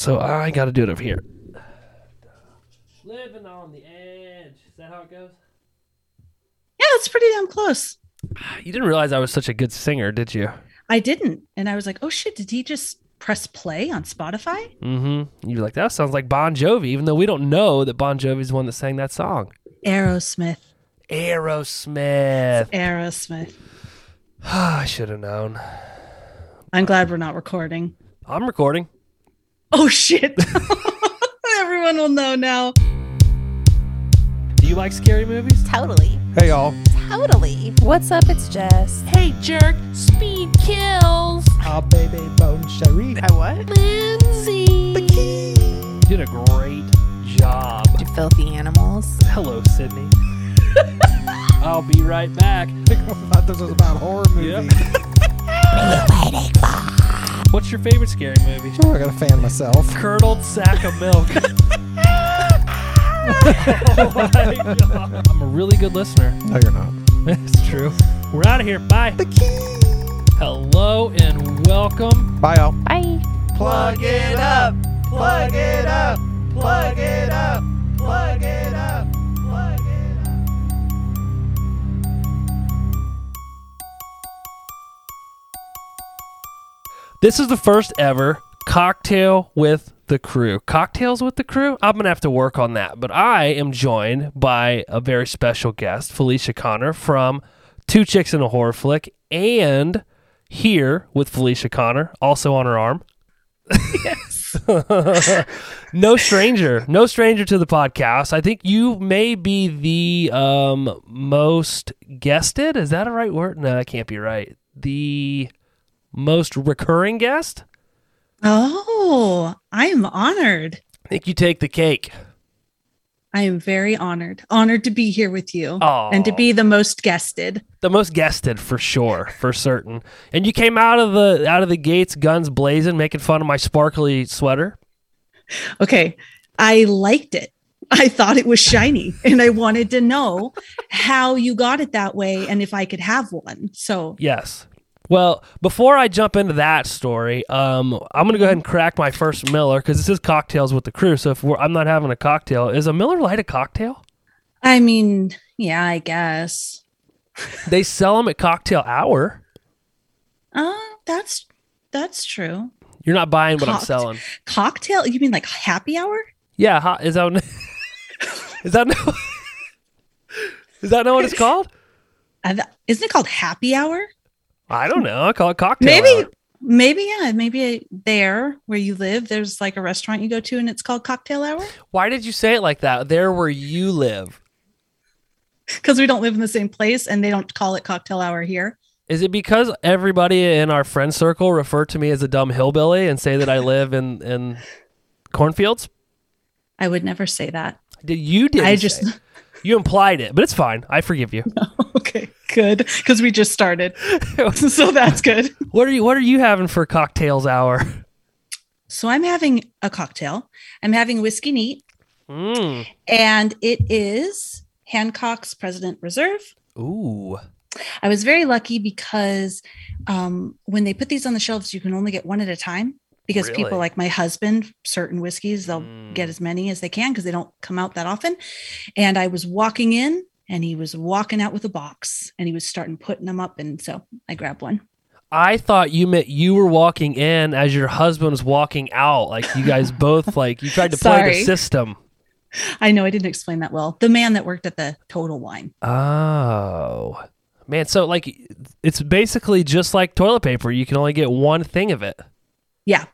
So I got to do it over here. Living on the edge. Is that how it goes? Yeah, it's pretty damn close. You didn't realize I was such a good singer, did you? I didn't. And I was like, oh shit, did he just press play on Spotify? Mm-hmm. You're like, that sounds like Bon Jovi, even though we don't know that Bon Jovi's the one that sang that song. Aerosmith. Aerosmith. Aerosmith. I should have known. I'm glad we're not recording. I'm recording. Oh shit. Everyone will know now. Do you like scary movies? Totally. Hey y'all. Totally. What's up? It's Jess. Hey, jerk, speed kills. Ah, baby bone Cherie. I what? Lindsay. You did a great job. You filthy animals. Hello, Sydney. I'll be right back. I thought this was about horror movies. What's your favorite scary movie? Oh, I gotta fan myself. Curdled sack of milk. oh my God. I'm a really good listener. No, you're not. That's true. We're out of here. Bye. The key. Hello and welcome. Bye y'all. Bye. Plug it up. Plug it up. Plug it up. Plug it up. This is the first ever cocktail with the crew. Cocktails with the crew? I'm going to have to work on that. But I am joined by a very special guest, Felicia Connor from Two Chicks in a Horror Flick, and here with Felicia Connor, also on her arm. Yes. no stranger, no stranger to the podcast. I think you may be the um, most guested. Is that a right word? No, that can't be right. The most recurring guest. Oh, I'm honored. I think you take the cake. I am very honored. Honored to be here with you and to be the most guested. The most guested for sure, for certain. And you came out of the out of the gates, guns blazing, making fun of my sparkly sweater. Okay. I liked it. I thought it was shiny and I wanted to know how you got it that way and if I could have one. So, Yes. Well, before I jump into that story, um, I'm gonna go ahead and crack my first Miller because this is cocktails with the crew. So if we're, I'm not having a cocktail, is a Miller Lite a cocktail? I mean, yeah, I guess. They sell them at Cocktail Hour. Uh, that's that's true. You're not buying what I'm selling. Cocktail, you mean like happy hour? Yeah, ho- is that is that no, is that not what it's called? Uh, that- Isn't it called happy hour? I don't know. I call it cocktail. maybe hour. maybe yeah maybe there where you live there's like a restaurant you go to and it's called cocktail hour Why did you say it like that? There where you live. because we don't live in the same place and they don't call it cocktail hour here Is it because everybody in our friend circle refer to me as a dumb hillbilly and say that I live in in cornfields? i would never say that Did you did? i just you implied it, but it's fine. I forgive you. okay good because we just started so that's good what are you What are you having for cocktails hour? so i'm having a cocktail i'm having whiskey neat Mm. and it is hancock's president reserve Ooh. I was very lucky because um, when they put these on the shelves, you can only get one at a time because Really? people like my husband, certain whiskeys, they'll Mm. get as many as they can because they don't come out that often. And I was walking in and he was walking out with a box and he was starting putting them up. And so I grabbed one. I thought you meant you were walking in as your husband was walking out. Like you guys both like you tried to play the system. I know I didn't explain that well. The man that worked at the Total Wine. Oh. Man, so like it's basically just like toilet paper. You can only get one thing of it. Yeah.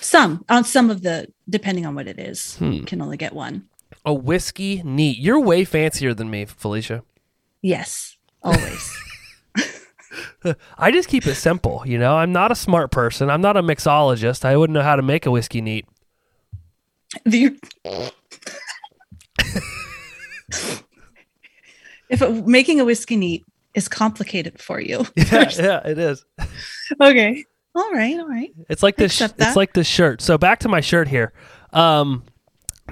Some on some of the, depending on what it is, Hmm. can only get one. A whiskey neat. You're way fancier than me, Felicia. Yes, always. I just keep it simple, you know. I'm not a smart person. I'm not a mixologist. I wouldn't know how to make a whiskey neat. The- if it, making a whiskey neat is complicated for you, Yeah, yeah, it is. okay, all right, all right. It's like this. It's like this shirt. So back to my shirt here. Um,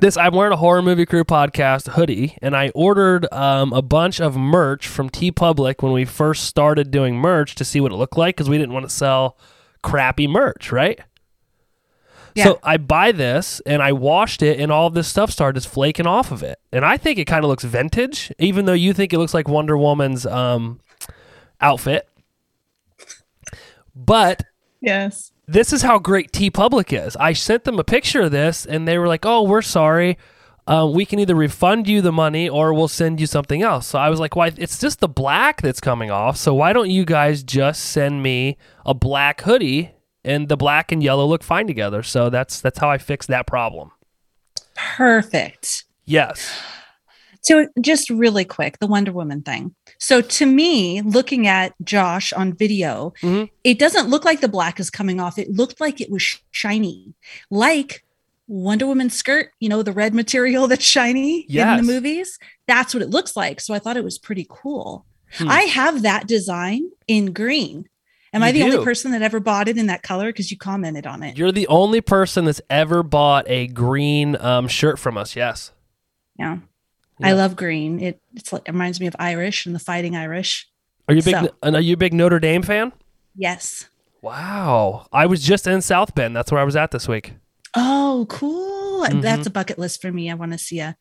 this I'm wearing a horror movie crew podcast hoodie, and I ordered um, a bunch of merch from TeePublic when we first started doing merch to see what it looked like because we didn't want to sell crappy merch, right? Yeah. So I buy this and I washed it, and all this stuff started just flaking off of it. And I think it kind of looks vintage, even though you think it looks like Wonder Woman's um, outfit. But Yes. This is how great TeePublic is. I sent them a picture of this, and they were like, "Oh, we're sorry. Uh, we can either refund you the money or we'll send you something else." So I was like, "Why? It's just the black that's coming off. So why don't you guys just send me a black hoodie?" And the black and yellow look fine together. So that's that's how I fixed that problem. Perfect. Yes. So just really quick, the Wonder Woman thing. So to me, looking at Josh on video, Mhm. it doesn't look like the black is coming off. It looked like it was shiny, like Wonder Woman's skirt. You know, the red material that's shiny in the movies. That's what it looks like. So I thought it was pretty cool. Hmm. I have that design in green. Am I the do. only person that ever bought it in that color? Because you commented on it. You're the only person that's ever bought a green um, shirt from us. Yes. Yeah. Yeah. I love green. It it's like, it reminds me of Irish and the Fighting Irish. Are you a big? So- Are you a big Notre Dame fan? Yes. Wow. I was just in South Bend. That's where I was at this week. Oh, cool. Mhm. That's a bucket list for me. I want to see a,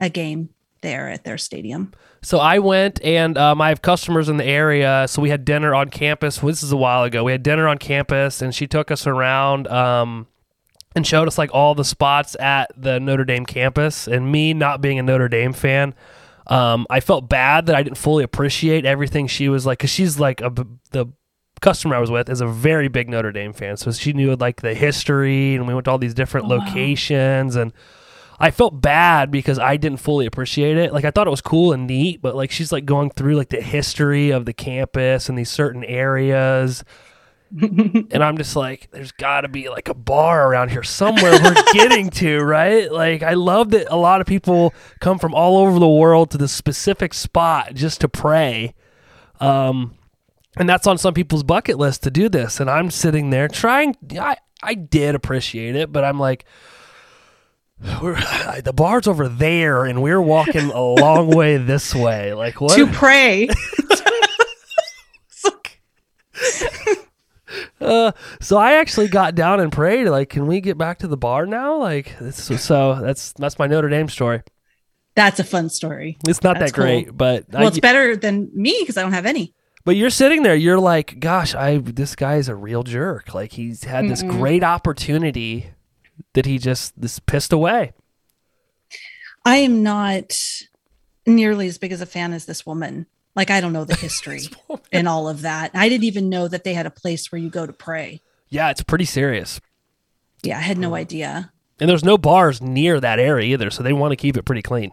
a game there at their stadium. So I went and um, I have customers in the area. So we had dinner on campus. This is a while ago. We had dinner on campus, and she took us around um, and showed us like all the spots at the Notre Dame campus. And me not being a Notre Dame fan, um, I felt bad that I didn't fully appreciate everything she was like, because she's like a, the customer I was with is a very big Notre Dame fan. So she knew like the history, and we went to all these different Oh, wow. locations and. I felt bad because I didn't fully appreciate it. Like I thought it was cool and neat, but like she's like going through like the history of the campus and these certain areas. And I'm just like, there's got to be like a bar around here somewhere we're getting to, right? Like, I love that a lot of people come from all over the world to this specific spot just to pray. Um, and that's on some people's bucket list to do this. And I'm sitting there trying, I, I did appreciate it, but I'm like, we're, the bar's over there and we're walking a long way this way. Like, what? To pray. Uh, so I actually got down and prayed. Like, can we get back to the bar now? Like, so that's that's my Notre Dame story. That's a fun story. It's not That's that great, cool. but Well, I, it's better than me because I don't have any. but you're sitting there. You're like, gosh, I this guy is a real jerk. Like he's had this Mm-mm. great opportunity that he just this pissed away. I am not nearly as big as a fan as this woman. Like I don't know the history and all of that. I didn't even know that they had a place where you go to pray. Yeah, it's pretty serious. Yeah, I had no idea. And there's no bars near that area either, so they want to keep it pretty clean.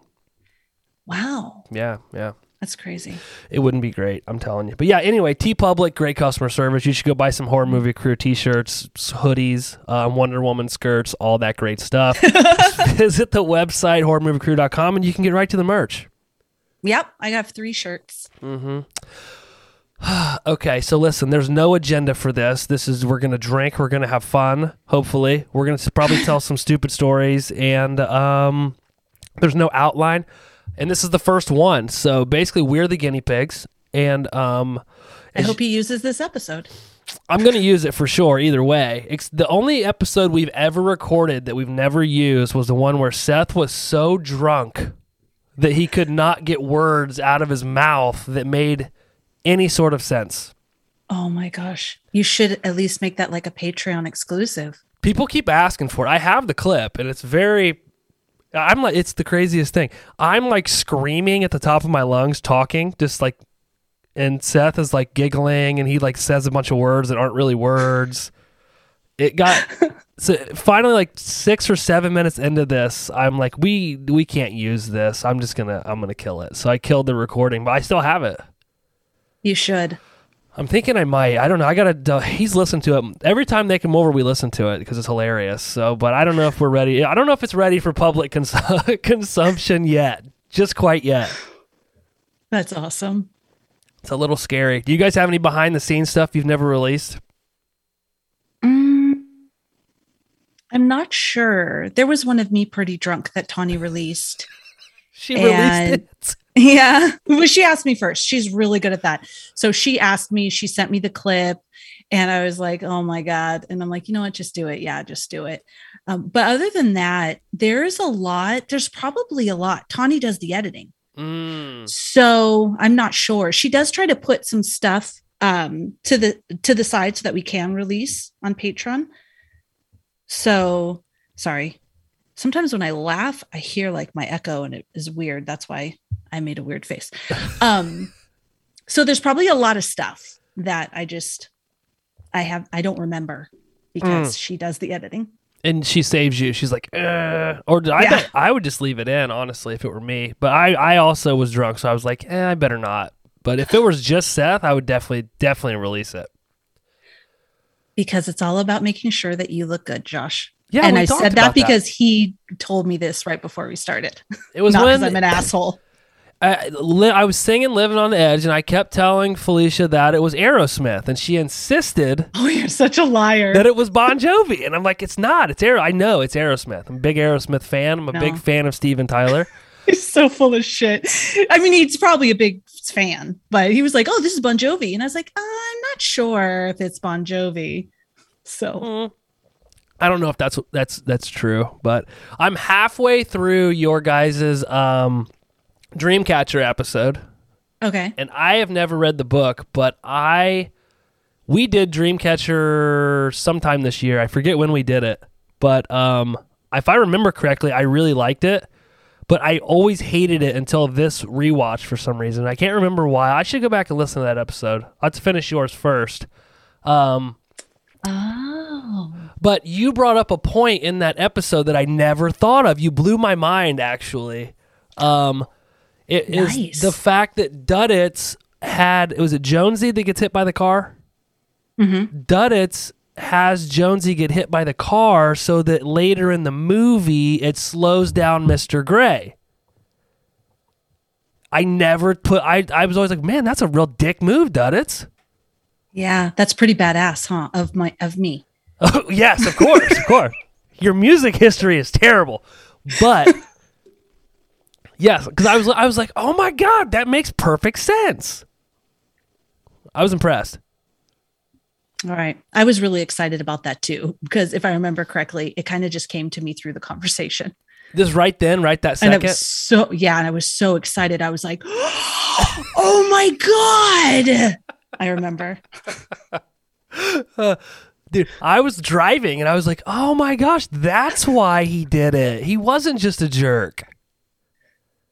Wow, Yeah, yeah. that's crazy. It wouldn't be great, I'm telling you. But yeah, anyway, TeePublic, great customer service. You should go buy some horror movie crew T-shirts, hoodies, um, Wonder Woman skirts, all that great stuff. Visit the website horrormoviecrew.com and you can get right to the merch. Yep, I have three shirts. Mm-hmm. okay, so listen, there's no agenda for this. This is we're gonna drink, we're gonna have fun. Hopefully, we're gonna probably tell some stupid stories, and um, there's no outline. And this is the first one, so basically, we're the guinea pigs, and um, I hope he uses this episode. I'm going to use it for sure either way. It's the only episode we've ever recorded that we've never used was the one where Seth was so drunk that he could not get words out of his mouth that made any sort of sense. Oh my gosh. You should at least make that like a Patreon exclusive. People keep asking for it. I have the clip and it's very I'm like it's the craziest thing. I'm like screaming at the top of my lungs talking just like and Seth is like giggling and he like says a bunch of words that aren't really words. It got so finally like 6 or 7 minutes into this, I'm like we we can't use this. I'm just going to I'm to kill it. So I killed the recording, but I still have it. You should. I'm thinking I might. I don't know. I gotta. He's listened to it every time they come over. We listen to it because it's hilarious. So, but I don't know if we're ready. I don't know if it's ready for public cons- consumption yet. Just quite yet. That's awesome. It's a little scary. Do you guys have any behind the scenes stuff you've never released? Mm, I'm not sure. There was one of me pretty drunk that Tawny released. She released it. Yeah. Well, she asked me first. She's really good at that. So she asked me, she sent me the clip, And I was like, oh my God. And I'm like, you know what? Just do it. Yeah, just do it. Um, but other than that, there's a lot. There's probably a lot. Tawny does the editing. Mm. So I'm not sure. She does try to put some stuff um, to the to the side so that we can release on Patreon. So sorry. Sometimes when I laugh, I hear like my echo and it is weird. That's why I made a weird face. Um, so there's probably a lot of stuff that I just I have I don't remember because she does the editing. And she saves you. She's like, uh, or I? Yeah. bet- I would just leave it in, honestly, if it were me. But I, I also was drunk, so I was like, eh, I better not. But if it was just Seth, I would definitely, definitely release it. Because it's all about making sure that you look good, Josh. Yeah, and I said that because he told me this right before we started. it was Not because I'm an asshole. I, li- I was singing "Living on the Edge," and I kept telling Felicia that it was Aerosmith, and she insisted Oh, you're such a liar. that it was Bon Jovi, and I'm like, it's not. It's Aero. I know it's Aerosmith. I'm a big Aerosmith fan. I'm a No. big fan of Steven Tyler. He's so full of shit. I mean, he's probably a big fan, but he was like, "Oh, this is Bon Jovi," and I was like, "I'm not sure if it's Bon Jovi." So Mm. I don't know if that's that's that's true, but I'm halfway through your guys' um, Dreamcatcher episode, okay, and I have never read the book, but I we did Dreamcatcher sometime this year. I forget when we did it, but um, if I remember correctly, I really liked it. But I always hated it until this rewatch for some reason. I can't remember why. I should go back and listen to that episode. Let's finish yours first. Um, oh, but you brought up a point in that episode that I never thought of. You blew my mind, actually. Um, it is Nice. the fact that Duddits had was it Jonesy that gets hit by the car? Mm-hmm. Duddits has Jonesy get hit by the car so that later in the movie it slows down Mr. Gray. I never put I I was always like, man, that's a real dick move, Duddits. yeah, that's pretty badass, huh? Of my of me. Oh, yes, of course, of course. Your music history is terrible, but yes, because I was I was like, oh my god, that makes perfect sense. I was impressed. All right, I was really excited about that too because if I remember correctly, it kind of just came to me through the conversation. This right then, right that second. And I was so yeah, and I was so excited. I was like, "Oh my god!" I remember. Dude, I was driving and I was like, oh my gosh, that's why he did it. He wasn't just a jerk.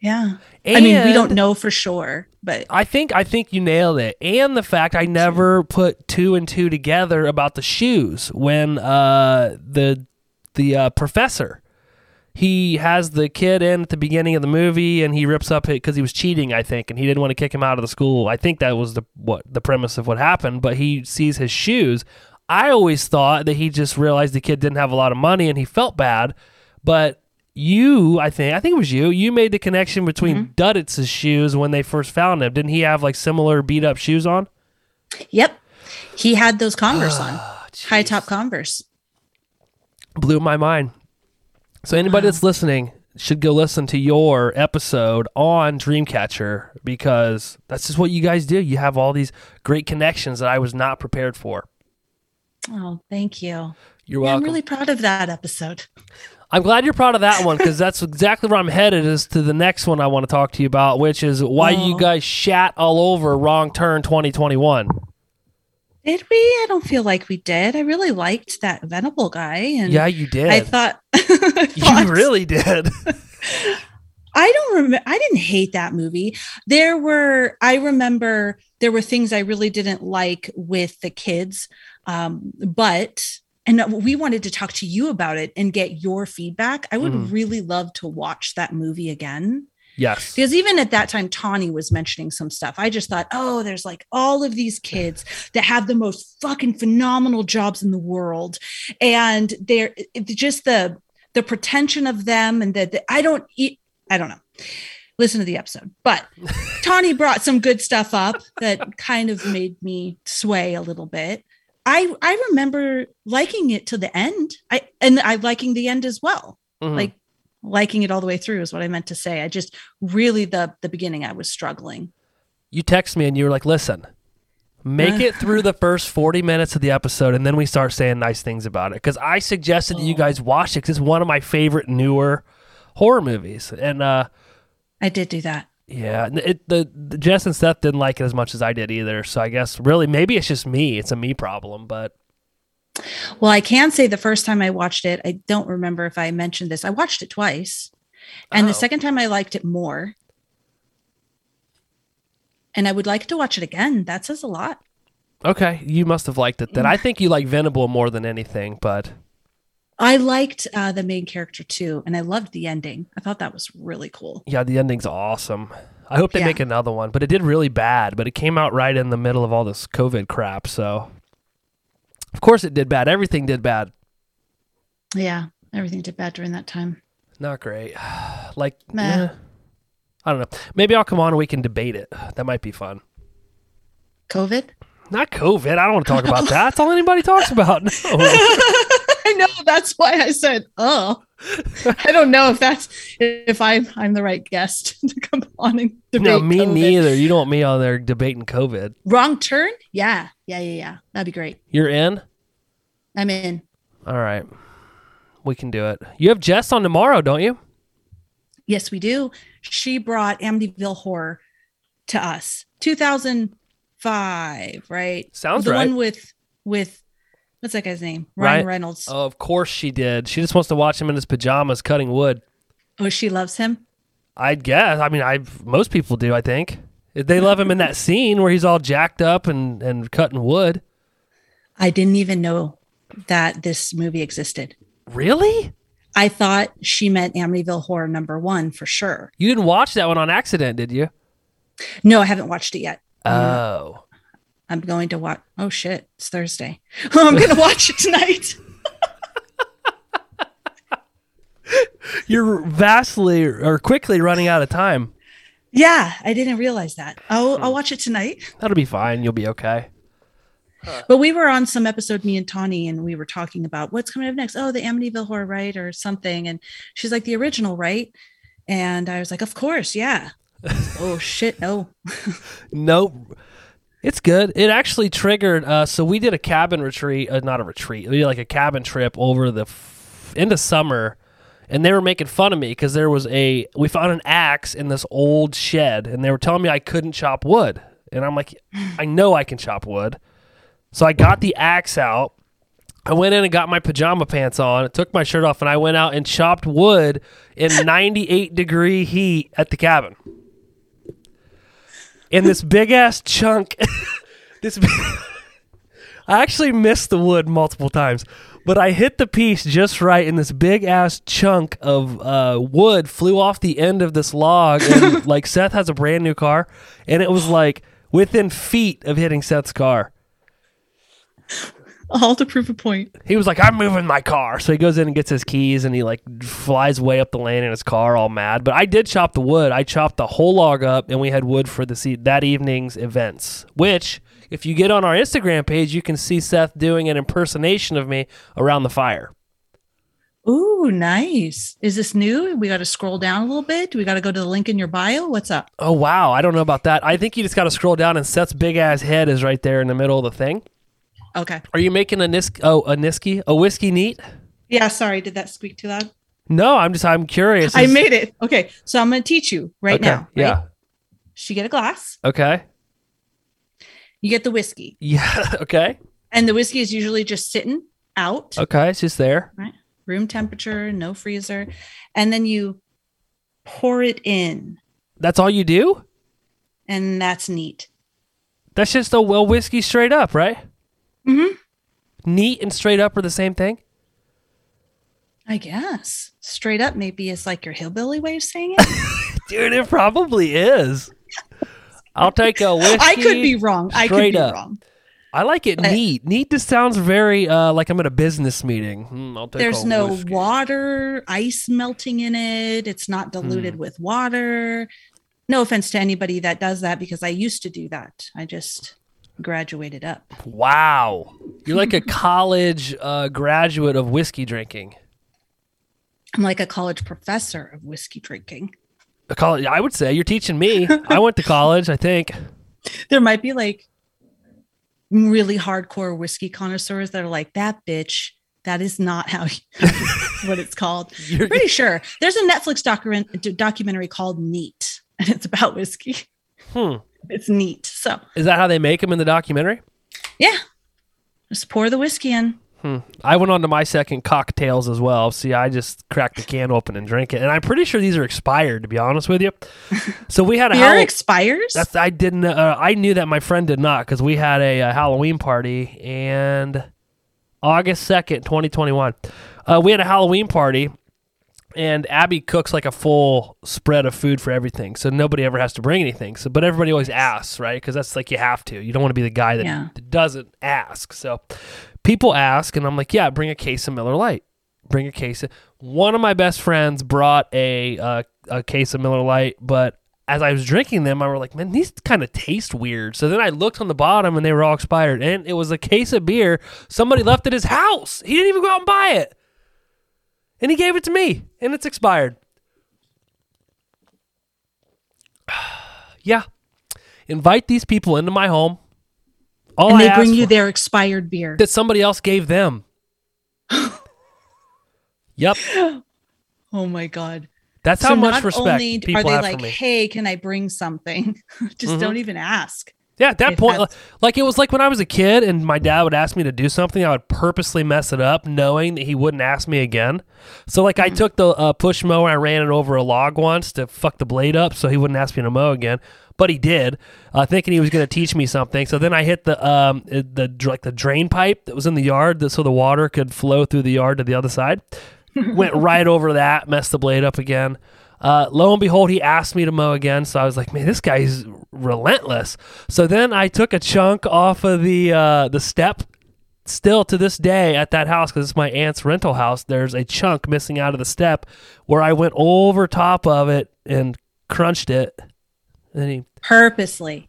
Yeah, I mean, we don't know for sure, but I think I think you nailed it, and the fact I never put two and two together about the shoes when uh, the the uh, professor he has the kid in at the beginning of the movie, and he rips up it because he was cheating, I think, and he didn't want to kick him out of the school. I think that was the what the premise of what happened. But he sees his shoes. I always thought that he just realized the kid didn't have a lot of money and he felt bad, but you, I think, I think it was you. You made the connection between Duddits' shoes when they first found him. Didn't he have like similar beat up shoes on? yep, he had those Converse on, Ah, high top Converse. Blew my mind. So anybody that's listening should go listen to your episode on Dreamcatcher because that's just what you guys do. You have all these great connections that I was not prepared for. Oh, thank you. You're welcome. I'm really proud of that episode. I'm glad you're proud of that one because that's exactly where I'm headed is to the next one I want to talk to you about, which is why you guys shat all over Wrong Turn 2021. Did we? I don't feel like we did. I really liked that Venable guy, and Yeah, you did. I thought, I you really did. I don't remember. I didn't hate that movie. There were, I remember there were things I really didn't like with the kids. Um, but, and we wanted to talk to you about it and get your feedback. I would Mhm. really love to watch that movie again. yes. Because even at that time, Tawny was mentioning some stuff. I just thought, oh, there's like all of these kids that have the most fucking phenomenal jobs in the world. And they're just the, the pretension of them and that I don't eat, I don't know. Listen to the episode. But Tawny brought some good stuff up that kind of made me sway a little bit. I I remember liking it to the end. I and I liking the end as well. Mhm. Like liking it all the way through is what I meant to say. I just really the the beginning I was struggling. you text me and you were like, listen, Make it through the first 40 minutes of the episode, and then we start saying nice things about it. Because I suggested that you guys watch it because it's one of my favorite newer horror movies. And uh, I did do that. Yeah, it, the, the Jess and Seth didn't like it as much as I did either. So I guess really maybe it's just me. It's a me problem. But Well, I can say the first time I watched it, I don't remember if I mentioned this. I watched it twice. And Oh. the second time I liked it more. And I would like to watch it again. That says a lot. okay, you must have liked it then. I mm. think you like Venable more than anything. But I liked uh, the main character too, and I loved the ending. I thought that was really cool. yeah, the ending's awesome. I hope they Yeah. make another one. But it did really bad. But it came out right in the middle of all this COVID crap. So of course it did bad. Everything did bad. Yeah, everything did bad during that time. Not great. Like, I don't know. Maybe I'll come on and we can debate it. That might be fun. COVID? Not COVID. I don't want to talk about that. That's all anybody talks about. No. I know that's why I said, "Oh." I don't know if that's if I'm I'm the right guest to come on and debate. no, me COVID. neither. You don't want me on there debating COVID. Wrong turn? Yeah, yeah, yeah, yeah. That'd be great. You're in? I'm in. All right. We can do it. You have Jess on tomorrow, don't you? Yes, we do. She brought Amityville Horror to us. 2005, right? Sounds the right. one with with what's that guy's name? Right. Ryan Reynolds. Oh, of course she did. She just wants to watch him in his pajamas cutting wood. oh, she loves him. I guess. I mean, I most people do, I think. They love him in that scene where he's all jacked up and, and cutting wood. I didn't even know that this movie existed. Really? I thought she meant Amityville Horror number one for sure. You didn't watch that one on accident, did you? No, I haven't watched it yet. Oh. I'm going to watch. Oh shit, it's Thursday. I'm going to watch it tonight. You're vastly or quickly running out of time. Yeah, I didn't realize that. I'll Hmm. I'll watch it tonight. That'll be fine. You'll be okay. But we were on some episode, me and Tawny, and we were talking about what's coming up next. Oh, the Amityville Horror, right, or something. And she's like, the original, right? And I was like, of course, yeah. oh shit, no. Nope. It's good. It actually triggered. Uh, so we did a cabin retreat, uh, not a retreat. We did like a cabin trip over the f- into summer, and they were making fun of me because there was a we found an axe in this old shed, and they were telling me I couldn't chop wood, and I'm like, I know I can chop wood, so I got the axe out. I went in and got my pajama pants on, took my shirt off, and I went out and chopped wood in 98 degree heat at the cabin in this big ass chunk. this big, I actually missed the wood multiple times, but I hit the piece just right, and this big ass chunk of uh, wood flew off the end of this log. And like Seth has a brand new car, and it was like within feet of hitting Seth's car. All to prove a point. He was like, "I'm moving my car," so he goes in and gets his keys, and he like flies way up the lane in his car, all mad. But I did chop the wood. I chopped the whole log up, and we had wood for the se- that evening's events. Which, if you get on our Instagram page, you can see Seth doing an impersonation of me around the fire. Ooh, nice. Is this new? We got to scroll down a little bit. Do we got to go to the link in your bio? What's up? Oh wow, I don't know about that. I think you just got to scroll down, and Seth's big ass head is right there in the middle of the thing. Okay. Are you making a nis- oh a nisky a whiskey neat? Yeah, sorry. Did that squeak too loud? No, I'm just I'm curious. I made it. Okay. So I'm going to teach you right okay, now. right? Yeah. You get a glass, Okay. you get the whiskey, Yeah. Okay. and the whiskey is usually just sitting out, Okay. It's just there. Right. Room temperature, no freezer. And then you pour it in, That's all you do? and that's neat. That's just a well whiskey straight up, right? Mm-hmm. Neat and straight up are the same thing. I guess. Straight up, maybe is like your hillbilly way of saying it. Dude, it probably is. I'll take a whiskey. I could be wrong. I could be up. wrong. I like it I- neat. Neat just sounds very uh, like I'm at a business meeting. I'll take There's no whiskey. water, ice melting in it. It's not diluted with water. No offense to anybody that does that because I used to do that. I just graduated up. Wow. You're like a college uh, graduate of whiskey drinking. I'm like a college professor of whiskey drinking. A college, I would say you're teaching me. I went to college, I think. There might be like really hardcore whiskey connoisseurs that are like that bitch. That is not how what it's called. You're- Pretty sure there's a Netflix document, documentary called Neat, and it's about whiskey. Hmm. It's neat. So Is that how they make them in the documentary? yeah, just pour the whiskey in. Hmm. I went on to my second cocktails as well. See, I just cracked the can open and drink it, and I'm pretty sure these are expired. To be honest with you, so we had a Beer Hall- expires. That's I didn't. Uh, I knew that my friend did not because we had a, uh Halloween party and August second, twenty twenty one. Uh, we had a Halloween party, and Abby cooks like a full spread of food for everything, so nobody ever has to bring anything. So, but everybody always asks, right? Because that's like you have to. You don't want to be the guy that Yeah. doesn't ask. So, people ask, and I'm like, yeah, bring a case of Miller Lite. Bring a case. Of, one of my best friends brought a uh, a case of Miller Lite, but as I was drinking them, I was like, man, these kind of taste weird. So then I looked on the bottom, and they were all expired, and it was a case of beer somebody left at his house. He didn't even go out and buy it, and he gave it to me, and it's expired. yeah, invite these people into my home. All and they bring you their expired beer. that somebody else gave them. yep, Oh my god! that's so how much respect people are they have like, for me. "Hey, can I bring something?" Just Mhm. don't even ask. Yeah, at that if point, that's- like it was like when I was a kid and my dad would ask me to do something, I would purposely mess it up, knowing that he wouldn't ask me again. So, like, I took the uh, push mower, I ran it over a log once to fuck the blade up, so he wouldn't ask me to mow again. But he did, uh, thinking he was going to teach me something. So then I hit the um uh, the like the drain pipe that was in the yard, that, so the water could flow through the yard to the other side. Went right over that, messed the blade up again. Uh, lo and behold, he asked me to mow again. So I was like, man, this guy's relentless. So then I took a chunk off of the uh, the step. Still to this day at that house, because it's my aunt's rental house, there's a chunk missing out of the step where I went over top of it and crunched it. And he, Purposely.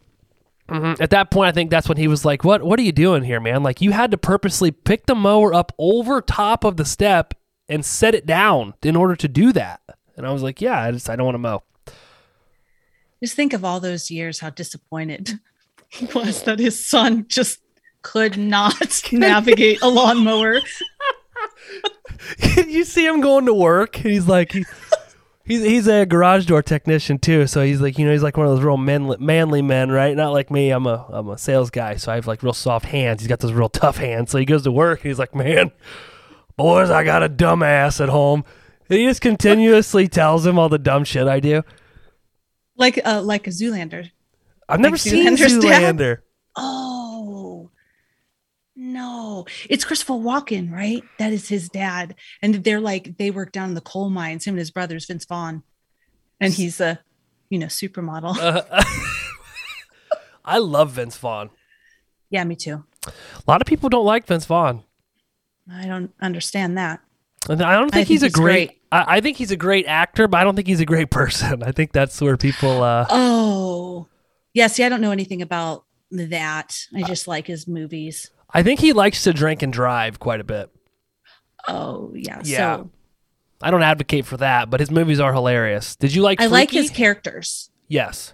Mhm. At that point, I think that's when he was like, "What? What are you doing here, man? Like you had to purposely pick the mower up over top of the step and set it down in order to do that." And I was like, "Yeah, I just I don't want to mow." Just think of all those years, how disappointed he was that his son just could not navigate a lawnmower. you see him going to work, and he's like, he, he's he's a garage door technician too. So he's like, you know, he's like one of those real manly, manly men, right? Not like me. I'm a I'm a sales guy, so I have like real soft hands. He's got those real tough hands. So he goes to work, and he's like, man, boys, I got a dumbass at home. He just continuously tells him all the dumb shit I do. Like uh like a Zoolander. I've never Like seen Zoolander's dad? Zoolander. Oh no. It's Christopher Walken, right? That is his dad. And they're like they work down in the coal mines, him and his brothers, Vince Vaughn. And he's a you know, supermodel. Uh, I love Vince Vaughn. yeah, me too. A lot of people don't like Vince Vaughn. I don't understand that. And I don't I think he's think a great. great. I, I think he's a great actor, but I don't think he's a great person. I think that's where people. Uh, Oh. Yeah, see, I don't know anything about that. I just like his movies. I think he likes to drink and drive quite a bit. Oh, yeah. Yeah. So I don't advocate for that, but his movies are hilarious. Did you like? I like his characters. Yes.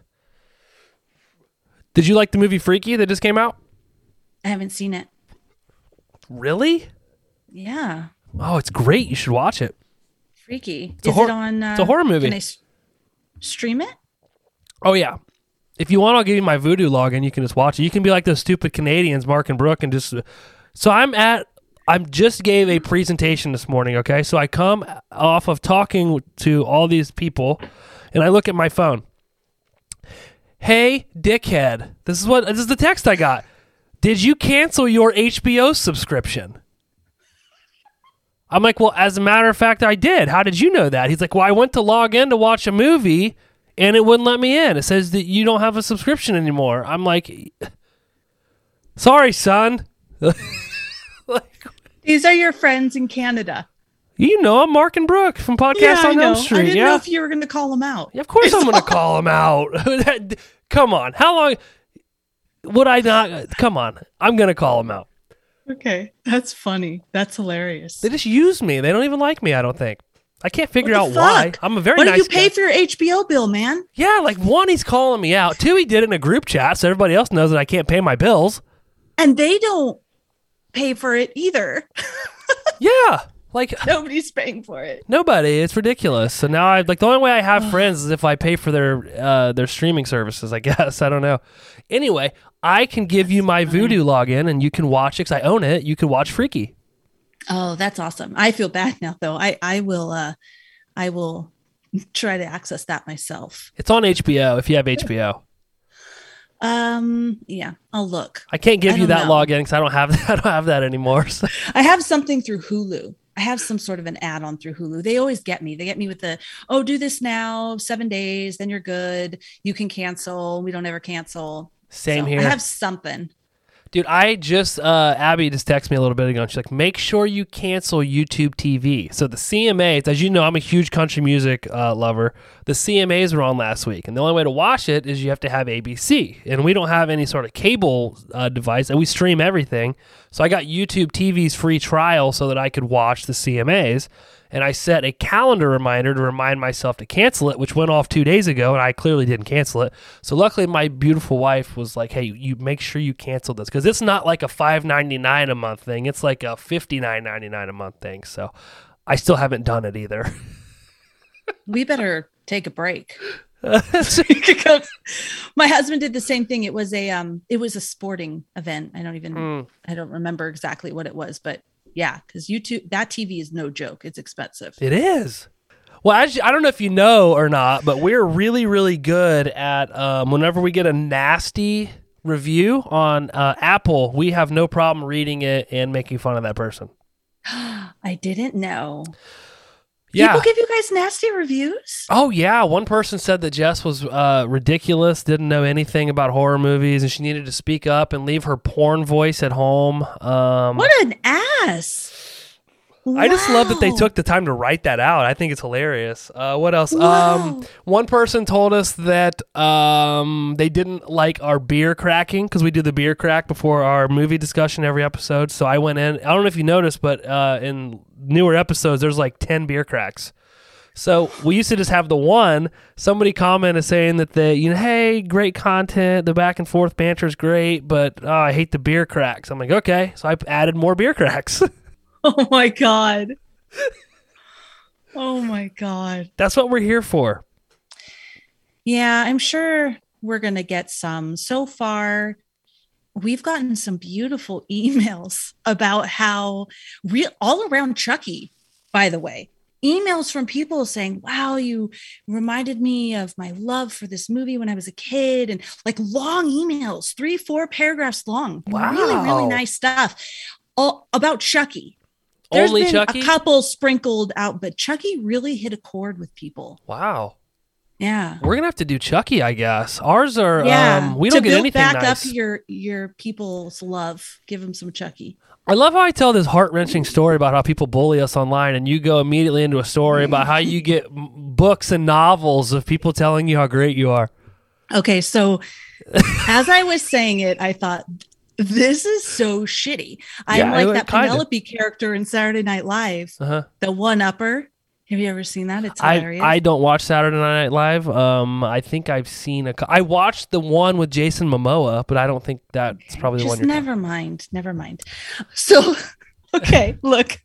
Did you like the movie Freaky that just came out? I haven't seen it. Really? Yeah. Oh, it's great. You should watch it. Freaky. a Is hor- it on? Uh, it's a horror movie. Can I s- stream it? Oh yeah. If you want, I'll give you my Vudu login. You can just watch it. You can be like those stupid Canadians, Mark and Brooke, and just. So I'm at. I'm just gave a presentation this morning. Okay, so I come off of talking to all these people, and I look at my phone. Hey, dickhead! This is what this is the text I got. Did you cancel your HBO subscription? I'm like, well, as a matter of fact, I did. How did you know that? He's like, well, I went to log in to watch a movie and it wouldn't let me in. It says that you don't have a subscription anymore. I'm like, sorry, son. like, These are your friends in Canada. you know, I'm Mark and Brooke from Podcast I on. Elm I didn't yeah. know if you were going to call them out. Yeah, of course I'm going to call them out. come on. How long would I not? Come on. I'm going to call them out. Okay, that's funny. That's hilarious. They just use me. They don't even like me, I don't think. I can't figure out the why. I'm a very what nice do you pay guy. for your HBO bill, man? Yeah, like one, he's calling me out. Two, he did it in a group chat so everybody else knows that I can't pay my bills. and they don't pay for it either. Yeah, like Nobody's paying for it. nobody. It's ridiculous. So now I like the only way I have friends is if I pay for their uh, their streaming services. I guess I don't know. Anyway, I can give you my Vudu login and you can watch it because I own it. You can watch Freaky. Oh, that's awesome. I feel bad now though. I I will uh I will try to access that myself. It's on HBO if you have HBO. Um yeah, I'll look. I can't give I you that know. login because I don't have I don't have that anymore. So. I have something through Hulu. I have some sort of an add on through Hulu. They always get me. They get me with the, oh, do this now, seven days, then you're good. You can cancel. We don't ever cancel. Same So here. I have something. Dude, I just uh Abby just texted me a little bit ago and she's like, make sure you cancel YouTube TV. So the CMAs, as you know, I'm a huge country music uh, lover. The CMAs were on last week, and the only way to watch it is you have to have ABC, and we don't have any sort of cable uh, device, and we stream everything. So I got YouTube TV's free trial so that I could watch the CMAs. And I set a calendar reminder to remind myself to cancel it, which went off two days ago, and I clearly didn't cancel it. So luckily, my beautiful wife was like, "Hey, you make sure you cancel this because it's not like a five ninety nine a month thing; it's like a fifty nine ninety nine a month thing." So I still haven't done it either. We better take a break. My husband did the same thing. It was a um it was a sporting event. I don't even Mm. I don't remember exactly what it was, but yeah, because YouTube that TV is no joke. It's expensive. It is. Well, as you- I don't know if you know or not, but we're really, really good at um, whenever we get a nasty review on uh, Apple, we have no problem reading it and making fun of that person. I didn't know. Yeah. People give you guys nasty reviews? Oh yeah, one person said that Jess was uh, ridiculous, didn't know anything about horror movies, and she needed to speak up and leave her porn voice at home. Um, What an ass. I just love that they took the time to write that out. I think it's hilarious. Uh, what else? Wow. Um, one person told us that um, they didn't like our beer cracking because we do the beer crack before our movie discussion every episode. So I went in. I don't know if you noticed, but uh, in newer episodes, there's like ten beer cracks. So we used to just have the one. Somebody commented saying that they, you know, hey, great content. The back and forth banter is great, but oh, I hate the beer cracks. I'm like, okay. So I added more beer cracks. Oh my god. Oh my god. That's what we're here for. Yeah, I'm sure we're going to get some. So far, we've gotten some beautiful emails about how real all around Chucky, by the way. Emails from people saying, Wow, you reminded me of my love for this movie when I was a kid, and like long emails, three, four paragraphs long. Wow. Really, really nice stuff. All about Chucky. There's Only been Chucky? a couple sprinkled out, but Chucky really hit a chord with people. Wow. Yeah. We're gonna have to do Chucky, I guess. Ours are Yeah, um we to don't get build anything back nice. up your your people's love. Give them some Chucky. I love how I tell this heart wrenching story about how people bully us online, and you go immediately into a story about how you get books and novels of people telling you how great you are. Okay, so as I was saying it, I thought this is so shitty. I'm Yeah, like that kinda. Penelope character in Saturday Night Live, Uh-huh. the one upper. Have you ever seen that? It's I hilarious. I don't watch Saturday Night Live. Um, I think I've seen a. I watched the one with Jason Momoa, but I don't think that's probably the one. You're never mind. Never mind. So, okay, look.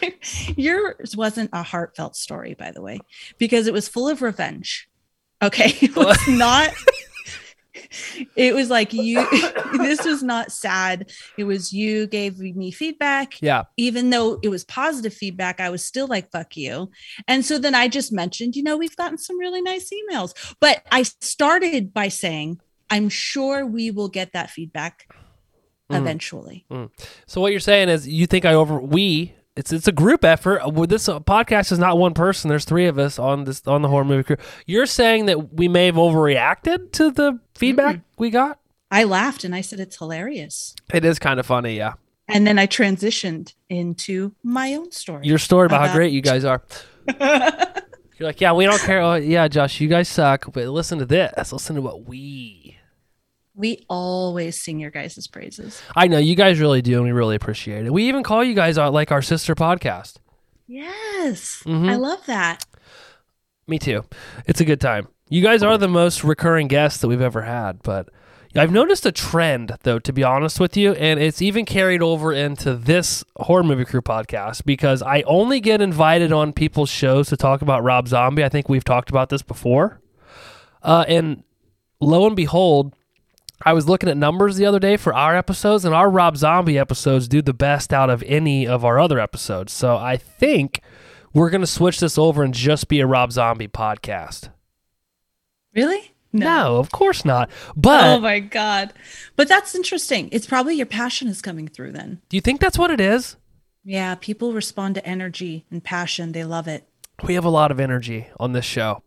Yours wasn't a heartfelt story, by the way, because it was full of revenge. Okay. It was not, it was like you, this was not sad. It was you gave me feedback. Yeah. Even though it was positive feedback, I was still like, fuck you. And so then I just mentioned, you know, we've gotten some really nice emails. But I started by saying, I'm sure we will get that feedback Mhm. eventually. So what you're saying is you think I over we it's it's a group effort. Uh, This uh, podcast is not one person. There's three of us on this on the horror movie crew. You're saying that we may have overreacted to the feedback we got. I laughed and I said it's hilarious. It is kind of funny, yeah. And then I transitioned into my own story. Your story about, how great you guys are. You're like, yeah, we don't care. Oh, yeah, Josh, you guys suck. But listen to this. Listen to what we. We always sing your guys' praises. I know you guys really do, and we really appreciate it. We even call you guys out like our sister podcast. Yes. Mhm. I love that. Me too. It's a good time. You guys are the most recurring guests that we've ever had, but I've noticed a trend, though, to be honest with you, and it's even carried over into this horror movie crew podcast because I only get invited on people's shows to talk about Rob Zombie. I think we've talked about this before. Uh, and lo and behold, I was looking at numbers the other day for our episodes, and our Rob Zombie episodes do the best out of any of our other episodes. So I think we're going to switch this over and just be a Rob Zombie podcast. Really? No, of course not. But oh my god. But that's interesting. It's probably your passion is coming through then. do you think that's what it is? Yeah, people respond to energy and passion. They love it. We have a lot of energy on this show.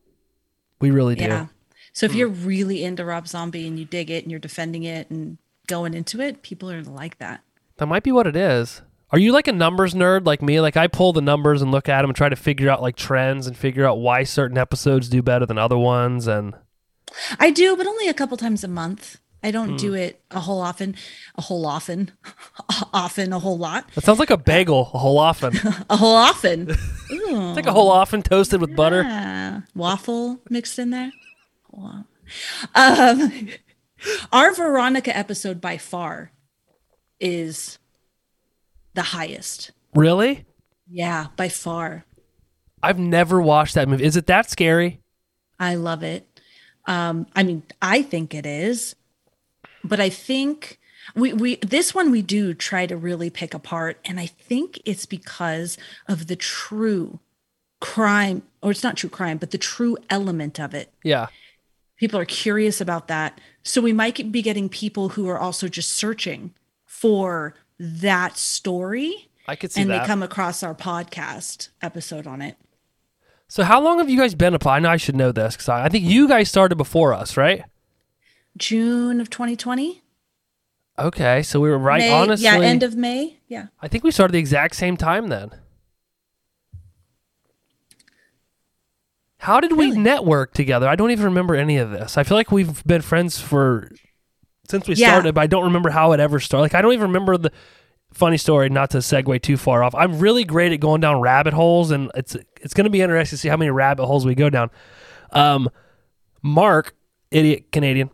We really do. Yeah. So if you're really into Rob Zombie and you dig it and you're defending it and going into it, people are like that. That might be what it is. Are you like a numbers nerd like me? Like I pull the numbers and look at them and try to figure out like trends and figure out why certain episodes do better than other ones and I do, but only a couple times a month. I don't Hmm. do it a whole often, a whole often, often, a whole lot, that sounds like a bagel a whole often. a whole often. Ooh. like a whole often toasted with butter. Waffle mixed in there. Wow. Um, our Veronica episode by far is the highest. Really? Yeah, by far. I've never watched that movie. Is it that scary? I love it. Um, I mean, I think it is, but I think we we this one we do try to really pick apart, and I think it's because of the true crime, or it's not true crime, but the true element of it. Yeah. People are curious about that, so we might be getting people who are also just searching for that story, I could see and that. they come across our podcast episode on it. so how long have you guys been up? I know I should know this because I, I think you guys started before us, right? June of 2020. Okay, so we were right. May, honestly, yeah, end of May. Yeah. I think we started the exact same time then. How did we Really? network together? I don't even remember any of this. I feel like we've been friends for since we Yeah. started, but I don't remember how it ever started. Like I don't even remember the funny story. Not to segue too far off. I'm really great at going down rabbit holes, and it's it's going to be interesting to see how many rabbit holes we go down. Um, Mark, idiot Canadian,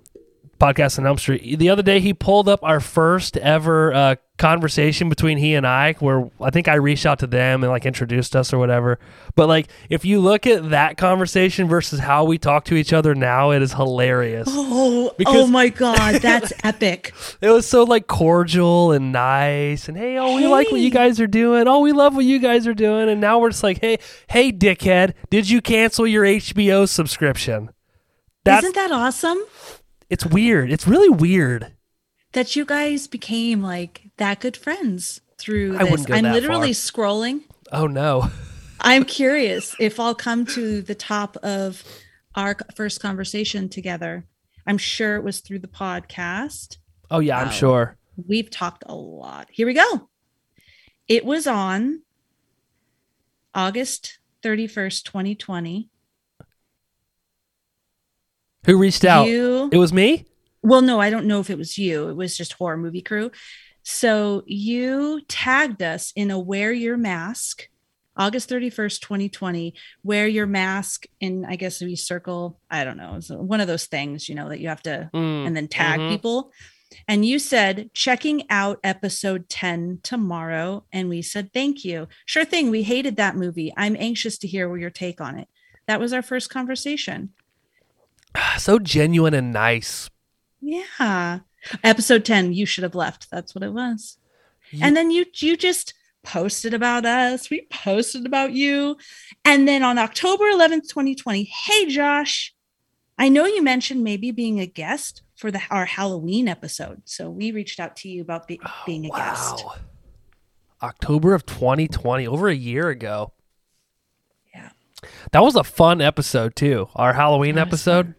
podcast on Elm Street. The other day, he pulled up our first ever uh, conversation between he and I, where I think I reached out to them and like introduced us or whatever. But like, if you look at that conversation versus how we talk to each other now, it is hilarious. Oh, Because- oh my God, that's epic. It was so like cordial and nice, and hey, oh, we like what you guys are doing. Oh, we love what you guys are doing. And now we're just like, hey, hey, dickhead, did you cancel your HBO subscription? That's Isn't that awesome it's weird. It's really weird. that you guys became like that good friends through I this? wouldn't go I'm literally scrolling. Oh no. I'm curious if I'll come to the top of our first conversation together. I'm sure it was through the podcast. Oh yeah, I'm sure. We've talked a lot. Here we go. It was on August 31st, 2020. Who reached out? You It was me. Well, no, I don't know if it was you. It was just horror movie crew. So you tagged us in a wear your mask, August 31st, 2020. Wear your mask in, I guess we circle, I don't know, it's one of those things, you know, that you have to Mm, and then tag mhm. people. And you said, checking out episode 10 tomorrow. And we said, thank you. Sure thing. We hated that movie. I'm anxious to hear your take on it. That was our first conversation. So genuine and nice. Yeah. Episode 10, you should have left. That's what it was. You- And then you you just posted about us. We posted about you. And then on October 11th, 2020, hey Josh, I know you mentioned maybe being a guest for the our Halloween episode. So we reached out to you about be, oh, being a guest. October of 2020, over a year ago. Yeah. That was a fun episode too. Our Halloween episode. fun.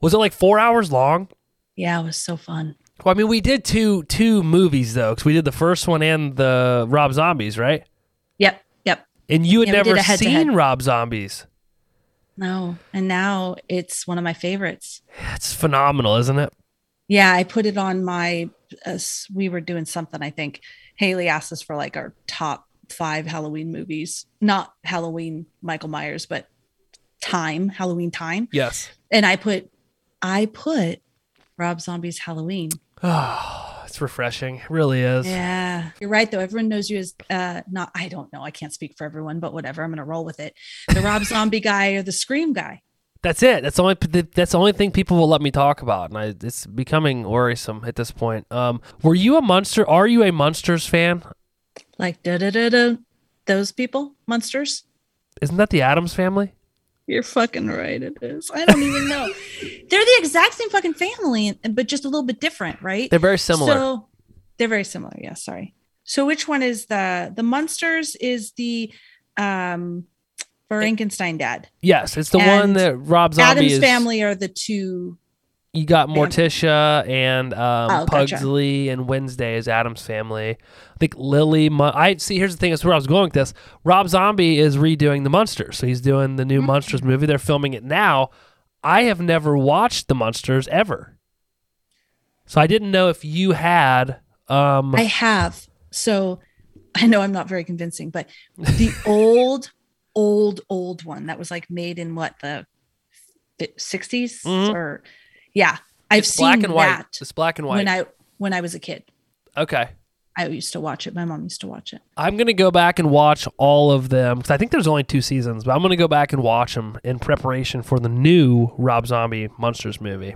Was it like four hours long? Yeah, it was so fun. Well, I mean, we did two two movies though, because we did the first one and the Rob Zombies, right? Yep. Yep. And you had Yeah, never seen Rob Zombies. No. And now it's one of my favorites. It's phenomenal, isn't it? Yeah, I put it on my. Uh, we were doing something. I think Haley asked us for like our top five Halloween movies, not Halloween Michael Myers, but time Halloween time. Yes. And I put, I put Rob Zombie's Halloween. Oh, it's refreshing. It really is. Yeah, you're right though. Everyone knows you as uh not. I don't know. I can't speak for everyone, but whatever. I'm gonna roll with it. The Rob Zombie guy or the Scream guy. That's it. That's the only that's the only thing people will let me talk about, and I, it's becoming worrisome at this point. Um, were you a monster? Are you a Munsters fan? Like da da da da. Those people, monsters. Isn't that the Addams family? You're fucking right. It is. I don't even know. They're the exact same fucking family, but just a little bit different, right? They're very similar. So they're very similar. Yeah. Sorry. So which one is the the Munsters Is the um Frankenstein dad? yes, it's the one that Rob Zombie Addams is. family are the two. You got. Morticia and um, Oh, gotcha. Pugsley and Wednesday is Addams family. I think Lily. Mu- I see. Here's the thing. Is where I was going with this. Rob Zombie is redoing the Munsters, so he's doing the new Mm-hmm. Munsters movie. They're filming it now. I have never watched the Munsters ever, so I didn't know if you had. Um, I have. So I know I'm not very convincing, but the old, old, old one that was like made in what the fi- 60s Mhm. or yeah, I've it's seen black and white. that It's black and white. when I when I was a kid. okay. I used to watch it. My mom used to watch it. I'm gonna go back and watch all of them because I think there's only two seasons, but I'm gonna go back and watch them in preparation for the new Rob Zombie Munsters movie.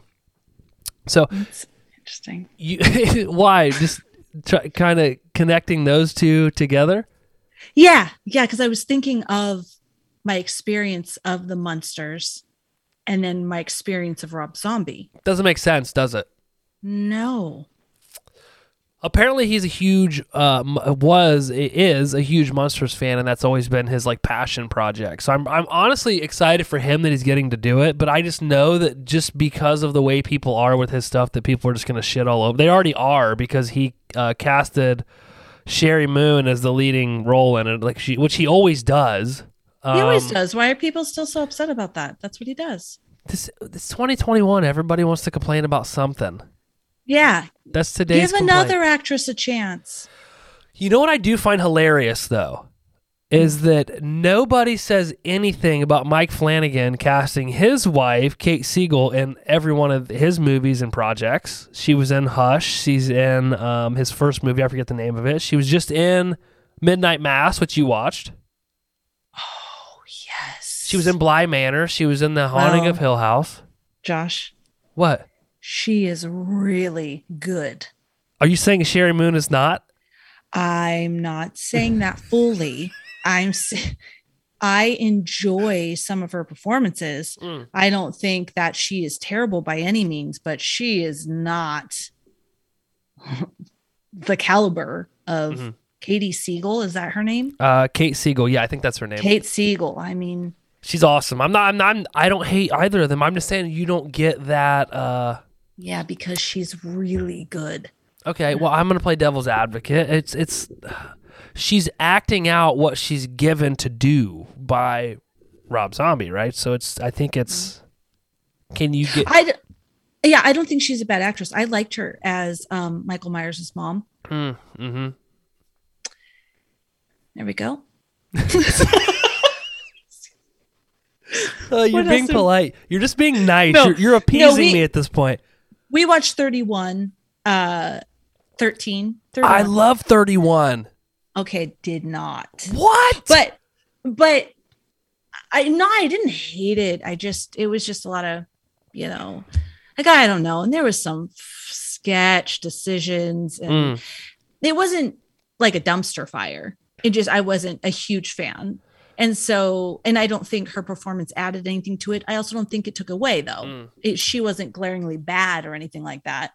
So It's interesting. you, why just try, kind of connecting those two together? Yeah, yeah, because I was thinking of my experience of the Munsters and then my experience of Rob Zombie. Doesn't make sense, does it? No. Apparently, he's a huge uh, was is a huge Munsters fan, and that's always been his like passion project. So I'm I'm honestly excited for him that he's getting to do it. But I just know that just because of the way people are with his stuff, that people are just gonna shit all over. They already are because he uh, casted Sheri Moon as the leading role in it, like she, which he always does. He always Um, does. Why are people still so upset about that? That's what he does. This this 2021. Everybody wants to complain about something. Yeah. That's today's. Give complaint. another actress a chance. You know what I do find hilarious though is that nobody says anything about Mike Flanagan casting his wife Kate Siegel in every one of his movies and projects. She was in Hush. She's in um, his first movie. I forget the name of it. She was just in Midnight Mass, which you watched. She was in Bly Manor. She was in The Haunting of Hill House. Josh. What? She is really good. Are you saying Sheri Moon is not? I'm not saying that fully. I'm I enjoy some of her performances. Mm. I don't think that she is terrible by any means, but she is not the caliber of Mhm. Katie Siegel. Is that her name? Uh, Kate Siegel. Yeah, I think that's her name. Kate Siegel. I mean, She's awesome. I'm not. I'm not. I don't hate either of them. I'm just saying you don't get that. Uh, yeah, because she's really good. okay. Well, I'm gonna play devil's advocate. It's it's. She's acting out what she's given to do by Rob Zombie, right? So it's. I think it's. Can you get? I, yeah, I don't think she's a bad actress. I liked her as um, Michael Myers' mom. Mm, hmm There we go. Uh, you're being polite. You're just being nice. No, you're, you're appeasing we- me at this point. We watched 31, uh, 13. 31. I love 31. okay, did not. What? But, but I, no, I didn't hate it. I just, it was just a lot of, you know, like, I don't know. And there was some sketch decisions and Mm. it wasn't like a dumpster fire. It just, I wasn't a huge fan. And so, and I don't think her performance added anything to it. I also don't think it took away though. Mm. It, she wasn't glaringly bad or anything like that.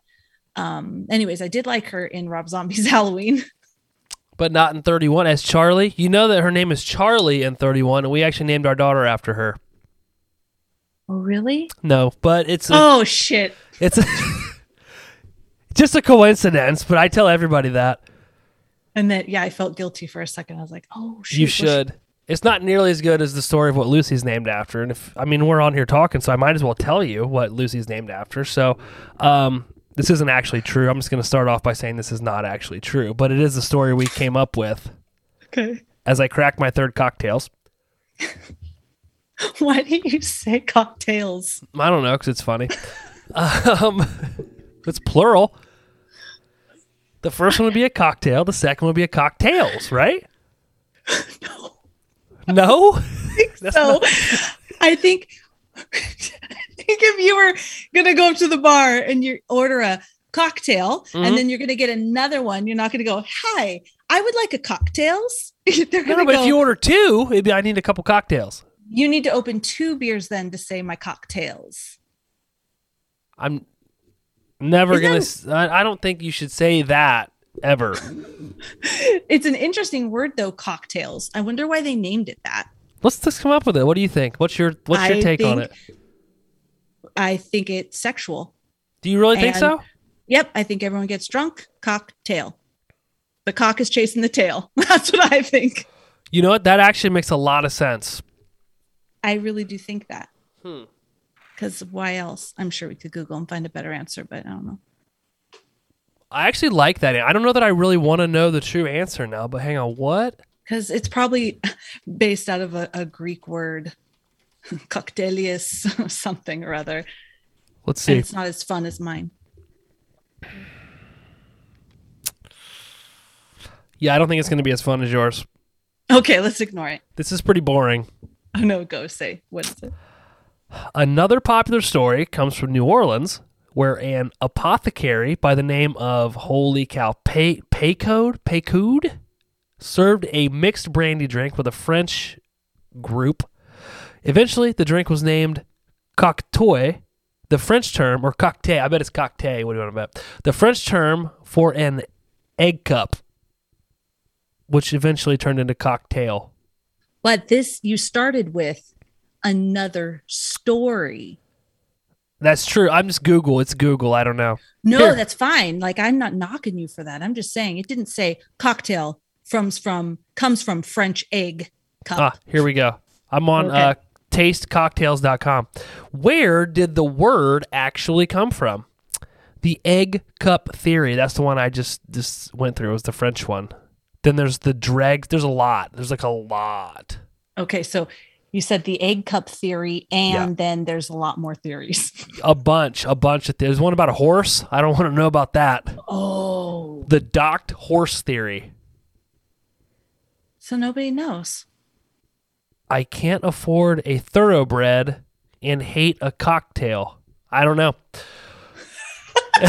Um, anyways, I did like her in Rob Zombie's Halloween. but not in 31 as Charlie. You know that her name is Charlie in 31, and we actually named our daughter after her. Oh, really? No, but it's a, Oh shit. it's a, just a coincidence. But I tell everybody that And then yeah, I felt guilty for a second. I was like, oh shit. you should. It's not nearly as good as the story of what Lucy's named after. And if I mean we're on here talking, so I might as well tell you what Lucy's named after. So, um, this isn't actually true. I'm just going to start off by saying this is not actually true, but it is the story we came up with Okay. as I crack my third cocktails. Why did you say cocktails? I don't know because it's funny. um, It's plural. The first one would be a cocktail. The second would be a cocktails, right? No. No. That's so I think I think if you were gonna go up to the bar and you order a cocktail Mhm. and then you're gonna get another one, you're not gonna go, Hi, I would like a cocktails. They're no, but go, if you order two, it'd I need a couple cocktails. you need to open two beers then to say my cocktails. I'm never Isn't gonna. that- I I don't think you should say that ever. It's an interesting word though, cocktails. I wonder why they named it that. Let's just come up with it. What do you think? What's your What's your I take on it? I think it's sexual. Do you really think so? Yep, I think everyone gets drunk. Cocktail. The cock is chasing the tail. That's what I think. You know what? That actually makes a lot of sense. I really do think that. Hmm. Because why else? I'm sure we could Google and find a better answer, but I don't know. I actually like that. I don't know that I really want to know the true answer now, but hang on. What? Because it's probably based out of a, a Greek word, cocktailius, something or other. Let's And see. it's not as fun as mine. Yeah, I don't think it's going to be as fun as yours. Okay, let's ignore it. This is pretty boring. Oh no, go say what is it? Another popular story comes from New Orleans, where an apothecary by the name of Holy Cow Pay Paycode Paycoud served a mixed brandy drink with a French group. Eventually, the drink was named Cocteau, the French term, or cocktail. I bet it's cocktail. What do you want to bet? The French term for an egg cup, which eventually turned into cocktail. But this you started with another story. That's true. I'm just Google. It's Google. I don't know. No, Here. that's fine. Like I'm not knocking you for that. I'm just saying it didn't say cocktail from from comes from French egg cup. Ah, here we go. I'm on Okay. uh, tastecocktails.com. Where did the word actually come from? The egg cup theory. That's the one I just just went through. It was the French one. Then there's the dreg. There's a lot. There's like a lot. Okay, so you said the egg cup theory, and then there's a lot more theories. A bunch. A bunch of there's one about a horse. I don't want to know about that. Oh, The docked horse theory. so nobody knows. I can't afford a thoroughbred and hate a cocktail. I don't know.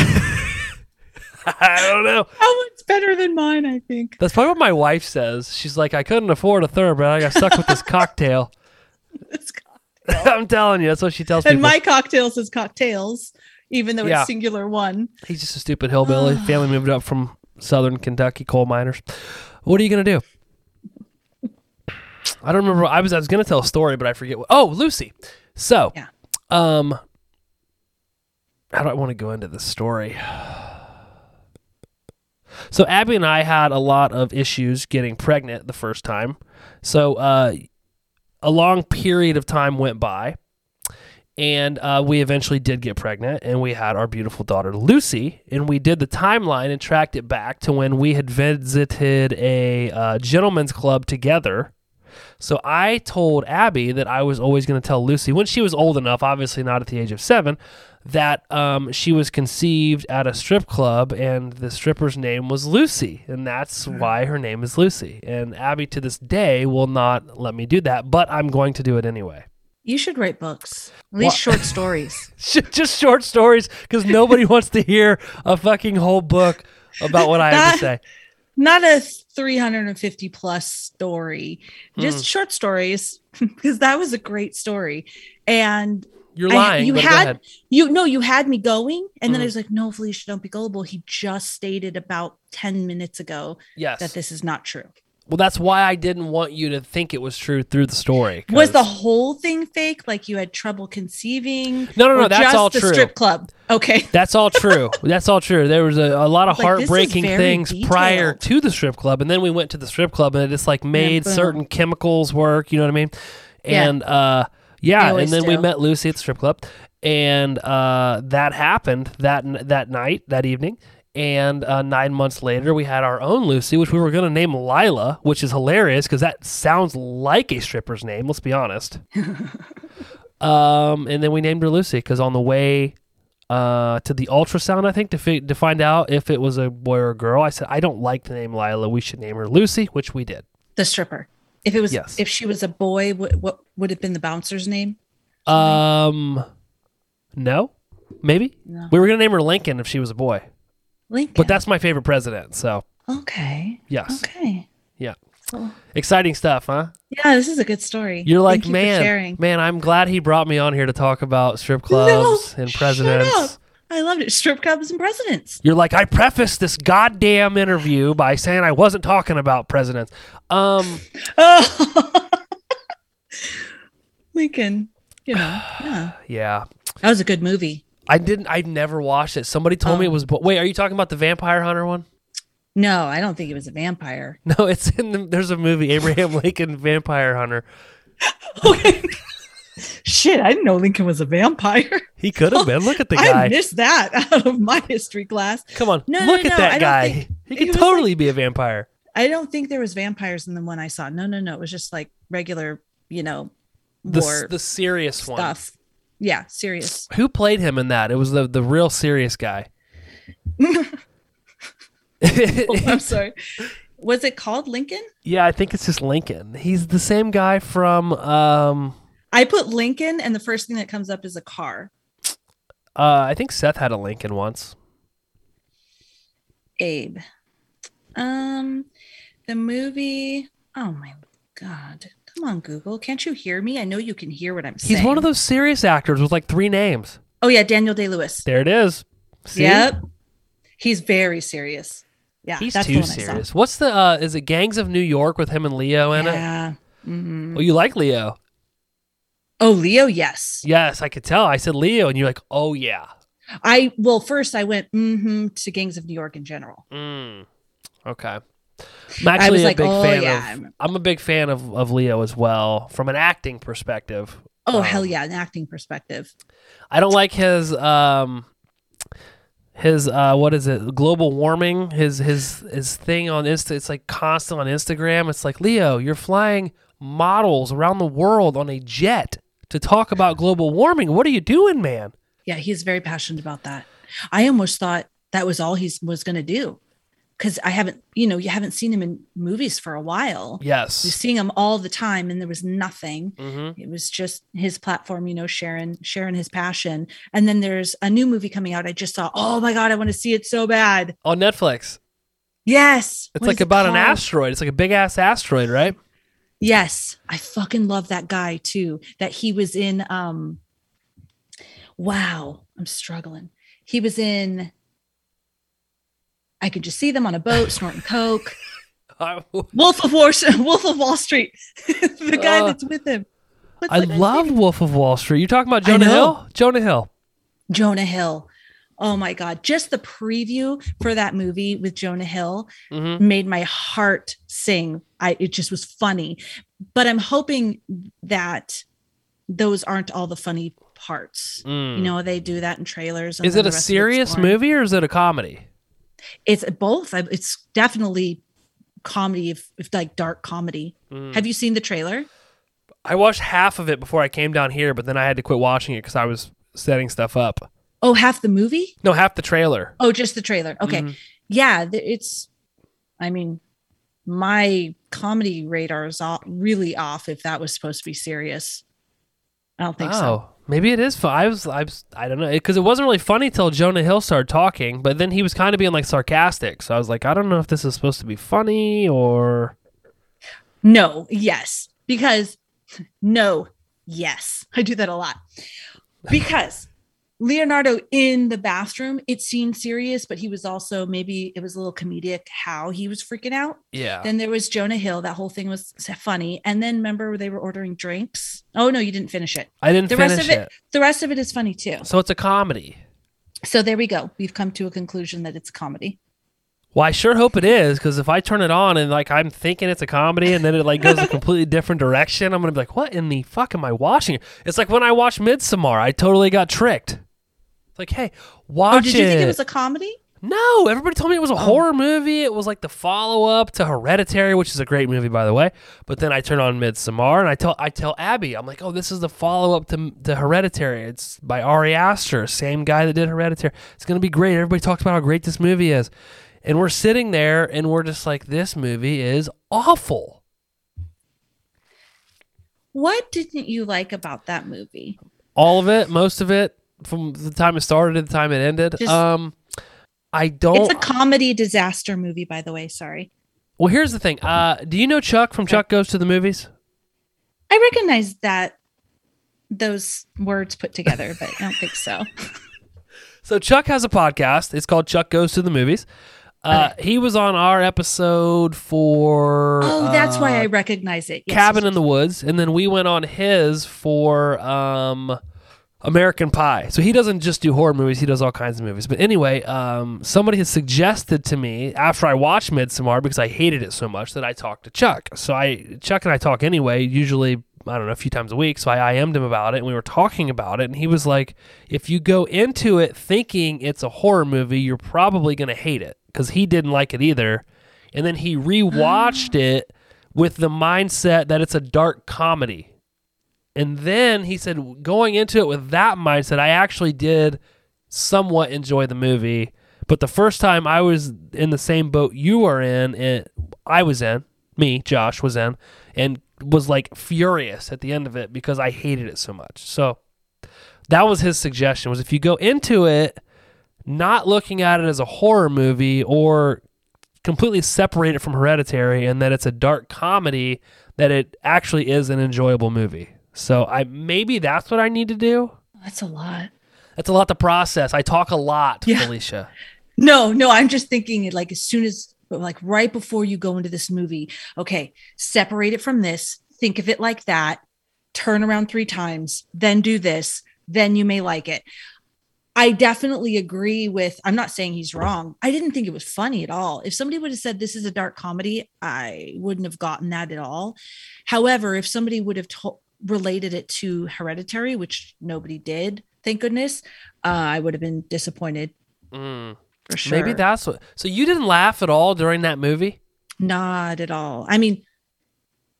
I don't know. Oh, it's better than mine, I think. That's probably what my wife says. She's like, I couldn't afford a thoroughbred. I got stuck with this cocktail. It's co- I'm telling you, that's what she tells me. and people. my cocktails is cocktails, even though Yeah. it's singular one. He's just a stupid hillbilly. Family moved up from southern Kentucky coal miners. What are you gonna do? I don't remember. I was I was gonna tell a story, but I forget. What, oh, Lucy. So, Yeah. um, how do I want to go into this story? So Abby and I had a lot of issues getting pregnant the first time. So uh, a long period of time went by, and uh, we eventually did get pregnant, and we had our beautiful daughter Lucy. And we did the timeline and tracked it back to when we had visited a uh, gentleman's club together. So I told Abby that I was always going to tell Lucy when she was old enough, obviously not at the age of seven, that um, she was conceived at a strip club and the stripper's name was Lucy. And that's why her name is Lucy. And Abby to this day will not let me do that, but I'm going to do it anyway. You should write books, at least What? short stories. Just short stories because nobody wants to hear a fucking whole book about what I have to say. Not a 350 plus story, just Hmm. short stories, because that was a great story. And You're I- lying. you had- you know, you had me going, and then I Mhm. was like, no, Felicia, don't be gullible. He just stated about 10 minutes ago Yes. that this is not true. well, that's why I didn't want you to think it was true through the story. Was the whole thing fake? Like you had trouble conceiving? No, no, no, that's all the true. strip club. Okay. That's all true. That's all true. There was a, a lot of Like, heartbreaking things prior to the strip club, and then we went to the strip club, and it just like made boom. certain chemicals work. You know what I mean? Yeah. And uh, They yeah, and then we met Lucy at the strip club, and uh, that happened that that night, that evening. And uh, nine months later, we had our own Lucy, which we were going to name Lila, which is hilarious because that sounds like a stripper's name. Let's be honest. um, and then we named her Lucy because on the way uh, to the ultrasound, I think, to fi- to find out if it was a boy or a girl. I said, I don't like the name Lila. We should name her Lucy, which we did. The stripper. If it was, Yes. if she was a boy, what, what would have been the bouncer's name? Um, no, maybe No. we were gonna name her Lincoln if she was a boy, Lincoln. but that's my favorite president. So okay. yes, Okay. yeah, Cool. exciting stuff, huh? Yeah, this is a good story. You're like, Thank man, sharing. man, I'm glad he brought me on here to talk about strip clubs No, and shut presidents. up. I loved it. Strip clubs and presidents. You're like, I prefaced this goddamn interview by saying I wasn't talking about presidents. Um, Oh, Lincoln. You know, yeah, yeah, that was a good movie. I didn't. I never watched it. Somebody told me it Oh. was. Wait, are you talking about the Vampire Hunter one? No, I don't think it was a vampire. No, it's in the. There's a movie, Abraham Lincoln Vampire Hunter. Shit, I didn't know Lincoln was a vampire. He could have been. Look at the I guy. missed that out of my history class. Come on, No, look no, at no, that guy. think- He could totally be a vampire. I don't think there was vampires in the one I saw. No, no, no. It was just like regular, you know, The the serious one. stuff. Yeah, serious. Who played him in that? It was the the real serious guy. I'm sorry. Was it called Lincoln? yeah, I think it's just Lincoln. He's the same guy from. Um, I put Lincoln, and the first thing that comes up is a car. uh, I think Seth had a Lincoln once. Abe. Um, the movie. Oh my god! Come on, Google. Can't you hear me? I know you can hear what I'm saying. He's one of those serious actors with like three names. Oh yeah, Daniel Day Lewis. There it is. See? Yep. He's very serious. Yeah, He's that's the too one I saw. serious. What's the uh is it Gangs of New York with him and Leo in it? Yeah. Mhm. Oh, you like Leo? Oh, Leo, yes. Yes, I could tell. I said Leo and you're like, "Oh yeah." I well, first I went mm-hmm to Gangs of New York in general. Mm. Okay. I'm actually a like, big "Oh, fan yeah, of I'm- a big fan of, of Leo as well from an acting perspective. Oh Um, hell yeah, an acting perspective. I don't like his um his uh what is it global warming his his his thing on insta it's like constant on instagram it's like leo you're flying models around the world on a jet to talk about global warming what are you doing man Yeah, he's very passionate about that. I almost thought that was all he was going to do because I haven't, you know, you haven't seen him in movies for a while. Yes. You're seeing him all the time, and there was nothing. hmm It was just his platform, you know, sharing sharing his passion. And then there's a new movie coming out. I just saw. Oh my god, I want to see it so bad. on netflix Yes, it's What like it about an asteroid it's like a big ass asteroid right Yes, I fucking love that guy too. That he was in um Wow, I'm struggling. He was in I could just see them on a boat snorting coke. Wolf of Wall Wolf of Wall Street. the guy Uh, that's with him. What's I love name? wolf of wall street you talking about jonah hill jonah hill Jonah Hill. Oh my god, just the preview for that movie with Jonah Hill hmm made my heart sing. I it just was funny. But I'm hoping that those aren't all the funny parts. You know, they do that in trailers. and Mm. is it a rest of it's serious movie or is it a comedy It's both. It's definitely comedy, if, if like dark comedy. Mm. Have you seen the trailer? I watched half of it before I came down here, but then I had to quit watching it because I was setting stuff up. Oh, half the movie? No, half the trailer. Oh, just the trailer. Okay. Mhm. Yeah, it's. I mean, my comedy radar is off, really off. If that was supposed to be serious, I don't think oh, so. maybe it is. Fun. I was, I was, I don't know, because it wasn't really funny till Jonah Hill started talking, but then he was kind of being like sarcastic. So I was like, I don't know if this is supposed to be funny or. No, yes, because no, yes, I do that a lot because Leonardo in the bathroom, it seemed serious, but he was also maybe it was a little comedic how he was freaking out. Yeah. Then there was Jonah Hill. That whole thing was funny. And then remember they were ordering drinks. Oh no, you didn't finish it. I didn't The finish rest of it. it, the rest of it is funny too. So it's a comedy. So there we go. We've come to a conclusion that it's a comedy. Well, I sure hope it is, because if I turn it on and like I'm thinking it's a comedy and then it like goes a completely different direction, I'm gonna be like, what in the fuck am I watching? It's like when I watched Midsommar, I totally got tricked. It's like, hey, watch Oh, did you think it. it was a comedy? No, everybody told me it was a oh. horror movie. It was like the follow up to Hereditary, which is a great movie by the way. But then I turn on Midsommar and I tell I tell Abby, I'm like, oh, this is the follow up to to Hereditary. It's by Ari Aster, same guy that did Hereditary. It's gonna be great. Everybody talks about how great this movie is, and we're sitting there and we're just like, this movie is awful. What didn't you like about that movie? All of it, most of it, from the time it started to the time it ended. Just- um, I don't. It's a comedy disaster movie, by the way. Sorry. well, here's the thing. Uh, do you know Chuck from Chuck Goes to the Movies? I recognize that those words put together, but I don't think so. So Chuck has a podcast. It's called Chuck Goes to the Movies. Uh, he was on our episode for Oh, that's why uh, I recognize it. Yes, Cabin yes, in the Woods, and then we went on his for um, American Pie. So he doesn't just do horror movies; he does all kinds of movies. But anyway, um, somebody has suggested to me after I watched Midsommar because I hated it so much that I talked to Chuck. So I Chuck and I talk anyway, usually I don't know a few times a week. So I IM'd him about it, and we were talking about it, and he was like, "If you go into it thinking it's a horror movie, you're probably going to hate it." Because he didn't like it either, and then he rewatched it with the mindset that it's a dark comedy. And then he said, going into it with that mindset, I actually did somewhat enjoy the movie. But the first time I was in the same boat you were in, it, I was in, me, Josh, was in, and was like furious at the end of it because I hated it so much. So that was his suggestion was if you go into it not looking at it as a horror movie or completely separate it from hereditary and that it's a dark comedy that it actually is an enjoyable movie so i maybe that's what i need to do That's a lot. that's a lot to process i talk a lot Yeah. felicia No, no, I'm just thinking it like as soon as like right before you go into this movie, okay, separate it from this, think of it like that, turn around three times, then do this, then you may like it. I definitely agree with I'm not saying he's wrong. I didn't think it was funny at all. If somebody would have said this is a dark comedy, I wouldn't have gotten that at all. However, if somebody would have to- related it to Hereditary, which nobody did, thank goodness, uh, I would have been disappointed Mm, for sure. maybe that's what so you didn't laugh at all during that movie Not at all. I mean,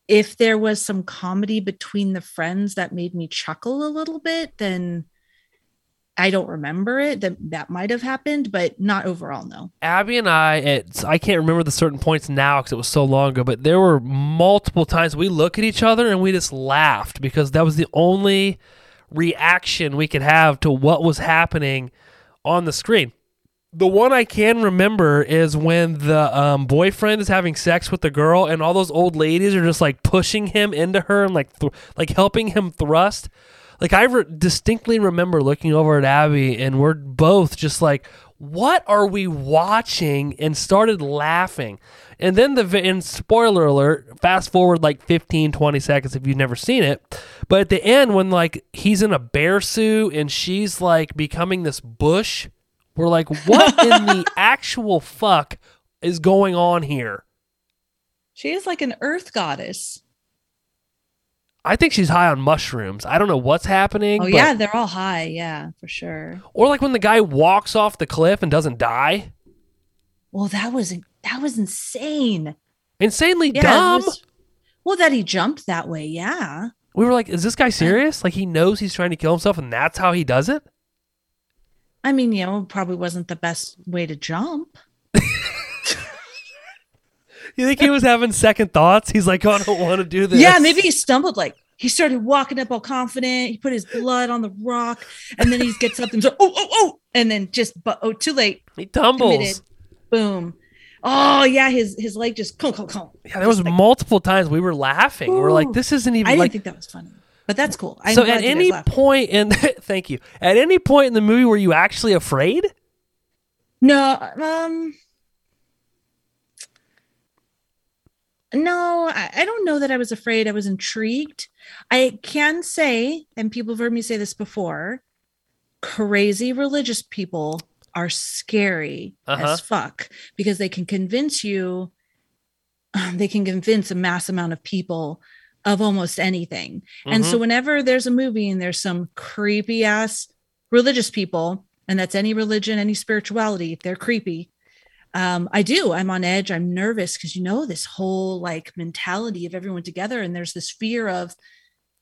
if there was some comedy between the friends that made me chuckle a little bit, then I don't remember it. That that might have happened, but not overall. No. Abby and I, at, I can't remember the certain points now because it was so long ago, but there were multiple times we look at each other and we just laughed because that was the only reaction we could have to what was happening on the screen. The one I can remember is when the um, boyfriend is having sex with the girl, and all those old ladies are just like pushing him into her and like th- like helping him thrust. Like I re- distinctly remember looking over at Abby, and we're both just like, "What are we watching?" and started laughing. And then the vi- and spoiler alert, fast forward like 15, 20 seconds if you've never seen it. But at the end, when like he's in a bear suit and she's like becoming this bush, we're like, what in the actual fuck is going on here? She is like an earth goddess. I think she's high on mushrooms. I don't know what's happening. Oh yeah, they're all high. Yeah, for sure. Or like when the guy walks off the cliff and doesn't die. Well, that was that was insane. Insanely Yeah. dumb. was- well, that he jumped that way. Yeah. we were like, is this guy serious? Like he knows he's trying to kill himself and that's how he does it? I mean, you know, probably wasn't the best way to jump. You think he was having second thoughts? He's like, oh, I don't want to do this. Yeah, maybe he stumbled. Like he started walking up all confident. He put his blood on the rock, and then he gets up and so oh oh oh, and then just but oh too late. he tumbles. Committed. Boom. Oh yeah, his his leg just conk, conk, conk. Yeah, there was multiple times we were laughing. We are like, this isn't even I didn't like. think that was funny, but that's cool. I'm so at any point in, thank you. At any point in the movie, were you actually afraid? no, um, no, I, I don't know that I was afraid. I was intrigued. I can say, and people have heard me say this before, crazy religious people are scary Uh-huh. as fuck because they can convince you, they can convince a mass amount of people of almost anything. And Mm-hmm. so whenever there's a movie and there's some creepy ass religious people, and that's any religion, any spirituality. They're creepy. Um, I do. I'm on edge. I'm nervous because you know this whole like mentality of everyone together, and there's this fear of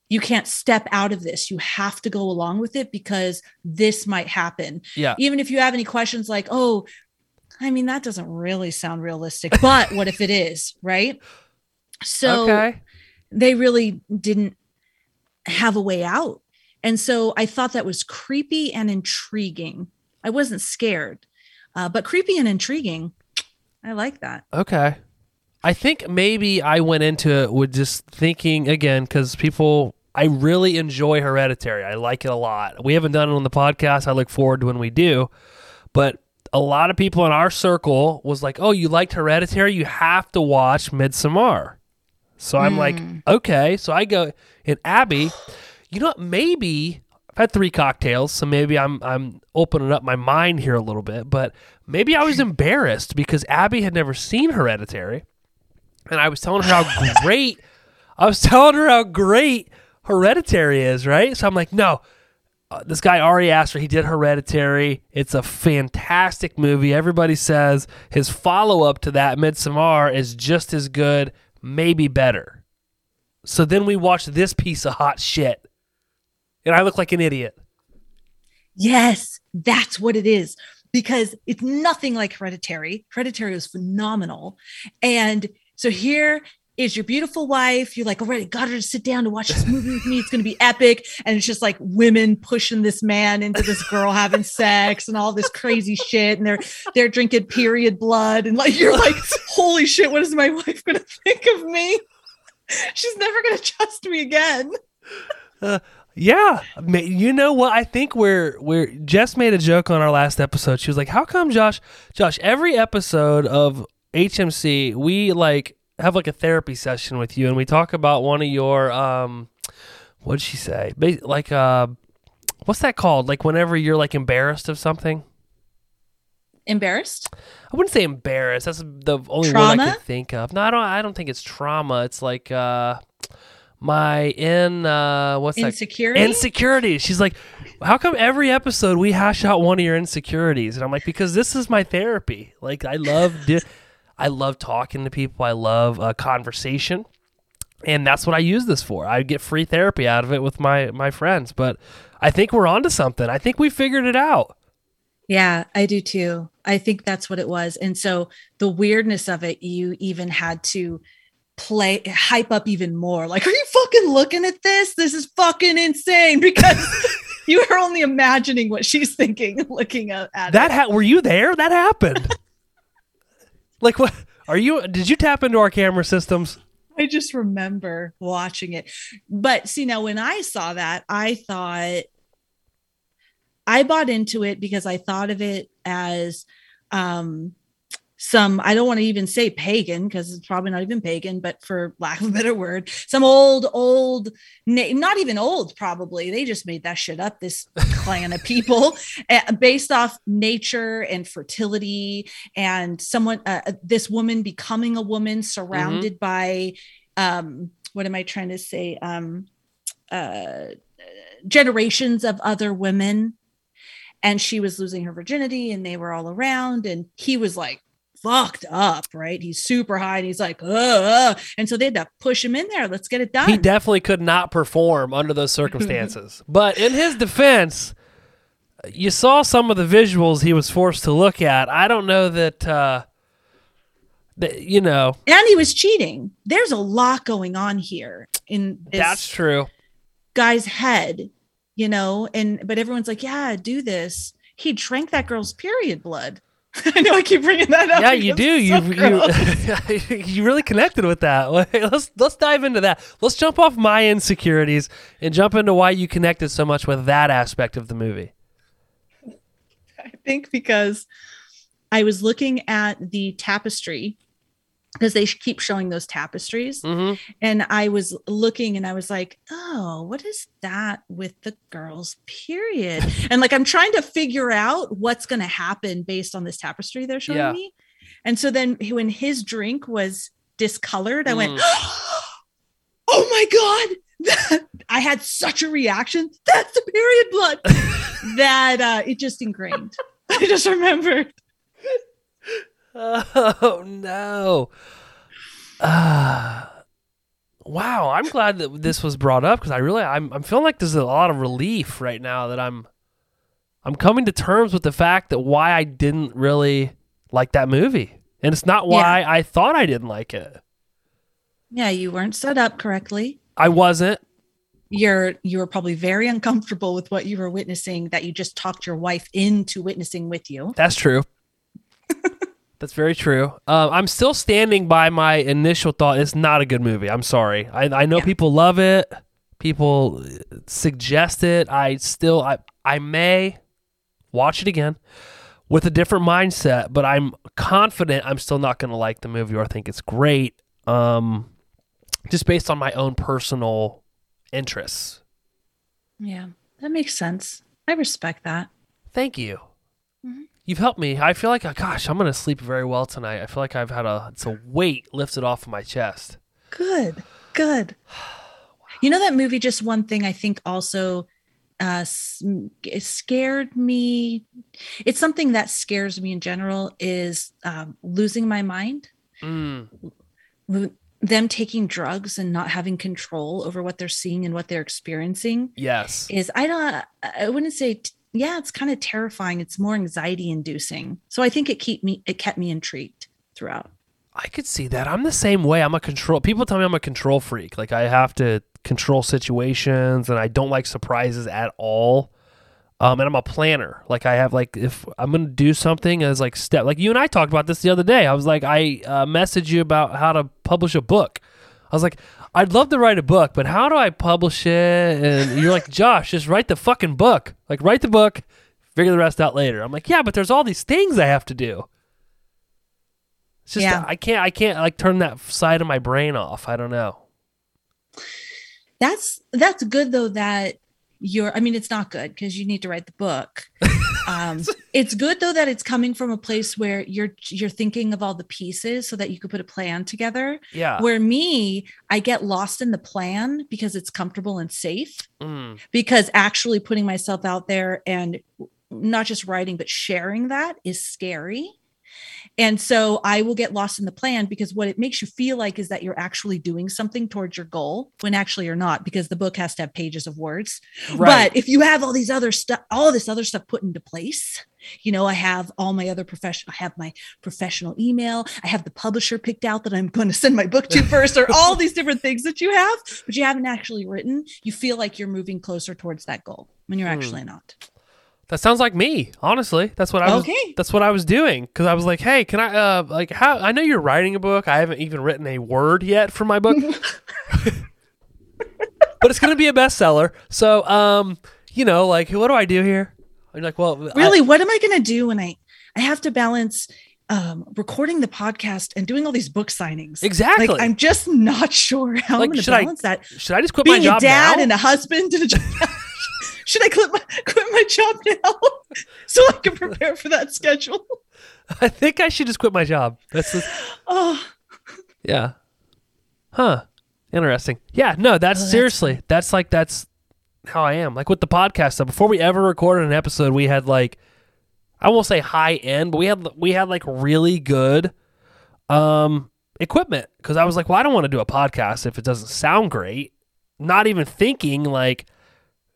you can't step out of this. You have to go along with it because this might happen. Yeah. Even if you have any questions like, oh, I mean, that doesn't really sound realistic, but what if it is? Right. So okay. they really didn't have a way out. And so I thought that was creepy and intriguing. I wasn't scared, uh, but creepy and intriguing. I like that. Okay. I think maybe I went into it with just thinking again because people, I really enjoy Hereditary. I like it a lot. We haven't done it on the podcast. I look forward to when we do. But a lot of people in our circle was like, "Oh, you liked Hereditary? You have to watch Midsommar." So I'm like, "Okay." So I go, and Abby, you know what? Maybe I've had three cocktails, so maybe I'm I'm opening up my mind here a little bit. But maybe I was embarrassed because Abby had never seen Hereditary, and I was telling her how great I was telling her how great Hereditary is, right? So I'm like, no. Uh, this guy Ari Aster, he did Hereditary. It's a fantastic movie. Everybody says his follow up to that, Midsommar, is just as good, maybe better. So then we watched this piece of hot shit, and I look like an idiot. Yes, that's what it is. Because it's nothing like Hereditary. Hereditary was phenomenal. And so here is your beautiful wife. You're like, already got her to sit down to watch this movie with me. It's going to be epic. And it's just like women pushing this man into this girl having sex and all this crazy shit. And they're they're drinking period blood. And like you're like, holy shit, what is my wife going to think of me? She's never going to trust me again. Uh, Yeah, you know what? I think we're we're Jess made a joke on our last episode. She was like, "How come, Josh? Josh, every episode of HMC, we like have like a therapy session with you, and we talk about one of your um, what'd she say? Like uh, what's that called? Like whenever you're like embarrassed of something." Embarrassed? I wouldn't say embarrassed. That's the only word I Trauma? can think of. No, I don't. I don't think it's trauma. It's like uh, my in uh, what's that? Insecurity? Insecurity. She's like, how come every episode we hash out one of your insecurities? And I'm like, because this is my therapy. Like, I love, di- I love talking to people. I love uh, conversation, and that's what I use this for. I get free therapy out of it with my my friends. But I think we're onto something. I think we figured it out. Yeah, I do too. I think that's what it was. And so the weirdness of it, you even had to play hype up even more. Like, are you fucking looking at this? This is fucking insane because you are only imagining what she's thinking looking at, at That ha- were you there? That happened. like what? Are you? Did you tap into our camera systems? I just remember watching it. But see, now when I saw that, I thought I bought into it because I thought of it as um some I don't want to even say pagan because it's probably not even pagan, but for lack of a better word, some old, old, na- not even old, probably. They just made that shit up, this clan of people uh, based off nature and fertility and someone, uh, this woman becoming a woman surrounded by, um, what am I trying to say? Um, uh, generations of other women and she was losing her virginity and they were all around and he was like fucked up right he's super high and he's like uh, and so they had to push him in there let's get it done He definitely could not perform under those circumstances. but in his defense, you saw some of the visuals he was forced to look at. I don't know that. Uh, that you know, and he was cheating there's a lot going on here in this that's true. guy's head you know and but everyone's like yeah do this he drank that girl's period blood i know i keep bringing that up Yeah, you do. You you you really connected with that. Let's let's dive into that. Let's jump off my insecurities and jump into why you connected so much with that aspect of the movie. I think because I was looking at the tapestry because they keep showing those tapestries hmm and I was looking and I was like, "Oh, what is that with the girl's period?" and like I'm trying to figure out what's going to happen based on this tapestry they're showing Yeah. me. And so then when his drink was discolored, I went, Mm. "Oh my god, I had such a reaction. That's the period blood that uh, it just ingrained. I just remembered. Oh no. Uh, wow, I'm glad that this was brought up because I really I'm I'm feeling like there's a lot of relief right now that I'm I'm coming to terms with the fact that why I didn't really like that movie. And it's not why I thought I didn't like it. Yeah, you weren't set up correctly. I wasn't. You're you were probably very uncomfortable with what you were witnessing that you just talked your wife into witnessing with you. That's true. That's very true. Um, I'm still standing by my initial thought. It's not a good movie. I'm sorry. I, I know Yeah. people love it. People suggest it. I still I I may watch it again with a different mindset, but I'm confident I'm still not going to like the movie or think it's great. Um, just based on my own personal interests. Yeah, that makes sense. I respect that. Thank you. Mhm. You've helped me. I feel like, uh, gosh, I'm gonna sleep very well tonight. I feel like I've had a it's a weight lifted off of my chest. Good, good. You know that movie. Just one thing I think also uh, scared me. It's something that scares me in general. Is um, losing my mind. Mm, them taking drugs and not having control over what they're seeing and what they're experiencing yes. is i don't i wouldn't say t- yeah it's kind of terrifying it's more anxiety inducing so i think it keep me it kept me intrigued throughout I could see that. I'm the same way. I'm a control. People tell me I'm a control freak. Like I have to control situations, and I don't like surprises at all. Um, and I'm a planner. Like I have like if I'm gonna do something as like step. Like you and I talked about this the other day. I was like I uh, messaged you about how to publish a book. I was like I'd love to write a book, but how do I publish it? And you're like Josh, just write the fucking book. Like write the book, figure the rest out later. I'm like yeah, but there's all these things I have to do. It's just Yeah. I can't I can't like turn that side of my brain off. I don't know. that's that's good though that you're i mean it's not good because you need to write the book um it's good though that it's coming from a place where you're you're thinking of all the pieces so that you could put a plan together Yeah. where me i get lost in the plan because it's comfortable and safe Mm. because actually putting myself out there and not just writing but sharing that is scary and so i will get lost in the plan because what it makes you feel like is that you're actually doing something towards your goal when actually you're not because the book has to have pages of words Right. but if you have all these other stuff all this other stuff put into place you know i have all my other profession i have my professional email i have the publisher picked out that i'm going to send my book to first or all these different things that you have but you haven't actually written you feel like you're moving closer towards that goal when you're Hmm. actually not That sounds like me, honestly. That's what I was. Okay. That's what I was doing because I was like, "Hey, can I? Uh, like, how? I know you're writing a book. I haven't even written a word yet for my book, but it's gonna be a bestseller. So, um, you know, like, what do I do here? I'm like, well, I- really what am i going to do when i i have to balance um recording the podcast and doing all these book signings exactly. like i'm just not sure how Like, i'm going to should I- balance that Should I just quit my being a dad now? and a husband and a should I quit my quit my job now so I can prepare for that schedule? I think I should just quit my job. That's the, Oh, yeah. Huh. Interesting. Yeah. No, that's, Oh, that's seriously. That's like that's how I am. Like with the podcast stuff. Before we ever recorded an episode, we had like I won't say high end, but we had we had like really good um equipment because I was like, well, I don't want to do a podcast if it doesn't sound great. Not even thinking like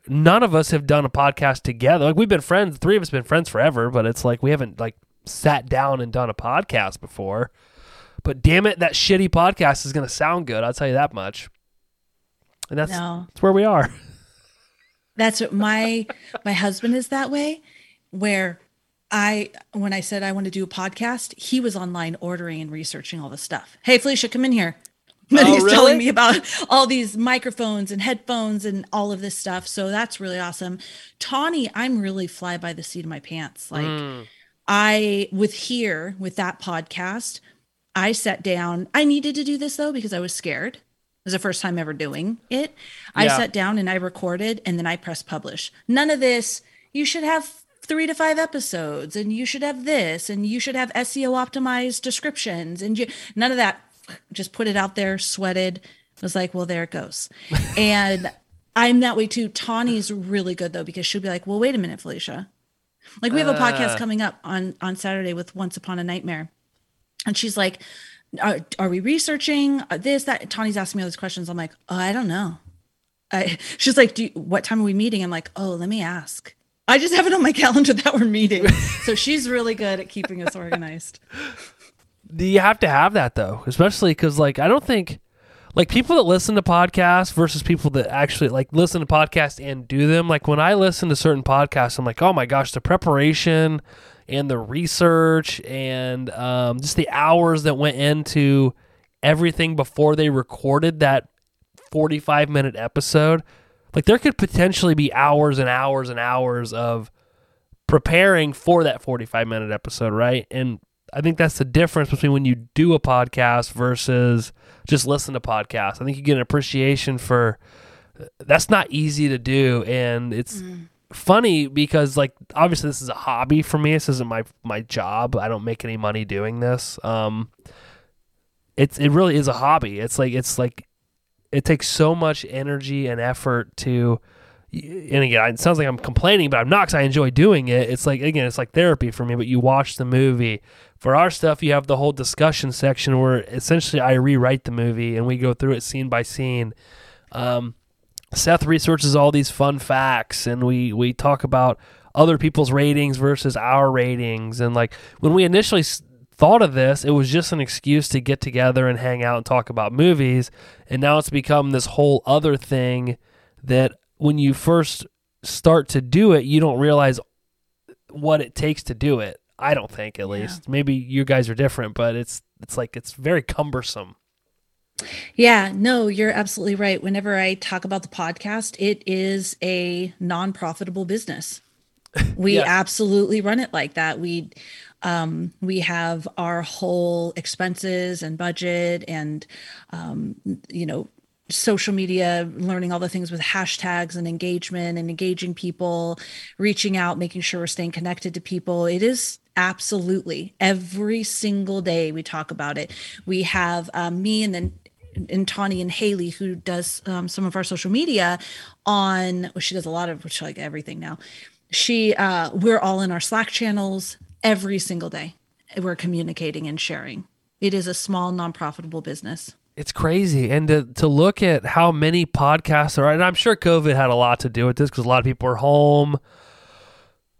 none of us have done a podcast together. Like we've been friends, three of us have been friends forever, but it's like we haven't like sat down and done a podcast before. But damn it, that shitty podcast is going to sound good. I'll tell you that much. And that's no. that's where we are. That's what my my husband is that way where I when I said I want to do a podcast, he was online ordering and researching all the stuff. Hey Felicia, come in here. And Oh, he's really? telling me about all these microphones and headphones and all of this stuff. So that's really awesome. Tawny, I'm really fly by the seat of my pants. Like Mm. I with here with that podcast, I sat down. I needed to do this though because I was scared. It was the first time ever doing it. I Yeah. sat down and I recorded and then I pressed publish. None of this. You should have three to five episodes and you should have this and you should have SEO optimized descriptions and you none of that. Just put it out there, sweated. I was like, well, there it goes. and I'm that way too. Tawny's really good though, because she'll be like, well, wait a minute, Felicia. Like we have a Uh. podcast coming up on on Saturday with Once Upon a Nightmare. And she's like, are, are we researching uh, this, that? Tawny's asking me all these questions. I'm like, oh, I don't know. I, she's like, Do you, what time are we meeting? I'm like, oh, let me ask. I just have it on my calendar that we're meeting. so she's really good at keeping us organized. You have to have that though? Especially because like I don't think like people that listen to podcasts versus people that actually like listen to podcasts and do them. Like when I listen to certain podcasts, I'm like, oh my gosh, the preparation and the research and um, just the hours that went into everything before they recorded that 45 minute episode. Like there could potentially be hours and hours and hours of preparing for that 45 minute episode, right? And I think that's the difference between when you do a podcast versus just listen to podcasts. I think you get an appreciation for that's not easy to do and it's funny because like obviously this is a hobby for me. This isn't my my job. I don't make any money doing this. Um it's it really is a hobby. It's like it's like it takes so much energy and effort to and again, it sounds like I'm complaining, but I'm not because I enjoy doing it. It's like again, it's like therapy for me. But you watch the movie. For our stuff, you have the whole discussion section where essentially I rewrite the movie and we go through it scene by scene. Um, Seth researches all these fun facts, and we we talk about other people's ratings versus our ratings. And like when we initially thought of this, it was just an excuse to get together and hang out and talk about movies. And now it's become this whole other thing that when you first start to do it, you don't realize what it takes to do it. I don't think, at least. Maybe you guys are different, but it's it's like it's very cumbersome. Yeah, no, you're absolutely right. Whenever I talk about the podcast, it is a non-profitable business. We Yes. absolutely run it like that. We um we have our whole expenses and budget and um you know social media learning all the things with hashtags and engagement and engaging people reaching out making sure we're staying connected to people it is absolutely every single day we talk about it we have um, me and then and Tawny and Haley, who does um, some of our social media on, well, she does a lot of, which like everything now. She, uh, we're all in our Slack channels every single day. We're communicating and sharing. It is a small, non-profitable business. It's crazy. And to, to look at how many podcasts are, and I'm sure COVID had a lot to do with this because a lot of people are home.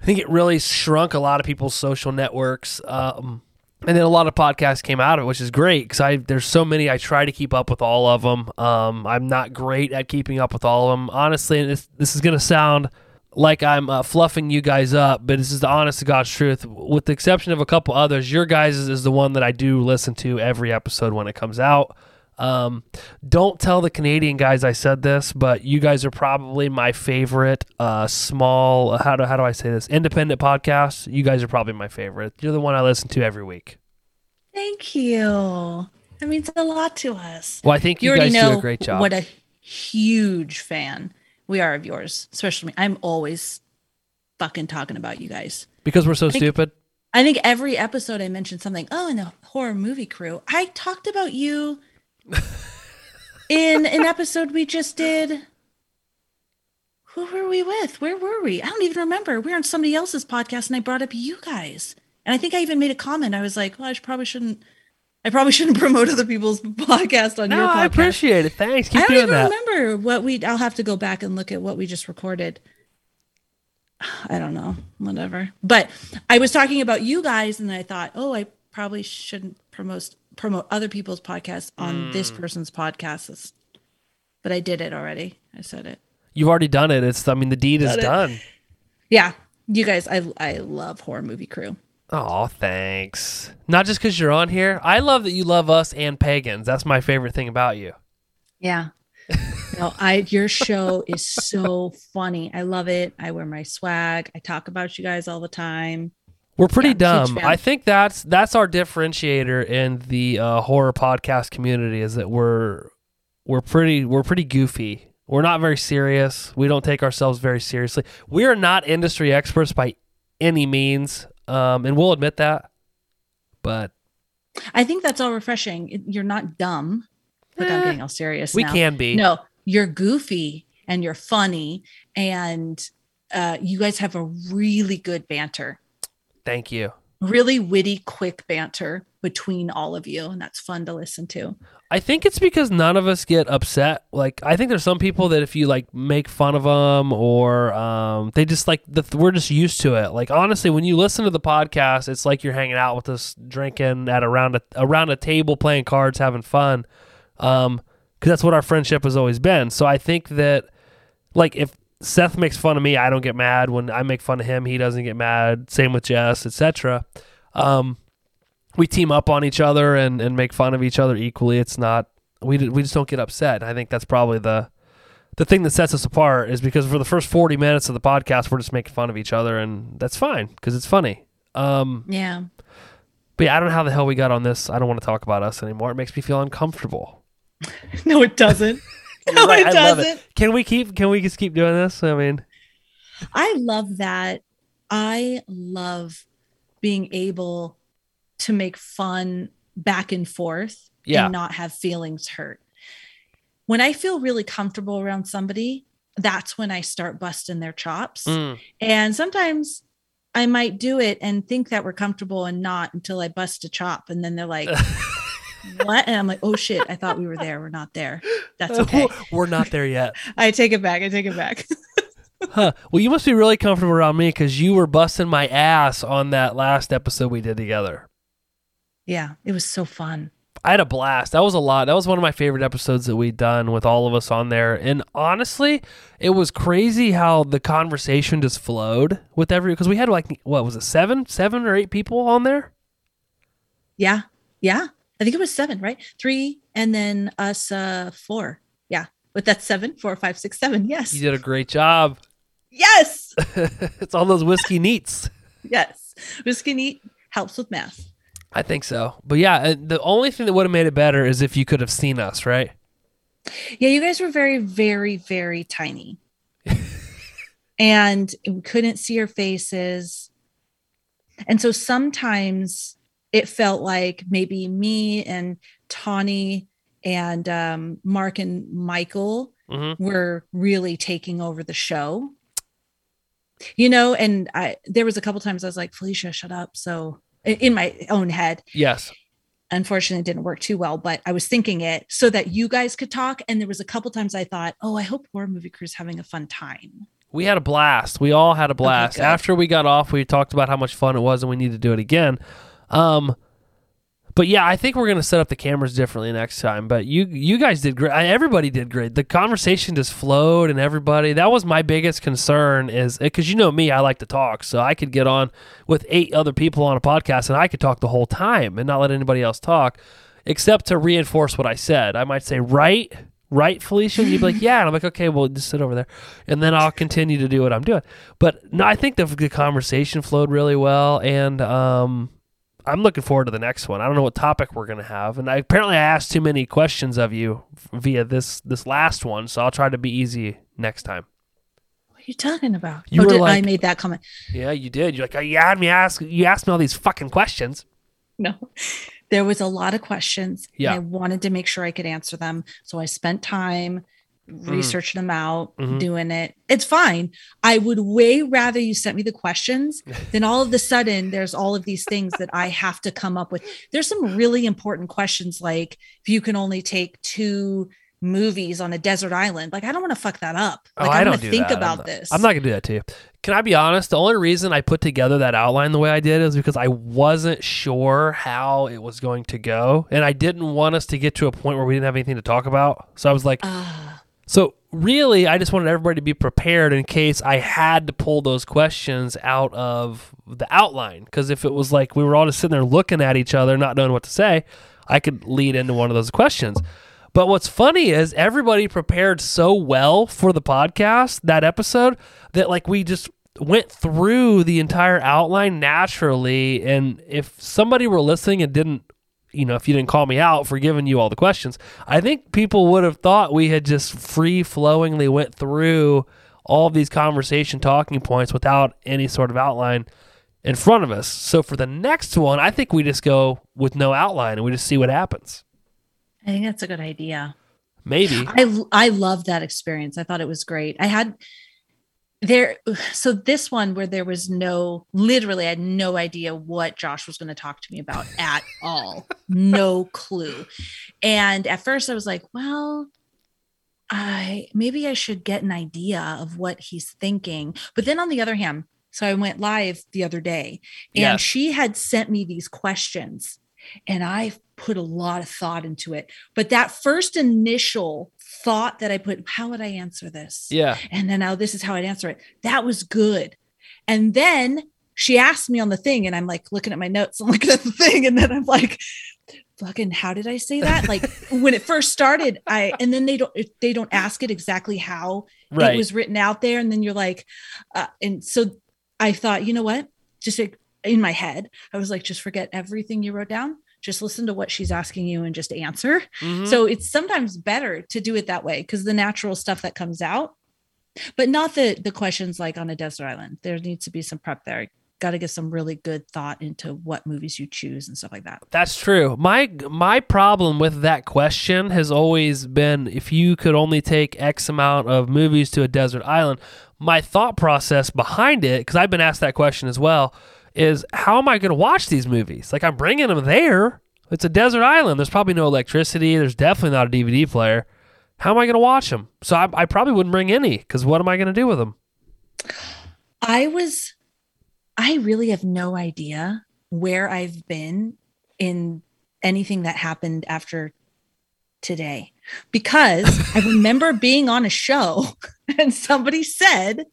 I think it really shrunk a lot of people's social networks. Um, and then a lot of podcasts came out of it, which is great because I there's so many. I try to keep up with all of them. Um, I'm not great at keeping up with all of them, honestly. And this this is gonna sound like I'm uh, fluffing you guys up, but this is the honest to God's truth. With the exception of a couple others, your guys is the one that I do listen to every episode when it comes out. Um, don't tell the Canadian guys I said this, but you guys are probably my favorite uh, small. How do how do I say this? Independent podcast. You guys are probably my favorite. You're the one I listen to every week. Thank you. That means a lot to us. Well, I think you, You, guys know do a great job. what a huge fan we are of yours, especially me. I'm always fucking talking about you guys. because we're so think- stupid. I think every episode I mentioned something. Oh, in the horror movie crew, I talked about you in an episode we just did. Who were we with? Where were we? I don't even remember. We were on somebody else's podcast, and I brought up you guys. And I think I even made a comment. I was like, "Well, I probably shouldn't. I probably shouldn't promote other people's podcast on your No, podcast." I appreciate it. Thanks. I don't even that. remember what we. I'll have to go back and look at what we just recorded. I don't know, whatever. But I was talking about you guys, and I thought, oh, I probably shouldn't promote promote other people's podcasts on this Hmm. person's podcast. It's- But I did it already. I said it. You've already done it. It's. I mean, the deed is Done it. done. Yeah, you guys. I I love horror movie crew. Oh, thanks. Not just because you're on here. I love that you love us and pagans. That's my favorite thing about you. Yeah. no, I your show is so funny. I love it. I wear my swag. I talk about you guys all the time. We're pretty Yeah, dumb. I think that's that's our differentiator in the uh, horror podcast community is that we're we're pretty we're pretty goofy. We're not very serious. We don't take ourselves very seriously. We are not industry experts by any means, um, and we'll admit that. But I think that's all refreshing. You're not dumb. without Eh, getting all serious. we now. can be. No, you're goofy and you're funny, and uh, you guys have a really good banter, Thank you. really witty, quick banter between all of you, and that's fun to listen to. I think it's because none of us get upset. Like I think there's some people that if you like make fun of them or um, they just like the, we're just used to it. Like honestly, when you listen to the podcast, it's like you're hanging out with us, drinking at around a around a table, playing cards, having fun. Um, because that's what our friendship has always been. So I think that like if Seth makes fun of me, I don't get mad. When I make fun of him, he doesn't get mad. Same with Jess, etc. Um, we team up on each other and, and make fun of each other equally. It's not we we just don't get upset. I think that's probably the the thing that sets us apart is because for the first 40 minutes of the podcast we're just making fun of each other and that's fine because it's funny. Um, Yeah. but yeah, I don't know how the hell we got on this. I don't want to talk about us anymore. It makes me feel uncomfortable. No, it doesn't. You're right, it I doesn't. Can we keep can we just keep doing this? I mean, I love that. I love being able to make fun back and forth Yeah. and not have feelings hurt. When I feel really comfortable around somebody, that's when I start busting their chops. mm, And sometimes I might do it and think that we're comfortable and not until I bust a chop. And then they're like, what? And I'm like, oh shit, I thought we were there. We're not there. That's uh, okay. we're not there yet. I take it back. I take it back. Huh. Well, you must be really comfortable around me because you were busting my ass on that last episode we did together. yeah, it was so fun. I had a blast. That was a lot. That was one of my favorite episodes that we'd done with all of us on there. And honestly, it was crazy how the conversation just flowed with every because we had like what was it seven, seven or eight people on there. Yeah. Yeah. I think it was seven, right? Three and then us uh four. Yeah. But that's seven, four, five, six, seven. Yes. You did a great job. Yes. it's all those whiskey neats. yes. Whiskey neat helps with math. I think so. But yeah, uh, the only thing that would have made it better is if you could have seen us, right? Yeah, you guys were very, very, very tiny. and we couldn't see your faces. And so sometimes it felt like maybe me and Tawny and um, Mark and Michael hmm were really taking over the show. You know, and I there was a couple times I was like, Felicia, shut up. So in- my own head, Yes. unfortunately it didn't work too well, but I was thinking it so that you guys could talk. And there was a couple times I thought, oh, I hope Horror Movie Crew's having a fun time. We had a blast. We all had a blast. good. After we got off, we talked about how much fun it was and we need to do it again. Um but yeah, I think we're gonna set up the cameras differently next time. But you you guys did great. Everybody did great. The conversation just flowed, and everybody. That was my biggest concern is because you know me, I like to talk, so I could get on with eight other people on a podcast, and I could talk the whole time and not let anybody else talk, except to reinforce what I said. I might say right, right, Felicia, you'd be like, yeah, and I'm like, okay, well, just sit over there, and then I'll continue to do what I'm doing. But no, I think the, the conversation flowed really well, and um, I'm looking forward to the next one. I don't know what topic we're gonna have, and I, apparently I asked too many questions of you via this this last one, so I'll try to be easy next time. What are you talking about? You oh, did, I made that comment. Yeah, you did. You're like, "Oh, you had me ask. You asked me all these fucking questions. No. There was a lot of questions. Yeah. And I wanted to make sure I could answer them. So I spent time. Researching them out, Mhm. doing it. It's fine. I would way rather you sent me the questions than all of the sudden there's all of these things that I have to come up with. There's some really important questions like if you can only take two movies on a desert island. Like I don't want to fuck that up. Oh, Like I I'm don't do think that. I'm about not- this. I'm not gonna do that to you. Can I be honest? The only reason I put together that outline the way I did is because I wasn't sure how it was going to go, and I didn't want us to get to a point where we didn't have anything to talk about. So I was like, Ah, so really, I just wanted everybody to be prepared in case I had to pull those questions out of the outline. Because if it was like we were all just sitting there looking at each other, not knowing what to say, I could lead into one of those questions. But what's funny is everybody prepared so well for the podcast, that episode, that like we just went through the entire outline naturally. And if somebody were listening and didn't you know, if you didn't call me out for giving you all the questions, I think people would have thought we had just free flowingly went through all of these conversation talking points without any sort of outline in front of us. So for the next one, I think we just go with no outline and we just see what happens. I think that's a good idea. Maybe. I I love that experience. I thought it was great. I had there so this one where there was no literally I had no idea what Josh was going to talk to me about at all. No clue. And at first I was like, well, I maybe I should get an idea of what he's thinking. But then on the other hand, so I went live the other day and Yes. she had sent me these questions and I put a lot of thought into it. But that first initial thought that I put, how would I answer this? Yeah. And then now this is how I'd answer it. That was good. And then she asked me on the thing, and I'm like looking at my notes, I'm looking at the thing, and then I'm like, fucking, how did I say that? Like when it first started, I and then they don't they don't ask it exactly how Right. it was written out there, and then you're like, uh, and so I thought, you know what? Just like, in my head, I was like, just forget everything you wrote down. Just listen to what she's asking you and just answer. Mhm. So it's sometimes better to do it that way because the natural stuff that comes out, but not the the questions like on a desert island. There needs to be some prep there. Got to get some really good thought into what movies you choose and stuff like that. That's true. My my problem with that question has always been if you could only take X amount of movies to a desert island. My thought process behind it, because I've been asked that question as well, is how am I going to watch these movies? Like I'm bringing them there. It's a desert island. There's probably no electricity. There's definitely not a DVD player. How am I going to watch them? So I, I probably wouldn't bring any because what am I going to do with them? I was, I really have no idea where I've been in anything that happened after today because I remember being on a show and somebody said,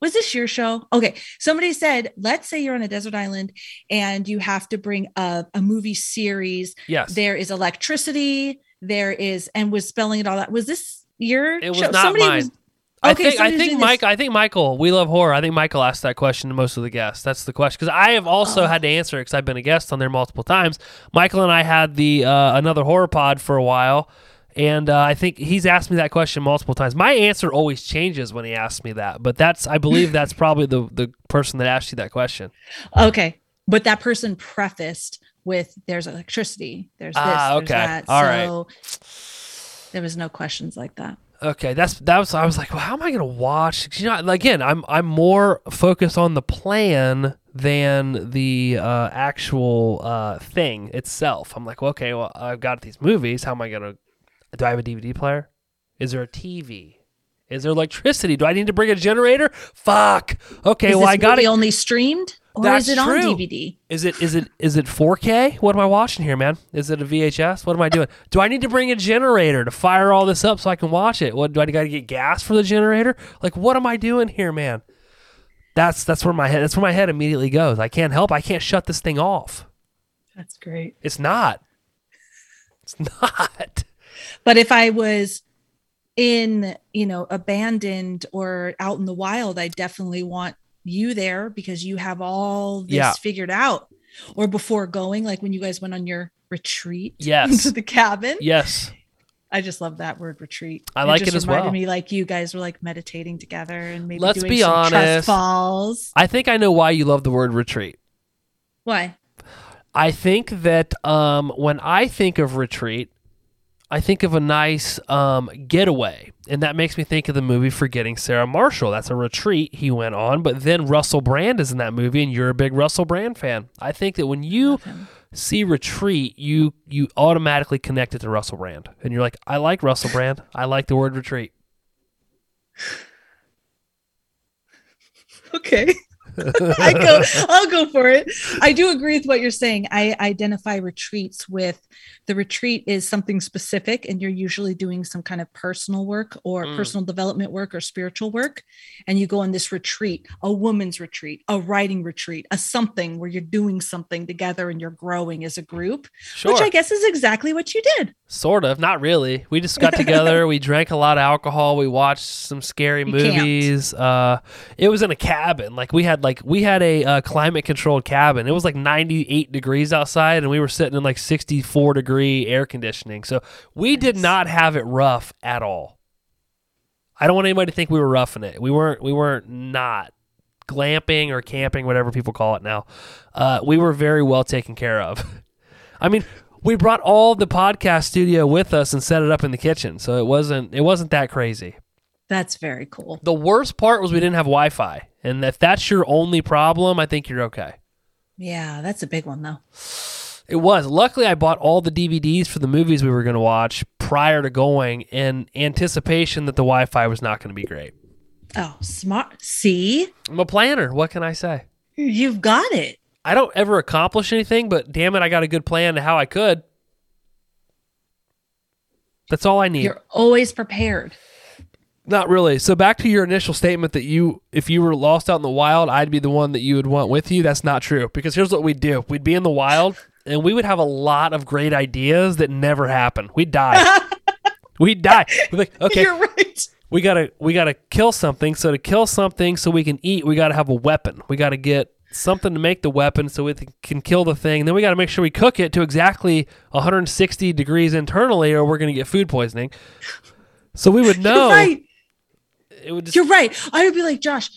was this your show? Okay. Somebody said, let's say you're on a desert island and you have to bring a, a movie series. Yes. There is electricity. There is, and was spelling it all out. Was this your It was show? not Somebody mine. was- I Okay, think I think doing this- Mike I think Michael we love horror. I think Michael asked that question to most of the guests. That's the question because I have also Oh. had to answer it because I've been a guest on there multiple times. Michael and I had the uh, another horror pod for a while, and uh, I think he's asked me that question multiple times. My answer always changes when he asks me that, but that's I believe that's probably the the person that asked you that question. Okay. But that person prefaced with there's electricity, there's this, Ah, there's okay. that. All right. so there was no questions like that. Okay, that's that was I was like, well, how am I going to watch? You know, again, I'm I'm more focused on the plan than the uh, actual uh, thing itself. I'm like, well, okay, well, I've got these movies. How am I going to? Do I have a DVD player? Is there a TV? Is there electricity? Do I need to bring a generator? Fuck. Okay, is well, this I got movie it. only streamed or That's is it on true. DVD? Is it is it is it 4K? What am I watching here, man? Is it a VHS? What am I doing? Do I need to bring a generator to fire all this up so I can watch it? What do I got to get gas for the generator? Like what am I doing here, man? That's that's where my head that's where my head immediately goes. I can't help. I can't shut this thing off. That's great. It's not. It's not. But if I was in, you know, abandoned or out in the wild, I definitely want you there because you have all this Yeah. figured out. Or before going, like when you guys went on your retreat Yes. into the cabin. Yes. I just love that word retreat. I like just it as reminded well. Me like you guys were like meditating together and maybe Let's doing be some honest. trust falls. I think I know why you love the word retreat. Why? I think that um, when I think of retreat, I think of a nice um, getaway. And that makes me think of the movie Forgetting Sarah Marshall. That's a retreat he went on. But then Russell Brand is in that movie, and you're a big Russell Brand fan. I think that when you see retreat, you you automatically connect it to Russell Brand. And you're like, I like Russell Brand. I like the word retreat. Okay. I go, I'll go for it. I do agree with what you're saying. I identify retreats with the retreat is something specific, and you're usually doing some kind of personal work or Mm. personal development work or spiritual work. And you go on this retreat, a woman's retreat, a writing retreat, a something where you're doing something together and you're growing as a group, Sure. which I guess is exactly what you did. Sort of, not really. We just got together. we drank a lot of alcohol. We watched some scary You movies. Uh, it was in a cabin. Like we had like we had a uh, climate controlled cabin. It was like 98 degrees outside, and we were sitting in like 64 degree air conditioning. So we did not have it rough at all. I don't want anybody to think we were roughing it. We weren't. We weren't not glamping or camping, whatever people call it now. Uh, we were very well taken care of. I mean, we brought all the podcast studio with us and set it up in the kitchen, so it wasn't it wasn't that crazy. That's very cool. The worst part was we didn't have Wi-Fi, and if that's your only problem, I think you're okay. Yeah, that's a big one though. It was. Luckily, I bought all the DVDs for the movies we were going to watch prior to going in anticipation that the Wi Fi was not going to be great. Oh, smart. See, I'm a planner. What can I say? you've got it. I don't ever accomplish anything, but damn it, I got a good plan to how I could. That's all I need. You're always prepared. Not really. So back to your initial statement that you, if you were lost out in the wild, I'd be the one that you would want with you. That's not true. Because here's what we'd do: we'd be in the wild, and we would have a lot of great ideas that never happen. We'd die. we'd die. We'd like, okay, You're right. we gotta we gotta kill something. So to kill something, so we can eat, we gotta have a weapon. We gotta get something to make the weapon, so we th- can kill the thing. Then we gotta make sure we cook it to exactly 160 degrees internally, or we're gonna get food poisoning. So we would know. You're right. It just You're right. I would be like, Josh,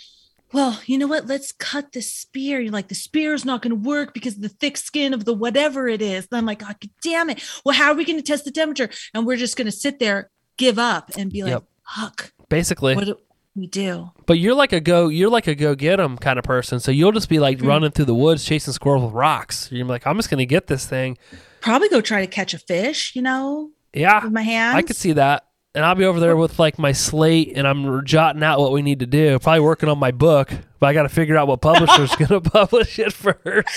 well, you know what? Let's cut the spear. You're like, the spear is not going to work because of the thick skin of the whatever it is. And I'm like, God damn it. Well, how are we going to test the temperature? And we're just going to sit there, give up, and be like, Yep. fuck, basically. what do we do? But you're like a go, you're like a go get 'em kind of person. So you'll just be like Mm. running through the woods chasing squirrels with rocks. You're like, I'm just gonna get this thing. Probably go try to catch a fish, you know, Yeah, with my hands. I could see that. And I'll be over there with like my slate, and I'm jotting out what we need to do. Probably working on my book, but I got to figure out what publisher's gonna publish it first.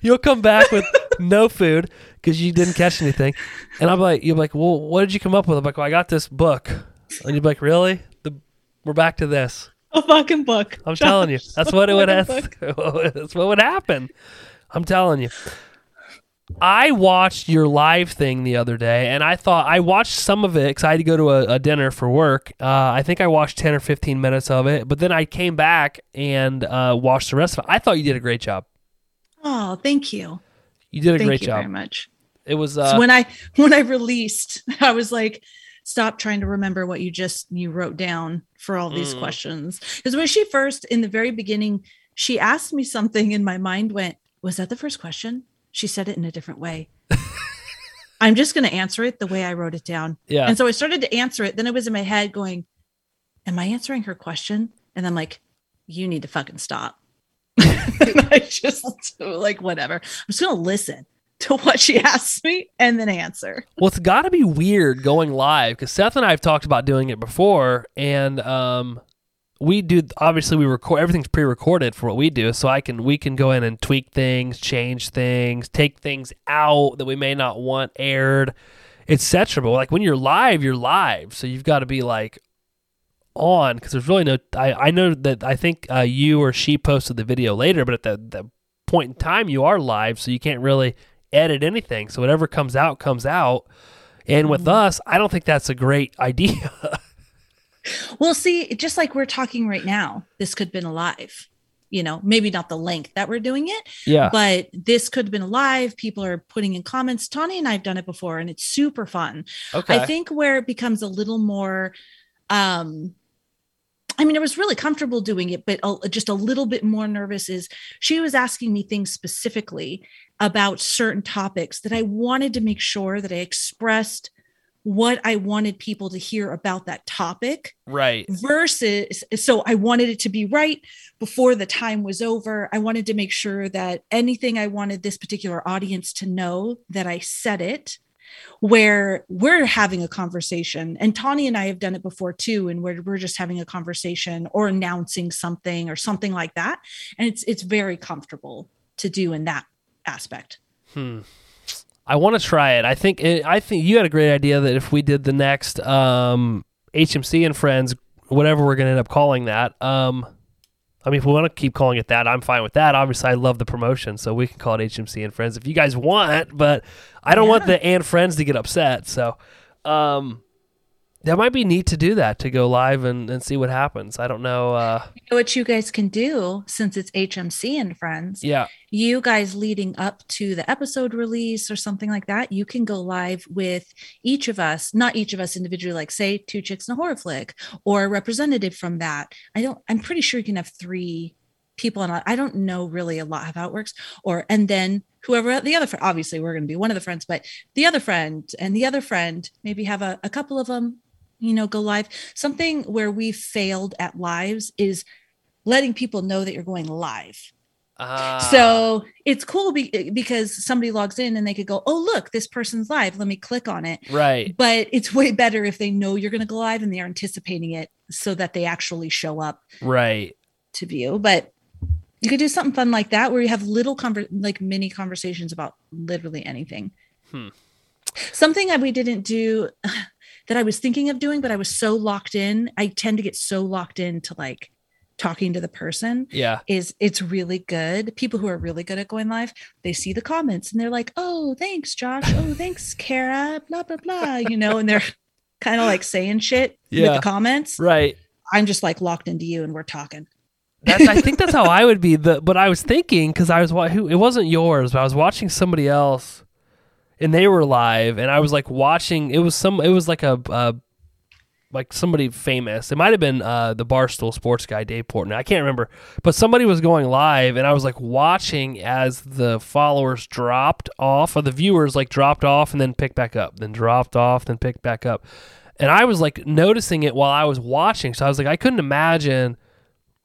You'll come back with no food because you didn't catch anything, and I'm like, you're like, well, what did you come up with? I'm like, well, I got this book, and you're like, really? The we're back to this. a fucking book. I'm telling you, that's what it would Fucking have. That's what would happen. I'm telling you. I watched your live thing the other day, and I thought I watched some of it because I had to go to a, a dinner for work. Uh, I think I watched ten or fifteen minutes of it, but then I came back and uh, watched the rest of it. I thought you did a great job. Oh, thank you. You did a great job. Thank great you job. very much. It was so uh, when I when I released, I was like, stop trying to remember what you just you wrote down for all these Mm. questions. Because when she first in the very beginning, she asked me something, and my mind went, "Was that the first question?" She said it in a different way. I'm just going to answer it the way I wrote it down. yeah. And so I started to answer it. Then it was in my head going, Am I answering her question? And I'm like, You need to fucking stop. I just like, whatever. I'm just going to listen to what she asks me and then answer. Well, it's got to be weird going live because Seth and I have talked about doing it before, and um, we do. Obviously, we record everything's pre-recorded for what we do, so I can we can go in and tweak things, change things, take things out that we may not want aired, etc. But like when you're live, you're live, so you've got to be like on because there's really no. I I know that I think uh, you or she posted the video later, but at the the point in time you are live, so you can't really edit anything. So whatever comes out comes out. And with us, I don't think that's a great idea. Well, see, just like we're talking right now, this could have been alive. You know, maybe not the length that we're doing it, yeah. but this could have been alive. People are putting in comments. Tawny and I have done it before, and it's super fun. Okay. I think where it becomes a little more um I mean, I was really comfortable doing it, but just a little bit more nervous is she was asking me things specifically about certain topics that I wanted to make sure that I expressed what I wanted people to hear about that topic right. versus so I wanted it to be right before the time was over. I wanted to make sure that anything I wanted this particular audience to know that I said it where we're having a conversation and Tawny and I have done it before too and where we're just having a conversation or announcing something or something like that and it's it's very comfortable to do in that aspect. Hmm. I want to try it. I think it, I think you had a great idea that if we did the next um, HMC and Friends, whatever we're going to end up calling that. Um, I mean, if we want to keep calling it that, I'm fine with that. Obviously, I love the promotion, so we can call it HMC and Friends if you guys want. But I don't want the and Friends to get upset. So um, that might be neat to do that to go live and, and see what happens. I don't know. Uh, You know what you guys can do since it's HMC and friends yeah. you guys leading up to the episode release or something like that, you can go live with each of us, not each of us individually, like say two chicks in a horror flick or a representative from that. I don't, I'm pretty sure you can have three people and I don't know really a lot how it works. Or and then whoever the other friend, obviously we're going to be one of the friends, but the other friend and the other friend maybe have a, a couple of them, you know, go live. Something where we failed at lives is letting people know that you're going live. Ah, So it's cool be- because somebody logs in and they could go, oh look, this person's live. Let me click on it. right. But it's way better if they know you're going to go live and they're anticipating it so that they actually show up Right. to view. But you could do something fun like that where you have little conver- like mini conversations about literally anything. Hmm. Something that we didn't do that I was thinking of doing, but I was so locked in. I tend to get so locked into like talking to the person Yeah. is it's really good. People who are really good at going live, they see the comments and they're like, "Oh, thanks, Josh. Oh, thanks, Kara." Blah blah blah. You know, and they're kind of like saying shit with the comments. Right. I'm just like locked into you, and we're talking. That's, I think that's how I would be. The but I was thinking because I was wa- who it wasn't yours, but I was watching somebody else, and they were live, and I was like watching. It was some. It was like a. Uh, like somebody famous. It might have been uh, the Barstool Sports guy, Dave Portnoy. I can't remember, but somebody was going live, and I was like watching as the followers dropped off, or the viewers like dropped off and then picked back up, then dropped off, then picked back up, and I was like noticing it while I was watching. So I was like, I couldn't imagine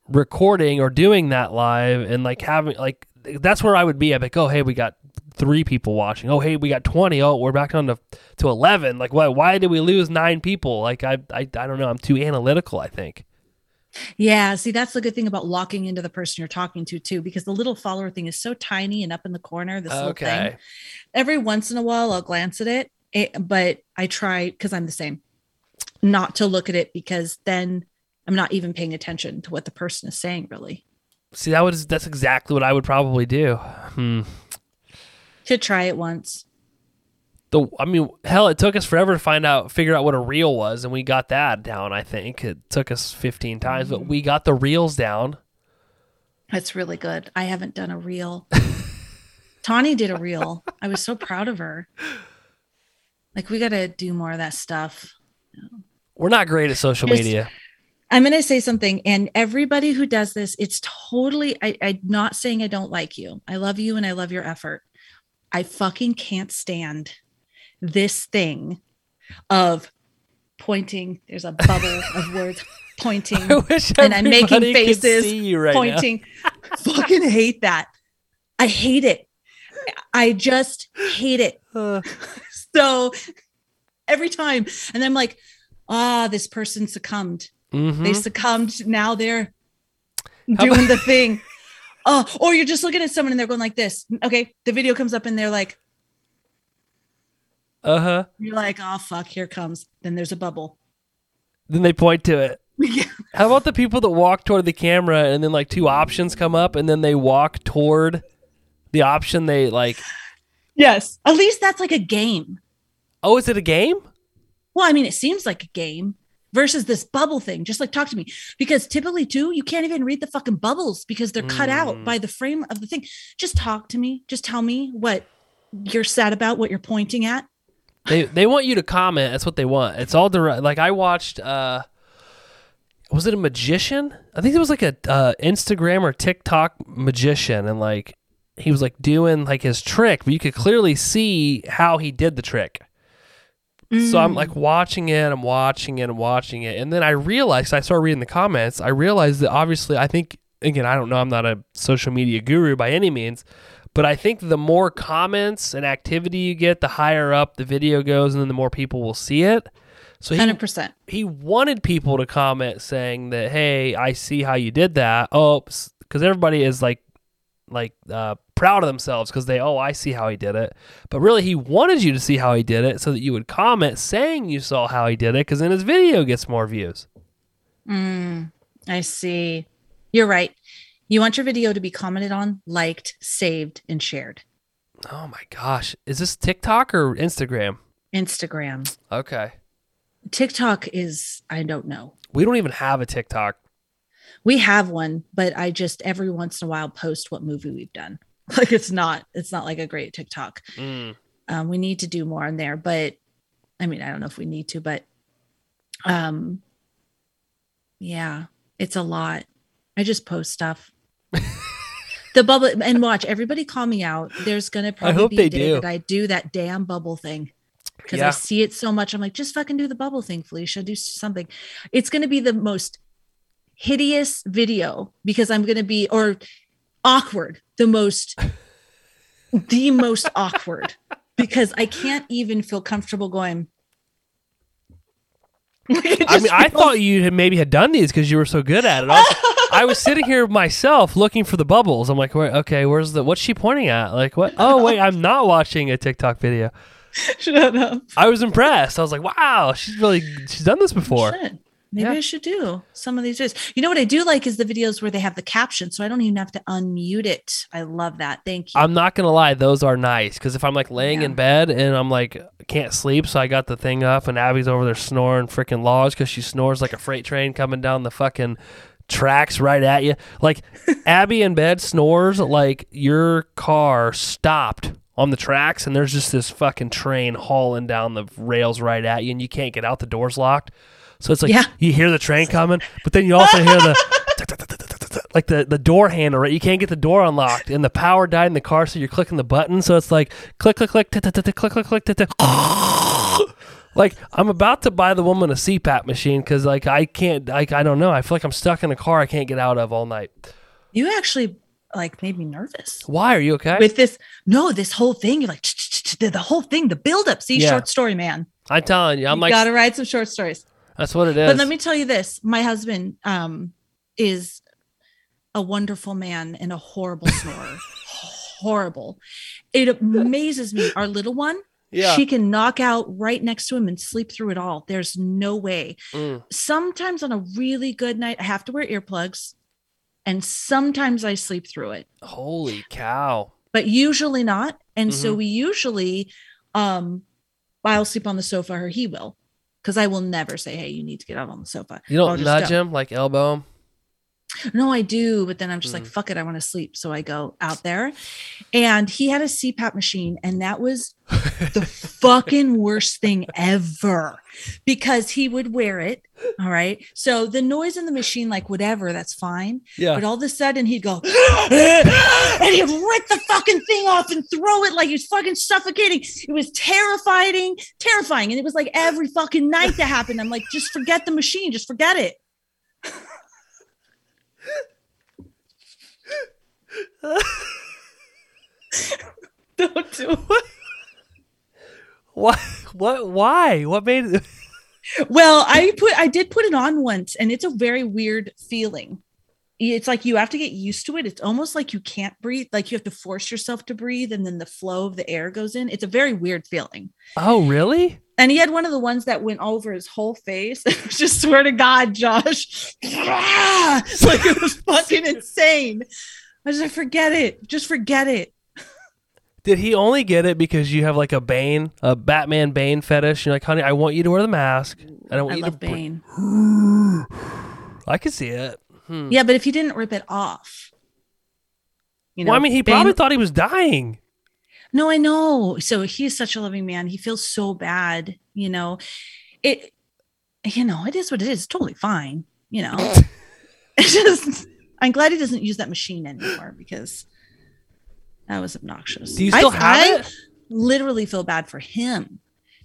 recording or doing that live and like having like that's where I would be. I'd be like, oh hey, we got three people watching. Oh hey, we got twenty. Oh, we're back on to to eleven. Like why why did we lose nine people? Like I I, I don't know. I'm too analytical. I think. Yeah, see, that's the good thing about locking into the person you're talking to too, because the little follower thing is so tiny and up in the corner. This little thing. Okay. Every once in a while, I'll glance at it, eh, but I try because I'm the same, not to look at it because then I'm not even paying attention to what the person is saying. Really, See that was that's exactly what I would probably do. Hmm. To try it once. The I mean, hell, it took us forever to find out, figure out what a reel was, and we got that down. I think it took us 15 times, but we got the reels down. That's really good. I haven't done a reel. Tawny did a reel. I was so proud of her. Like we got to do more of that stuff. We're not great at social media. I'm going to say something, and everybody who does this, it's totally, I, I'm not saying I don't like you. I love you and I love your effort. I fucking can't stand this thing of pointing. There's a bubble of words pointing, I and I'm making faces, right pointing. fucking hate that. I hate it. I just hate it. Uh, So every time, and I'm like, ah, this person succumbed. mhm. They succumbed. Now they're doing the thing. Oh, or you're just looking at someone and they're going like this. Okay, the video comes up and they're like, Uh huh. you're like, oh fuck, here comes. Then there's a bubble. Then they point to it. Yeah. How about the people that walk toward the camera and then like two options come up and then they walk toward the option they like? Yes. At least that's like a game. Oh, is it a game? Well, I mean, it seems like a game versus this bubble thing. Just like talk to me. Because typically, too, you can't even read the fucking bubbles because they're cut out Mm. by the frame of the thing. Just talk to me. Just tell me what you're sad about, what you're pointing at. They they want you to comment. That's what they want. It's all direct. Like I watched. uh Was it a magician? I think it was like a uh, Instagram or TikTok magician, and like he was like doing like his trick, but you could clearly see how he did the trick. So I'm Mm. like watching it, I'm watching it, I'm watching it, and then I realized I started reading the comments. I realized that obviously, I think again, I don't know, I'm not a social media guru by any means, but I think the more comments and activity you get, the higher up the video goes, and then the more people will see it. So he 100%. he wanted people to comment saying that, "Hey, I see how you did that." Oh, because everybody is like, like uh, proud of themselves because they, oh, I see how he did it. But really, he wanted you to see how he did it so that you would comment saying you saw how he did it, because then his video gets more views. Mm, I see. You're right. You want your video to be commented on, liked, saved, and shared. Oh my gosh, is this TikTok or Instagram? Instagram. Okay, TikTok is, I don't know. we don't even have a TikTok. We have one, but I just every once in a while post what movie we've done. Like it's not, it's not like a great TikTok. Mm. Um, we need to do more on there, but I mean, I don't know if we need to, but um, yeah, it's a lot. I just post stuff. the bubble and watch everybody call me out. There's gonna probably be a day do. that I do that damn bubble thing. Because Yeah. I see it so much. I'm like, just fucking do the bubble thing, Felicia. Do something. It's gonna be the most hideous video because I'm gonna be or awkward, the most the most awkward because I can't even feel comfortable going. I mean, I thought you had maybe had done these because you were so good at it. I was, I was sitting here myself looking for the bubbles. I'm like, okay, where's the? What's she pointing at? Like, what? Oh, wait, I'm not watching a TikTok video. shut up. I was impressed. I was like, wow, she's really she's done this before. Should. Maybe Yeah. I should do some of these videos. You know what I do like is the videos where they have the caption, so I don't even have to unmute it. I love that. Thank you. I'm not gonna lie, those are nice because if I'm like laying Yeah. in bed and I'm like can't sleep, so I got the thing up and Abby's over there snoring freaking logs because she snores like a freight train coming down the fucking tracks right at you. Like Abby in bed snores like your car stopped on the tracks and there's just this fucking train hauling down the rails right at you and you can't get out. The door's locked. So it's like Yeah. you hear the train coming, but then you also hear the like the, the door handle, right? You can't get the door unlocked, and the power died in the car, so you're clicking the button. So it's like click, click, click, click, click, click, tick, tick. Like I'm about to buy the woman a CPAP machine because like I can't, like I don't know. I feel like I'm stuck in a car I can't get out of all night. you actually like made me nervous Why are you okay? with this. No, this whole thing. You're like the the whole thing, the buildup. See, short story, man. I'm telling you, I'm you like gotta write some short stories. That's what it is. But let me tell you this: my husband um, is a wonderful man and a horrible snorer. horrible. It amazes me. Our little one, yeah. she can knock out right next to him and sleep through it all. There's no way. Mm. Sometimes on a really good night, I have to wear earplugs, and sometimes I sleep through it, Holy cow! but usually not. And so Mm-hmm. we usually, um, I'll sleep on the sofa or he will. Because I will never say, "Hey, you need to get out on the sofa." You don't nudge go. him like elbow him. No, I do, but then I'm just Mm. like, fuck it, I want to sleep. So I go out there. And he had a CPAP machine, and that was the fucking worst thing ever because he would wear it. All right. So the noise in the machine, like whatever, that's fine. Yeah. But all of a sudden he'd go, and he'd rip the fucking thing off and throw it like he was fucking suffocating. It was terrifying, terrifying. And it was like every fucking night that happened. I'm like, just forget the machine, just forget it. Don't do it. What? What? Why? What made it? Well, I put I did put it on once and it's a very weird feeling. It's like you have to get used to it. It's almost like you can't breathe, like you have to force yourself to breathe and then the flow of the air goes in. It's a very weird feeling. Oh, really? And he had one of the ones that went over his whole face. Just swear to God, Josh. like it was fucking insane. I just forget it. Just forget it. Did he only get it because you have like a Bane, a Batman Bane fetish? You're like, honey, I want you to wear the mask. I don't want I you love to. Bane. I could see it. Hmm. Yeah, but if he didn't rip it off, you know, well, I mean, he Bane- probably thought he was dying. No, I know. So he's such a loving man. He feels so bad, you know. It you know, it is what it is. It's totally fine, you know. it's just I'm glad he doesn't use that machine anymore because that was obnoxious. Do you still I, have I it? literally feel bad for him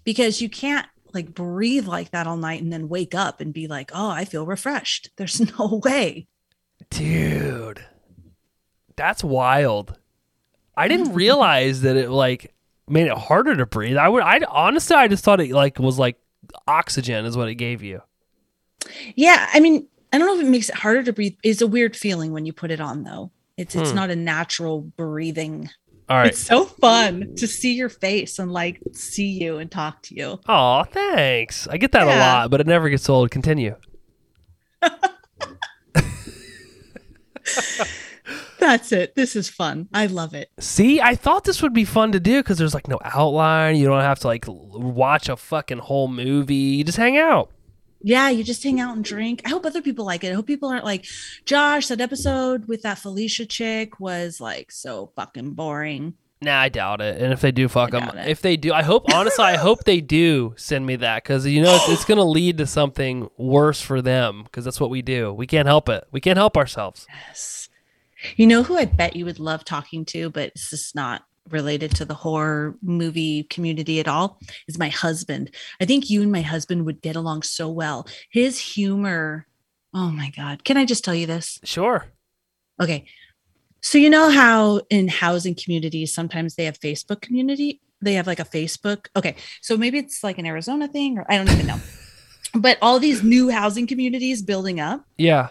because you can't like breathe like that all night and then wake up and be like, "Oh, I feel refreshed." There's no way. Dude, that's wild. I didn't realize that it like made it harder to breathe. I would, I honestly, I just thought it like was like oxygen is what it gave you. Yeah, I mean, I don't know if it makes it harder to breathe. It's a weird feeling when you put it on, though. It's it's Hmm. not a natural breathing. All right. It's so fun to see your face and like see you and talk to you. Oh, thanks. I get that a lot, but it never gets old. Continue. That's it. This is fun. I love it. See, I thought this would be fun to do because there's like no outline. You don't have to like watch a fucking whole movie. You just hang out. Yeah, you just hang out and drink. I hope other people like it. I hope people aren't like, Josh, that episode with that Felicia chick was like so fucking boring. Nah, I doubt it. And if they do, fuck them. it. If they do, I hope honestly, I hope they do send me that because you know it's, it's gonna lead to something worse for them because that's what we do. We can't help it. We can't help ourselves. Yes. You know who I bet you would love talking to, but it's just not related to the horror movie community at all is my husband. I think you and my husband would get along so well. His humor, oh my God. Can I just tell you this? Sure. Okay. So you know how in housing communities sometimes they have Facebook community, they have like a Facebook. Okay. So maybe it's like an Arizona thing or I don't even know. but all these new housing communities building up. Yeah.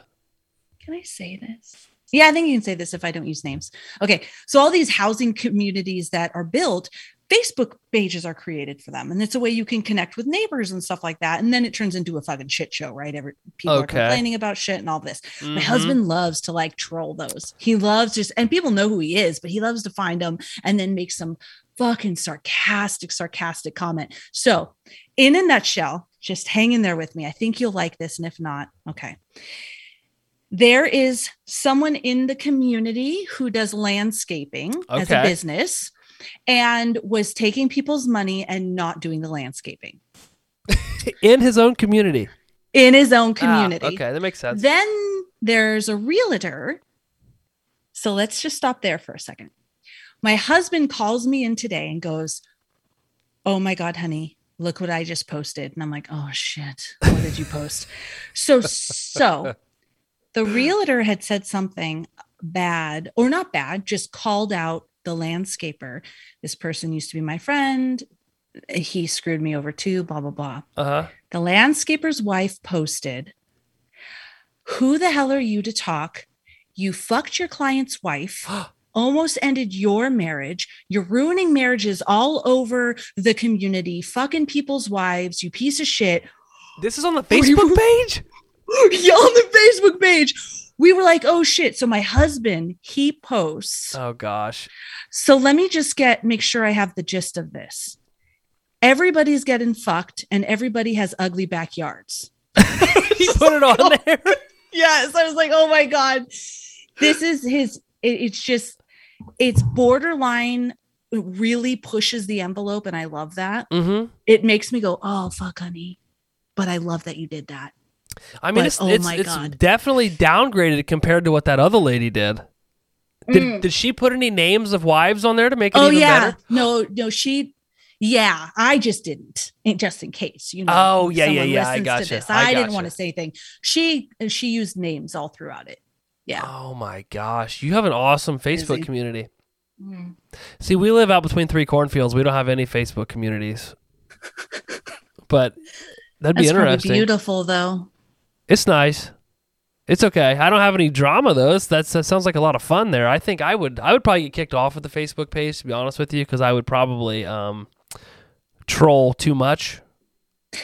Can I say this? Yeah, I think you can say this if I don't use names. Okay. So all these housing communities that are built, Facebook pages are created for them. And it's a way you can connect with neighbors and stuff like that. And then it turns into a fucking shit show, right? Every people Okay. are complaining about shit and all this. My Mhm. husband loves to like troll those. He loves just, and people know who he is, but he loves to find them and then make some fucking sarcastic, sarcastic comment. So, in a nutshell, just hang in there with me. I think you'll like this. And if not, okay. There is someone in the community who does landscaping as a business and was taking people's money and not doing the landscaping In his own community. in his own Ah, community. okay, that makes sense. Then there's a realtor. So let's just stop there for a second. My husband calls me in today and goes, Oh my God, honey, look what I just posted. And I'm like, Oh shit, what did you post? so, so the realtor had said something bad or not bad, just called out the landscaper. This person used to be my friend. He screwed me over too, blah, blah, blah Uh huh. the landscaper's wife posted, Who the hell are you to talk? You fucked your client's wife, almost ended your marriage. You're ruining marriages all over the community, fucking people's wives, you piece of shit. This is on the Facebook page. yeah, on the Facebook page. We were like, oh shit. So my husband, he posts. Oh gosh. So let me just get make sure I have the gist of this. Everybody's getting fucked and everybody has ugly backyards. he put it on there. yes i was like oh my god this is his it- it's just it's borderline it really pushes the envelope and i love that Mm-hmm. it makes me go oh fuck honey but i love that you did that I mean, But, it's oh it's, it's definitely downgraded compared to what that other lady did. Did, Mm. did she put any names of wives on there to make it oh even yeah better? no no she yeah i just didn't just in case you know Oh, yeah, yeah, yeah, I listens to gotcha. this. I i, didn't gotcha. want to say anything she she used names all throughout it yeah Oh my gosh, you have an awesome Facebook Busy. community. Mm. See, we live out between three cornfields. We don't have any Facebook communities, but that'd be that's probably interesting. beautiful though It's nice. It's okay. I don't have any drama though. That's, that sounds like a lot of fun there. I think I would I would probably get kicked off of the Facebook page to be honest with you because I would probably um, troll too much.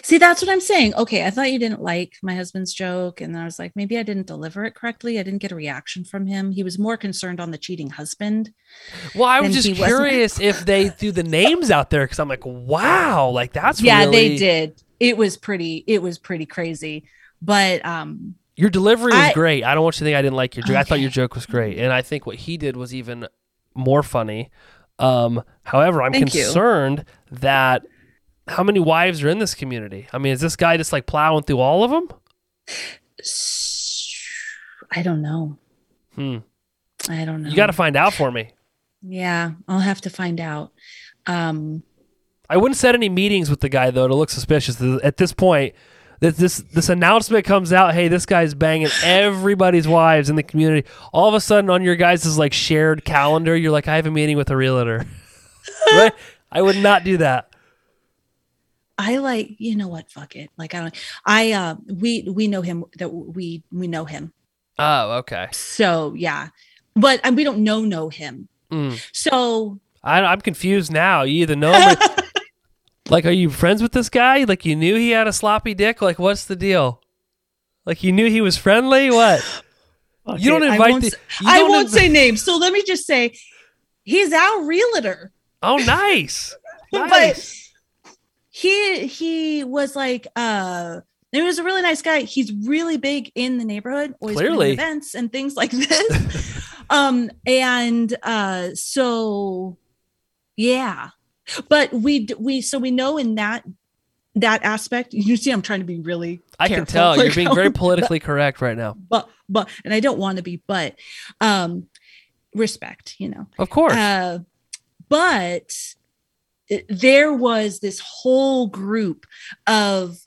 See, that's what I'm saying. Okay, I thought you didn't like my husband's joke. And I was like, maybe I didn't deliver it correctly. I didn't get a reaction from him. He was more concerned on the cheating husband. Well, I was just he wasn't- curious if they threw the names out there because I'm like, wow, like that's yeah, they did. It was pretty, it was pretty crazy. But um, Your delivery was I- great. I don't want you to think I didn't like your joke. I thought your joke was great, and I think what he did was even more funny. Um, however, I'm Thank you. concerned that how many wives are in this community? I mean, is this guy just like plowing through all of them? I don't know. Hmm. I don't know. You got to find out for me. yeah, I'll have to find out. Um, I wouldn't set any meetings with the guy though to look suspicious. At this point, that this this announcement comes out, hey, this guy's banging everybody's wives in the community. All of a sudden, on your guys' like shared calendar, you're like, I have a meeting with a realtor. right? I would not do that. I like, you know what? Fuck it. Like I don't. I uh, we we know him. That we we know him. Oh, okay. So yeah, but uh, we don't know know him. Mm. So I, I'm confused now. You either know him, or, like, are you friends with this guy? Like, you knew he had a sloppy dick. Like, what's the deal? Like, you knew he was friendly. What? You don't Okay, I invite won't the. I won't inv- say names. So let me just say, he's our realtor. Oh, nice. But- nice. He he was like, uh, he was a really nice guy. He's really big in the neighborhood, always Clearly. events and things like this. um, and uh, so yeah, but we we so we know in that that aspect. You see, I'm trying to be really. I can tell you're being very politically correct right now. but but and I don't want to be, but um respect, you know. Of course. Uh, but there was this whole group of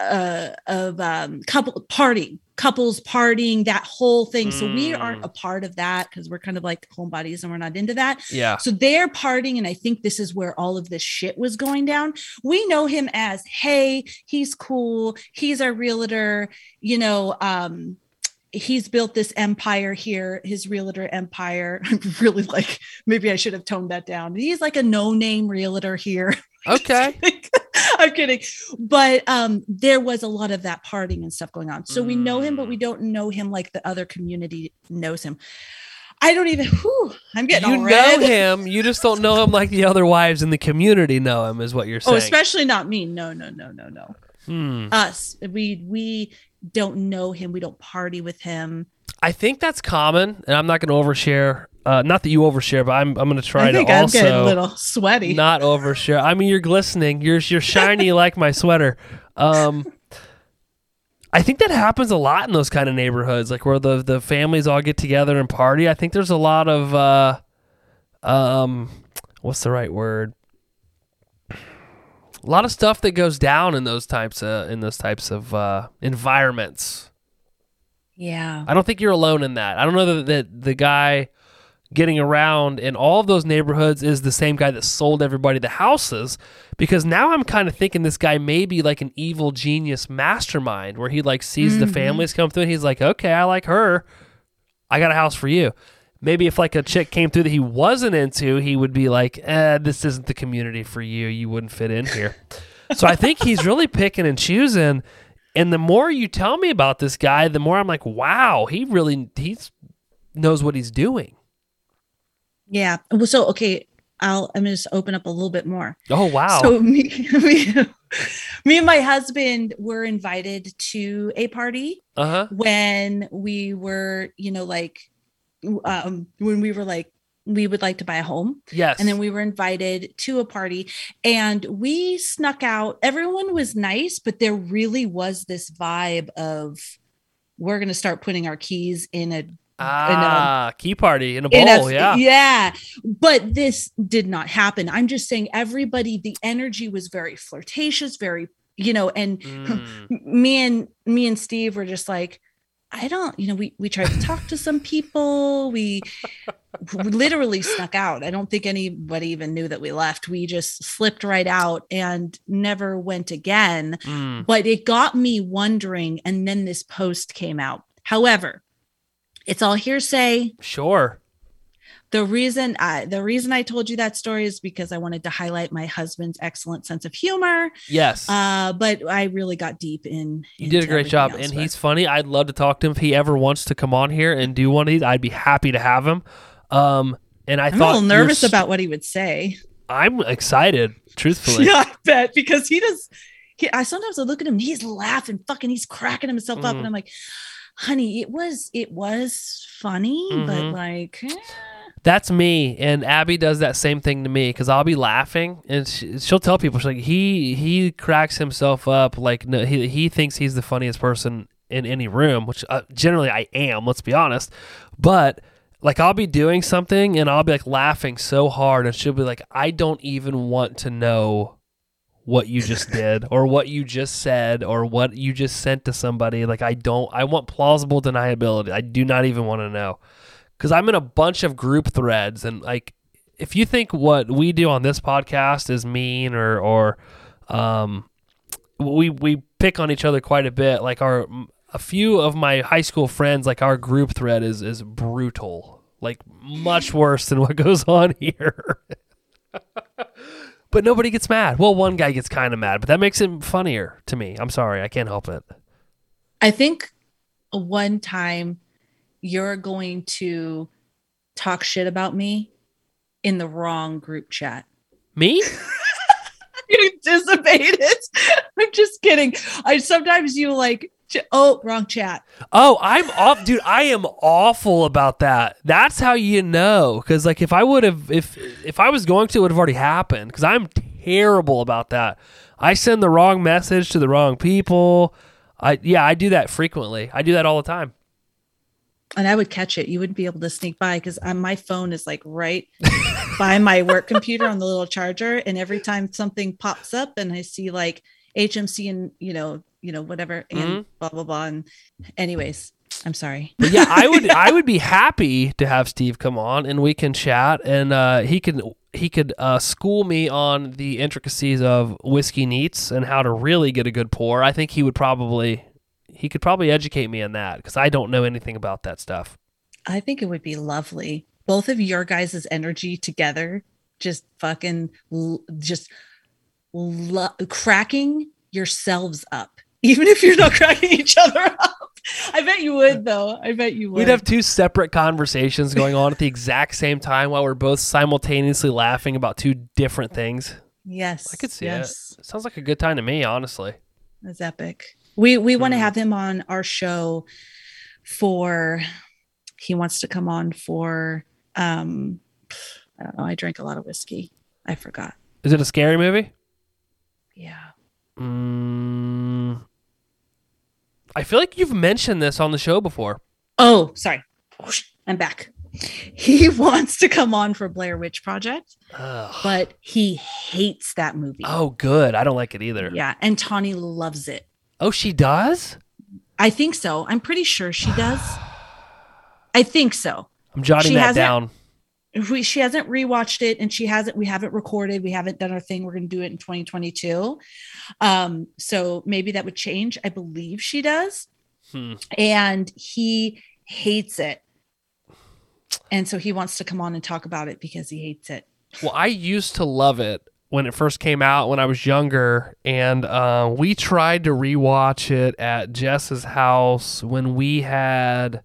uh of um couple partying couples partying that whole thing so we Mm. aren't a part of that because we're kind of like homebodies and we're not into that yeah. so they're partying, and I think this is where all of this shit was going down. We know him as, hey, he's cool, he's our realtor, you know, um, he's built this empire here, his realtor empire. I'm really like, maybe I should have toned that down. He's like a no-name realtor here. Okay. I'm kidding. But um, there was a lot of that partying and stuff going on. So we know him, but we don't know him like the other community knows him. I don't even. Whew, I'm getting you know him. You just don't know him like the other wives in the community know him. Is what you're saying. Oh, especially not me. No, no, no, no, no. Hmm. Us. We we don't know him. We don't party with him. I think that's common, and I'm not going to overshare. Uh, not that you overshare, but I'm I'm going to try I think to I'm also getting a little sweaty. not overshare. I mean, you're glistening. You're you're shiny like my sweater. Um, I think that happens a lot in those kind of neighborhoods, like where the the families all get together and party. I think there's a lot of uh, um, what's the right word? A lot of stuff that goes down in those types of in those types of uh, environments. yeah. I don't think you're alone in that. I don't know that, that the guy getting around in all of those neighborhoods is the same guy that sold everybody the houses because now I'm kind of thinking this guy may be like an evil genius mastermind where he like sees the Mhm. families come through and he's like, "Okay, I like her. I got a house for you." Maybe if like a chick came through that he wasn't into, he would be like, eh, "This isn't the community for you. You wouldn't fit in here." so I think he's really picking and choosing. And the more you tell me about this guy, the more I'm like, wow, he really he's knows what he's doing. Yeah. Well, so okay, I'll I'm gonna just open up a little bit more. Oh wow. So me, me, me and my husband were invited to a party uh huh. when we were, you know, like um when we were like we would like to buy a home Yes. and then we were invited to a party and we snuck out everyone was nice but there really was this vibe of we're going to start putting our keys in a ah key party in a in a- bowl. yeah. yeah but this did not happen i'm just saying everybody the energy was very flirtatious very you know and Mm. me and me and steve were just like i don't you know we we tried to talk to some people we literally snuck out i don't think anybody even knew that we left we just slipped right out and never went again Mm. but it got me wondering and then this post came out however it's all hearsay Sure. the reason I the reason I told you that story is because I wanted to highlight my husband's excellent sense of humor. Yes. Uh, but I really got deep in. you did a great job, and but- he's funny. I'd love to talk to him if he ever wants to come on here and do one of these. I'd be happy to have him. Um, and I I'm a little nervous about what he would say. I'm excited, truthfully. Yeah, I bet because he does. He, I sometimes I look at him, he's laughing, fucking, he's cracking himself up, Mhm. and I'm like, honey, it was it was funny, but Mhm. like. eh. That's me, and Abby does that same thing to me because I'll be laughing, and she, she'll tell people she's like he he cracks himself up like no, he he thinks he's the funniest person in any room, which uh, generally I am. Let's be honest, but like I'll be doing something and I'll be like laughing so hard, and she'll be like, I don't even want to know what you just did or what you just said or what you just sent to somebody. Like I don't, I want plausible deniability. I do not even want to know because I'm in a bunch of group threads and like if you think what we do on this podcast is mean or or um we we pick on each other quite a bit like our a few of my high school friends like our group thread is is brutal like much worse than what goes on here but nobody gets mad well one guy gets kind of mad but that makes it funnier to me i'm sorry i can't help it I think one time you're going to talk shit about me in the wrong group chat. me You anticipated. I'm just kidding. I sometimes you like oh wrong chat. Oh, I'm off, dude. I am awful about that. That's how you know, because like if I would have, if if I was going to, it would have already happened. Because I'm terrible about that. I send the wrong message to the wrong people. I yeah, I do that frequently. I do that all the time. and I would catch it. You wouldn't be able to sneak by because uh, my phone is like right by my work computer on the little charger, and every time something pops up and I see like HMC and you know, you know, whatever, and Mhm. blah blah blah. And anyways, I'm sorry. But yeah, I would I would be happy to have Steve come on and we can chat and uh, he can he could uh, school me on the intricacies of whiskey neats and how to really get a good pour. I think he would probably he could probably educate me on that because I don't know anything about that stuff. I think it would be lovely. Both of your guys' energy together, just fucking, just lo- cracking yourselves up, even if you're not cracking each other up. I bet you would, though. I bet you would. We'd have two separate conversations going on at the exact same time while we're both simultaneously laughing about two different things. yes, I could see yes. it. Sounds like a good time to me, honestly. That's epic. We we want to Hmm. have him on our show for. He wants to come on for. um I don't know. I drank a lot of whiskey. I forgot. Is it a scary movie? Yeah. Mm, I feel like you've mentioned this on the show before. Oh, sorry. I'm back. He wants to come on for Blair Witch Project, Ugh. but he hates that movie. Oh, good. I don't like it either. Yeah, and Tawny loves it. Oh, she does? I think so. I'm pretty sure she does. I think so. I'm jotting She that down. We, she hasn't rewatched it and she hasn't we haven't recorded we haven't done our thing. We're going to do it in 2022 um so maybe that would change. I believe she does. Hmm. and he hates it. And so he wants to come on and talk about it because he hates it. Well, I used to love it when it first came out when I was younger, and uh, we tried to rewatch it at Jess's house when we had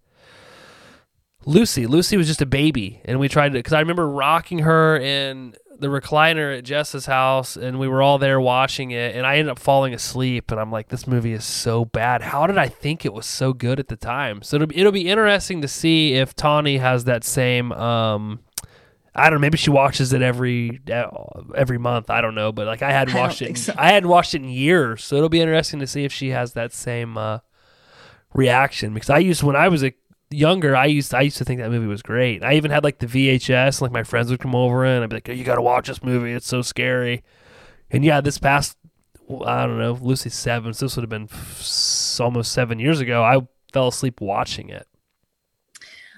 Lucy. Lucy was just a baby, and we tried to because I remember rocking her in the recliner at Jess's house, and we were all there watching it, and I ended up falling asleep, and I'm like, this movie is so bad. How did I think it was so good at the time? So it'll be, it'll be interesting to see if Tawny has that same. Um, I don't know. Maybe she watches it every uh, every month. I don't know, but like I hadn't I watched it. in- so. I hadn't watched it in years, so it'll be interesting to see if she has that same uh, reaction. Because I used when I was a younger, I used I used to think that movie was great. I even had like the VHS. and, Like my friends would come over and I'd be like, oh, "You got to watch this movie. It's so scary." And yeah, this past I don't know, Lucy's seven. So this would have been f- almost seven years ago. I fell asleep watching it.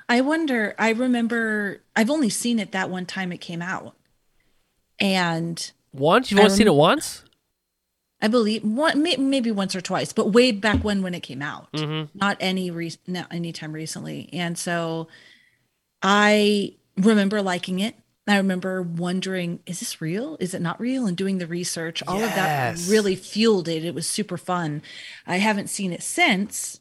I wonder, I remember I've only seen it that one time it came out. And Once you've only seen it once. I believe one maybe once or twice, but way back when when it came out. Mm-hmm. Not any re- not any time recently. And so I remember liking it. I remember wondering, is this real? Is it not real? And doing the research. All of that really fueled it. It was super fun. I haven't seen it since.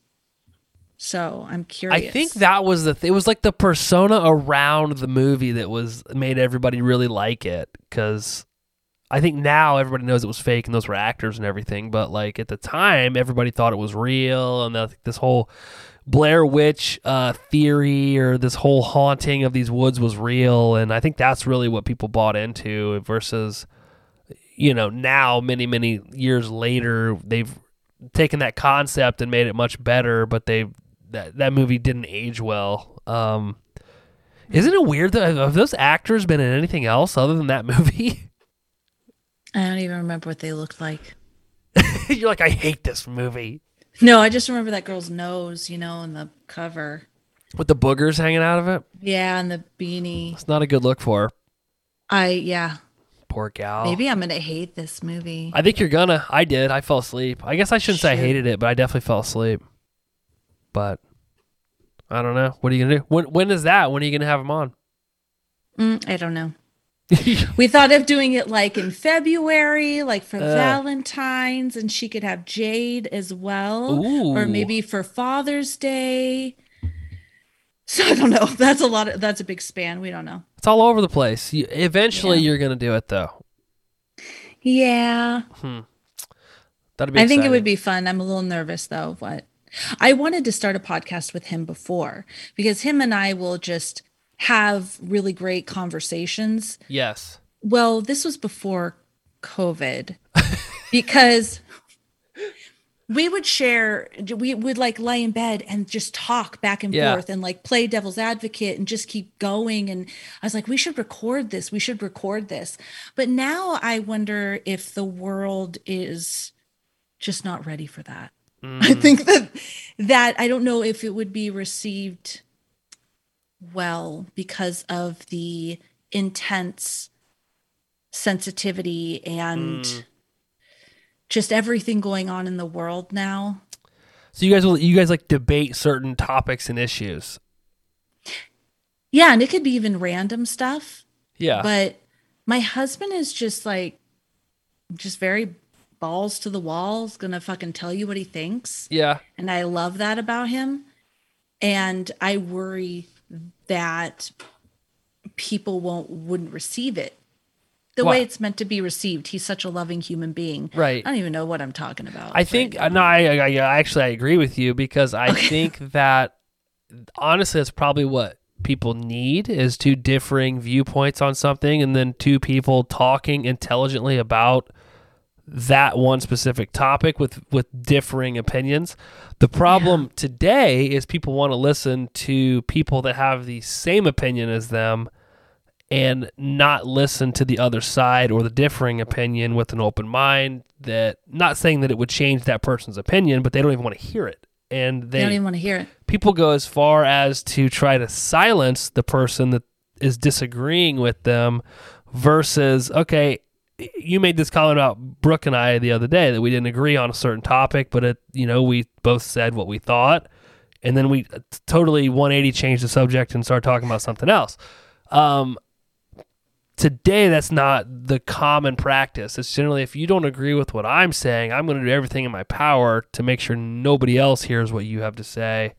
So I'm curious. I think that was the. Th- it was like the persona around the movie that was made everybody really like it because I think now everybody knows it was fake and those were actors and everything. But like at the time, everybody thought it was real and that this whole Blair Witch uh, theory or this whole haunting of these woods was real. And I think that's really what people bought into versus you know now many many years later they've taken that concept and made it much better but they that that movie didn't age well um isn't it weird that have those actors been in anything else other than that movie I don't even remember what they looked like. you're like i hate this movie No, I just remember that girl's nose, you know, and the cover. with the boogers hanging out of it Yeah, and the beanie. it's not a good look for her. I yeah. poor gal Maybe I'm gonna hate this movie. i think you're gonna i did i fell asleep i guess i shouldn't say i hated it but i definitely fell asleep but i don't know what are you gonna do when when is that when are you gonna have him on Mm, I don't know. We thought of doing it like in February, like for Uh. Valentine's, and she could have Jade as well, or maybe for Father's Day. So I don't know. That's a lot of that's a big span. We don't know. It's all over the place. You, eventually, Yeah. you're gonna do it though. Yeah, Hmm. That'd be. I think it would be fun. I'm a little nervous though. What I wanted to start a podcast with him before because him and I will just have really great conversations Yes. Well, this was before COVID because we would share we would like lay in bed and just talk back and Yeah. forth and like play devil's advocate and just keep going and i was like we should record this we should record this but now i wonder if the world is just not ready for that i Mm. think that that i don't know if it would be received well because of the intense sensitivity and Mm. just everything going on in the world now So you guys will you guys like debate certain topics and issues. Yeah, and it could be even random stuff. Yeah. But my husband is just like, just very balls to the walls, gonna fucking tell you what he thinks. yeah. And I love that about him. And I worry that people won't wouldn't receive it the way it's meant to be received. He's such a loving human being. Right. I don't even know what I'm talking about. I think right no. I, I, I actually I agree with you because I Okay. think that honestly that's probably what people need is two differing viewpoints on something and then two people talking intelligently about that one specific topic with with differing opinions. The problem today is people want to listen to people that have the same opinion as them and not listen to the other side or the differing opinion with an open mind that not saying that it would change that person's opinion but they don't even want to hear it and I they don't even want to hear it. people go as far as to try to silence the person that is disagreeing with them versus okay you made this comment about Brooke and I the other day that we didn't agree on a certain topic but it you know we both said what we thought. And then we totally 180 changed the subject and started talking about something else. Um today that's not the common practice. It's generally if you don't agree with what i'm saying i'm going to do everything in my power to make sure nobody else hears what you have to say.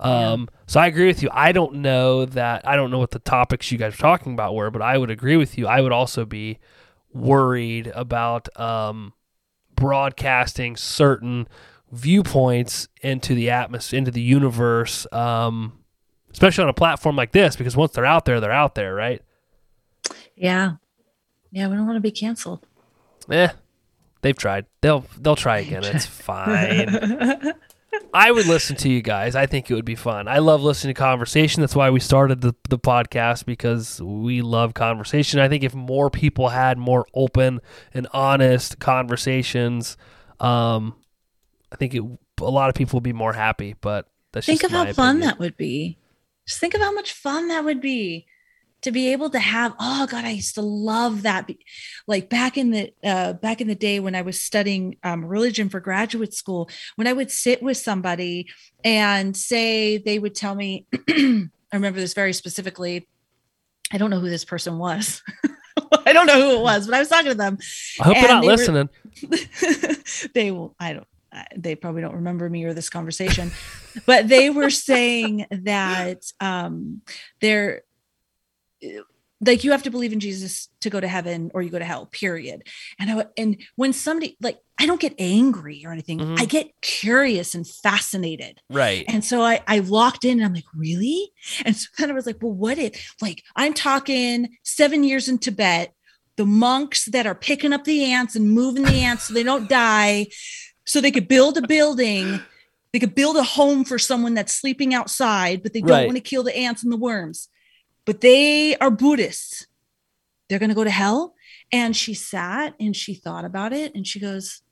Um, so i agree with you. I don't know that i don't know what the topics you guys are talking about were but i would agree with you. I would also be worried about um, broadcasting certain viewpoints into the atmosphere into the universe um, especially on a platform like this because once they're out there they're out there right Yeah. Yeah, we don't want to be canceled. Eh, they've tried. They'll they'll try again. It's fine. I would listen to you guys. I think it would be fun. I love listening to conversation. That's why we started the, the podcast because we love conversation. I think if more people had more open and honest conversations, um, I think it, a lot of people would be more happy. But that's think of how my fun that would be. Just think of how much fun that would be to be able to have. Oh God, I used to love that. Like back in the uh, back in the day when I was studying um, religion for graduate school, when I would sit with somebody and say they would tell me. I remember this very specifically. I don't know who this person was. I don't know who it was, but I was talking to them. I hope you're not they were- listening. they will i don't they probably don't remember me or this conversation but they were saying that um they're like you have to believe in jesus to go to heaven or you go to hell period and i and when somebody like i don't get angry or anything Mhm. i get curious and fascinated right. and so I, I locked in and I'm like, really? And so then I was like, well, what if, like, I'm talking seven years in Tibet, the monks that are picking up the ants and moving the ants so they don't die, so they could build a building. They could build a home for someone that's sleeping outside, but they don't Right. want to kill the ants and the worms. But they are Buddhists. They're going to go to hell. And she sat and she thought about it and she goes,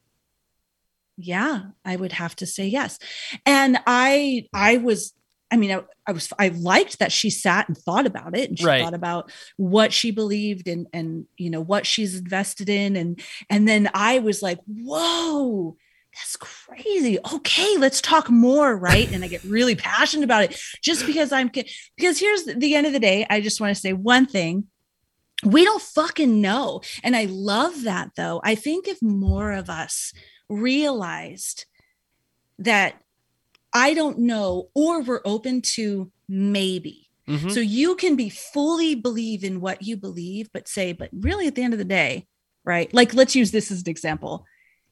yeah, I would have to say yes and i i was i mean I, I was i liked that she sat and thought about it and she Right. thought about what she believed and and you know what she's invested in and and then i was like whoa that's crazy okay let's talk more right and i get really passionate about it just because i'm because here's the- end of the day i just want to say one thing we don't fucking know and i love that though i think if more of us realized that I don't know, or we're open to maybe. Mhm. So you can be fully believe in what you believe, but say, but really at the end of the day, right? Like, let's use this as an example.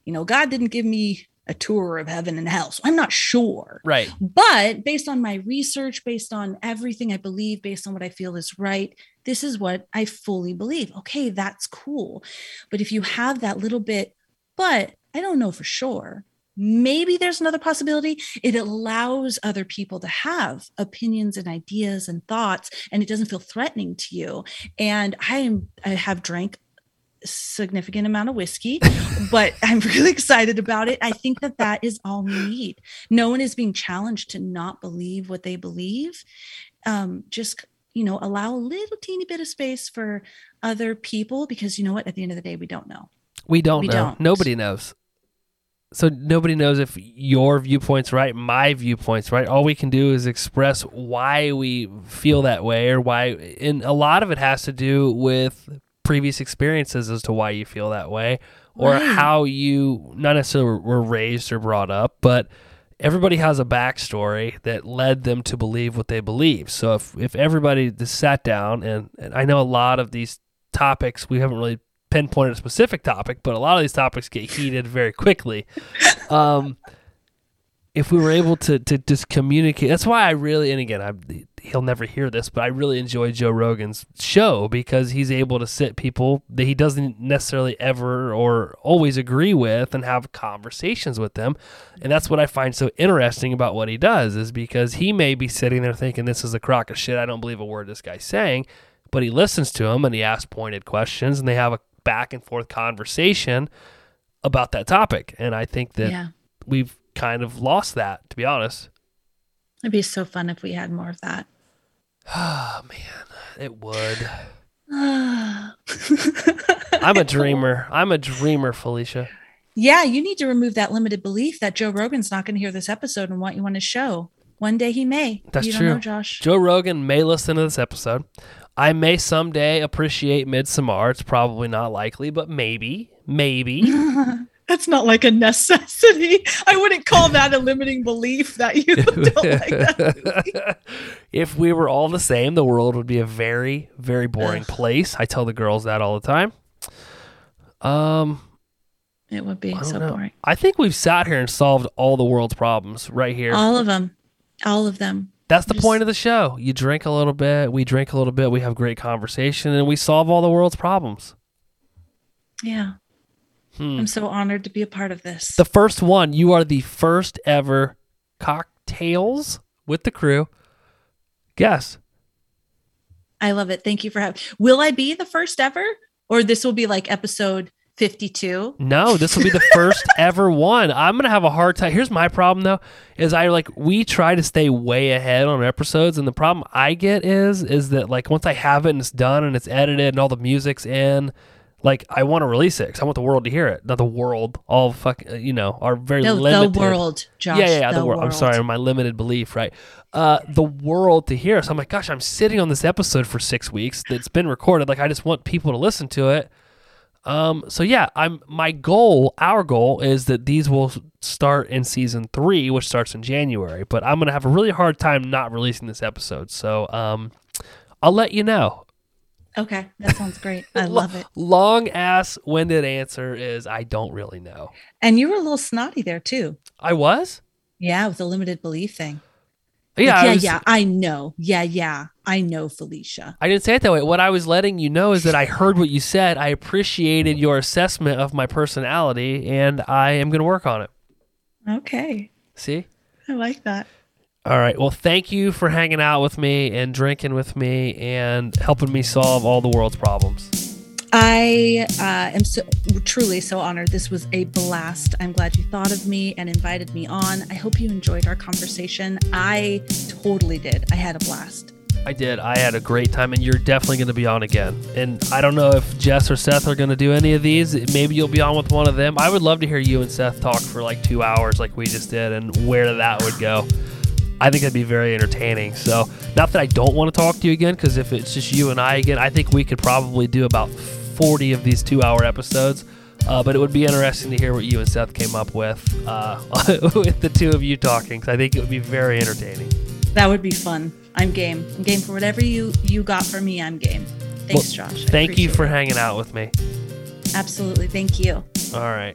You know, God didn't give me a tour of heaven and hell, so I'm not sure. Right. But based on my research, based on everything I believe, based on what I feel is right, this is what I fully believe. Okay, that's cool. But if you have that little bit, but I don't know for sure, maybe there's another possibility. It allows other people to have opinions and ideas and thoughts, and it doesn't feel threatening to you. And I am I have drank significant amount of whiskey, but I'm really excited about it. I think that that is all we need. No one is being challenged to not believe what they believe. Um, just you know, allow a little teeny bit of space for other people because you know what? At the end of the day, we don't know. We don't We know. don't. Nobody knows. So nobody knows if your viewpoint's right, my viewpoint's right. All we can do is express why we feel that way or why and a lot of it has to do with previous experiences as to why you feel that way or Right. how you not necessarily were raised or brought up, but everybody has a backstory that led them to believe what they believe. So if if everybody just sat down and, and I know a lot of these topics we haven't really pinpointed a specific topic, but a lot of these topics get heated very quickly. Um, if we were able to to just communicate, that's why I really and again I he'll never hear this, but I really enjoy Joe Rogan's show because he's able to sit people that he doesn't necessarily ever or always agree with and have conversations with them. And that's what I find so interesting about what he does is because he may be sitting there thinking this is a crock of shit. I don't believe a word this guy's saying, but he listens to him and he asks pointed questions and they have a back and forth conversation about that topic. And I think that yeah. we've kind of lost that, to be honest. It'd be so fun if we had more of that. Oh man, it would. I'm a dreamer. I'm a dreamer, Felicia. Yeah, you need to remove that limited belief that Joe Rogan's not going to hear this episode and want you on his show. One day he may. That's you true. Don't know, Josh. Joe Rogan may listen to this episode. I may someday appreciate Midsommar. It's probably not likely, but maybe, maybe. That's not like a necessity. I wouldn't call that a limiting belief that you don't like that. if we were all the same, the world would be a very, very boring place. I tell the girls that all the time. Um, It would be I so know. boring. I think we've sat here and solved all the world's problems right here. All of them. All of them. That's the Just- point of the show. You drink a little bit, we drink a little bit, we have great conversation, and we solve all the world's problems. Yeah. Hmm. I'm so honored to be a part of this. The first one, you are the first ever cocktails with the crew. Guess. I love it. Thank you for having. Will I be the first ever, or this will be like episode 52? No, this will be the first ever one. I'm gonna have a hard time. Here's my problem though, is I like we try to stay way ahead on episodes, and the problem I get is is that like once I have it and it's done and it's edited and all the music's in, like I want to release it because I want the world to hear it. Not the world, all fucking you know, are very The, limited. the world, Josh. yeah, yeah, yeah. The, world. I'm sorry, my limited belief, right? Uh, the world to hear. So I'm like, gosh, I'm sitting on this episode for six weeks that's been recorded. Like, I just want people to listen to it. Um, so yeah, I'm my goal. Our goal is that these will start in season three, which starts in January. But I'm gonna have a really hard time not releasing this episode. So um, I'll let you know. Okay, that sounds great. I love it. Long ass winded answer is I don't really know. And you were a little snotty there too. I was. Yeah, with the limited belief thing. Yeah, Like, I was- yeah. I know. Yeah, yeah. I know, Felicia. I didn't say it that way. What I was letting you know is that I heard what you said. I appreciated your assessment of my personality, and I am going to work on it. Okay, See? I like that. All right. Well, thank you for hanging out with me and drinking with me and helping me solve all the world's problems. I uh, am so truly so honored. This was a blast. I'm glad you thought of me and invited me on. I hope you enjoyed our conversation. I totally did. I had a blast. I did. I had a great time, and you're definitely going to be on again. And I don't know if Jess or Seth are going to do any of these. Maybe you'll be on with one of them. I would love to hear you and Seth talk for like two hours, like we just did, and where that would go. I think that'd be very entertaining. So, not that I don't want to talk to you again, because if it's just you and I again, I think we could probably do about 40 of these two hour episodes. Uh, but it would be interesting to hear what you and Seth came up with uh, with the two of you talking, 'cause I think it would be very entertaining. That would be fun. I'm game. I'm game for whatever you you got for me. I'm game. Thanks, Josh. I Thank you for it. hanging out with me. absolutely. Thank you. All right.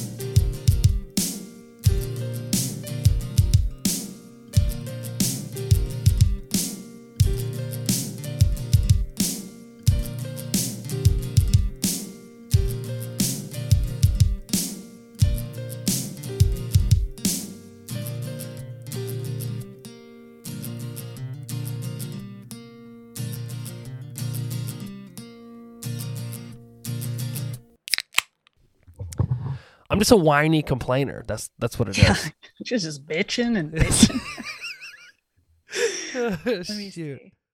I'm just a whiny complainer. That's that's what it is. She's just bitching and bitching. Let me Shoot. see.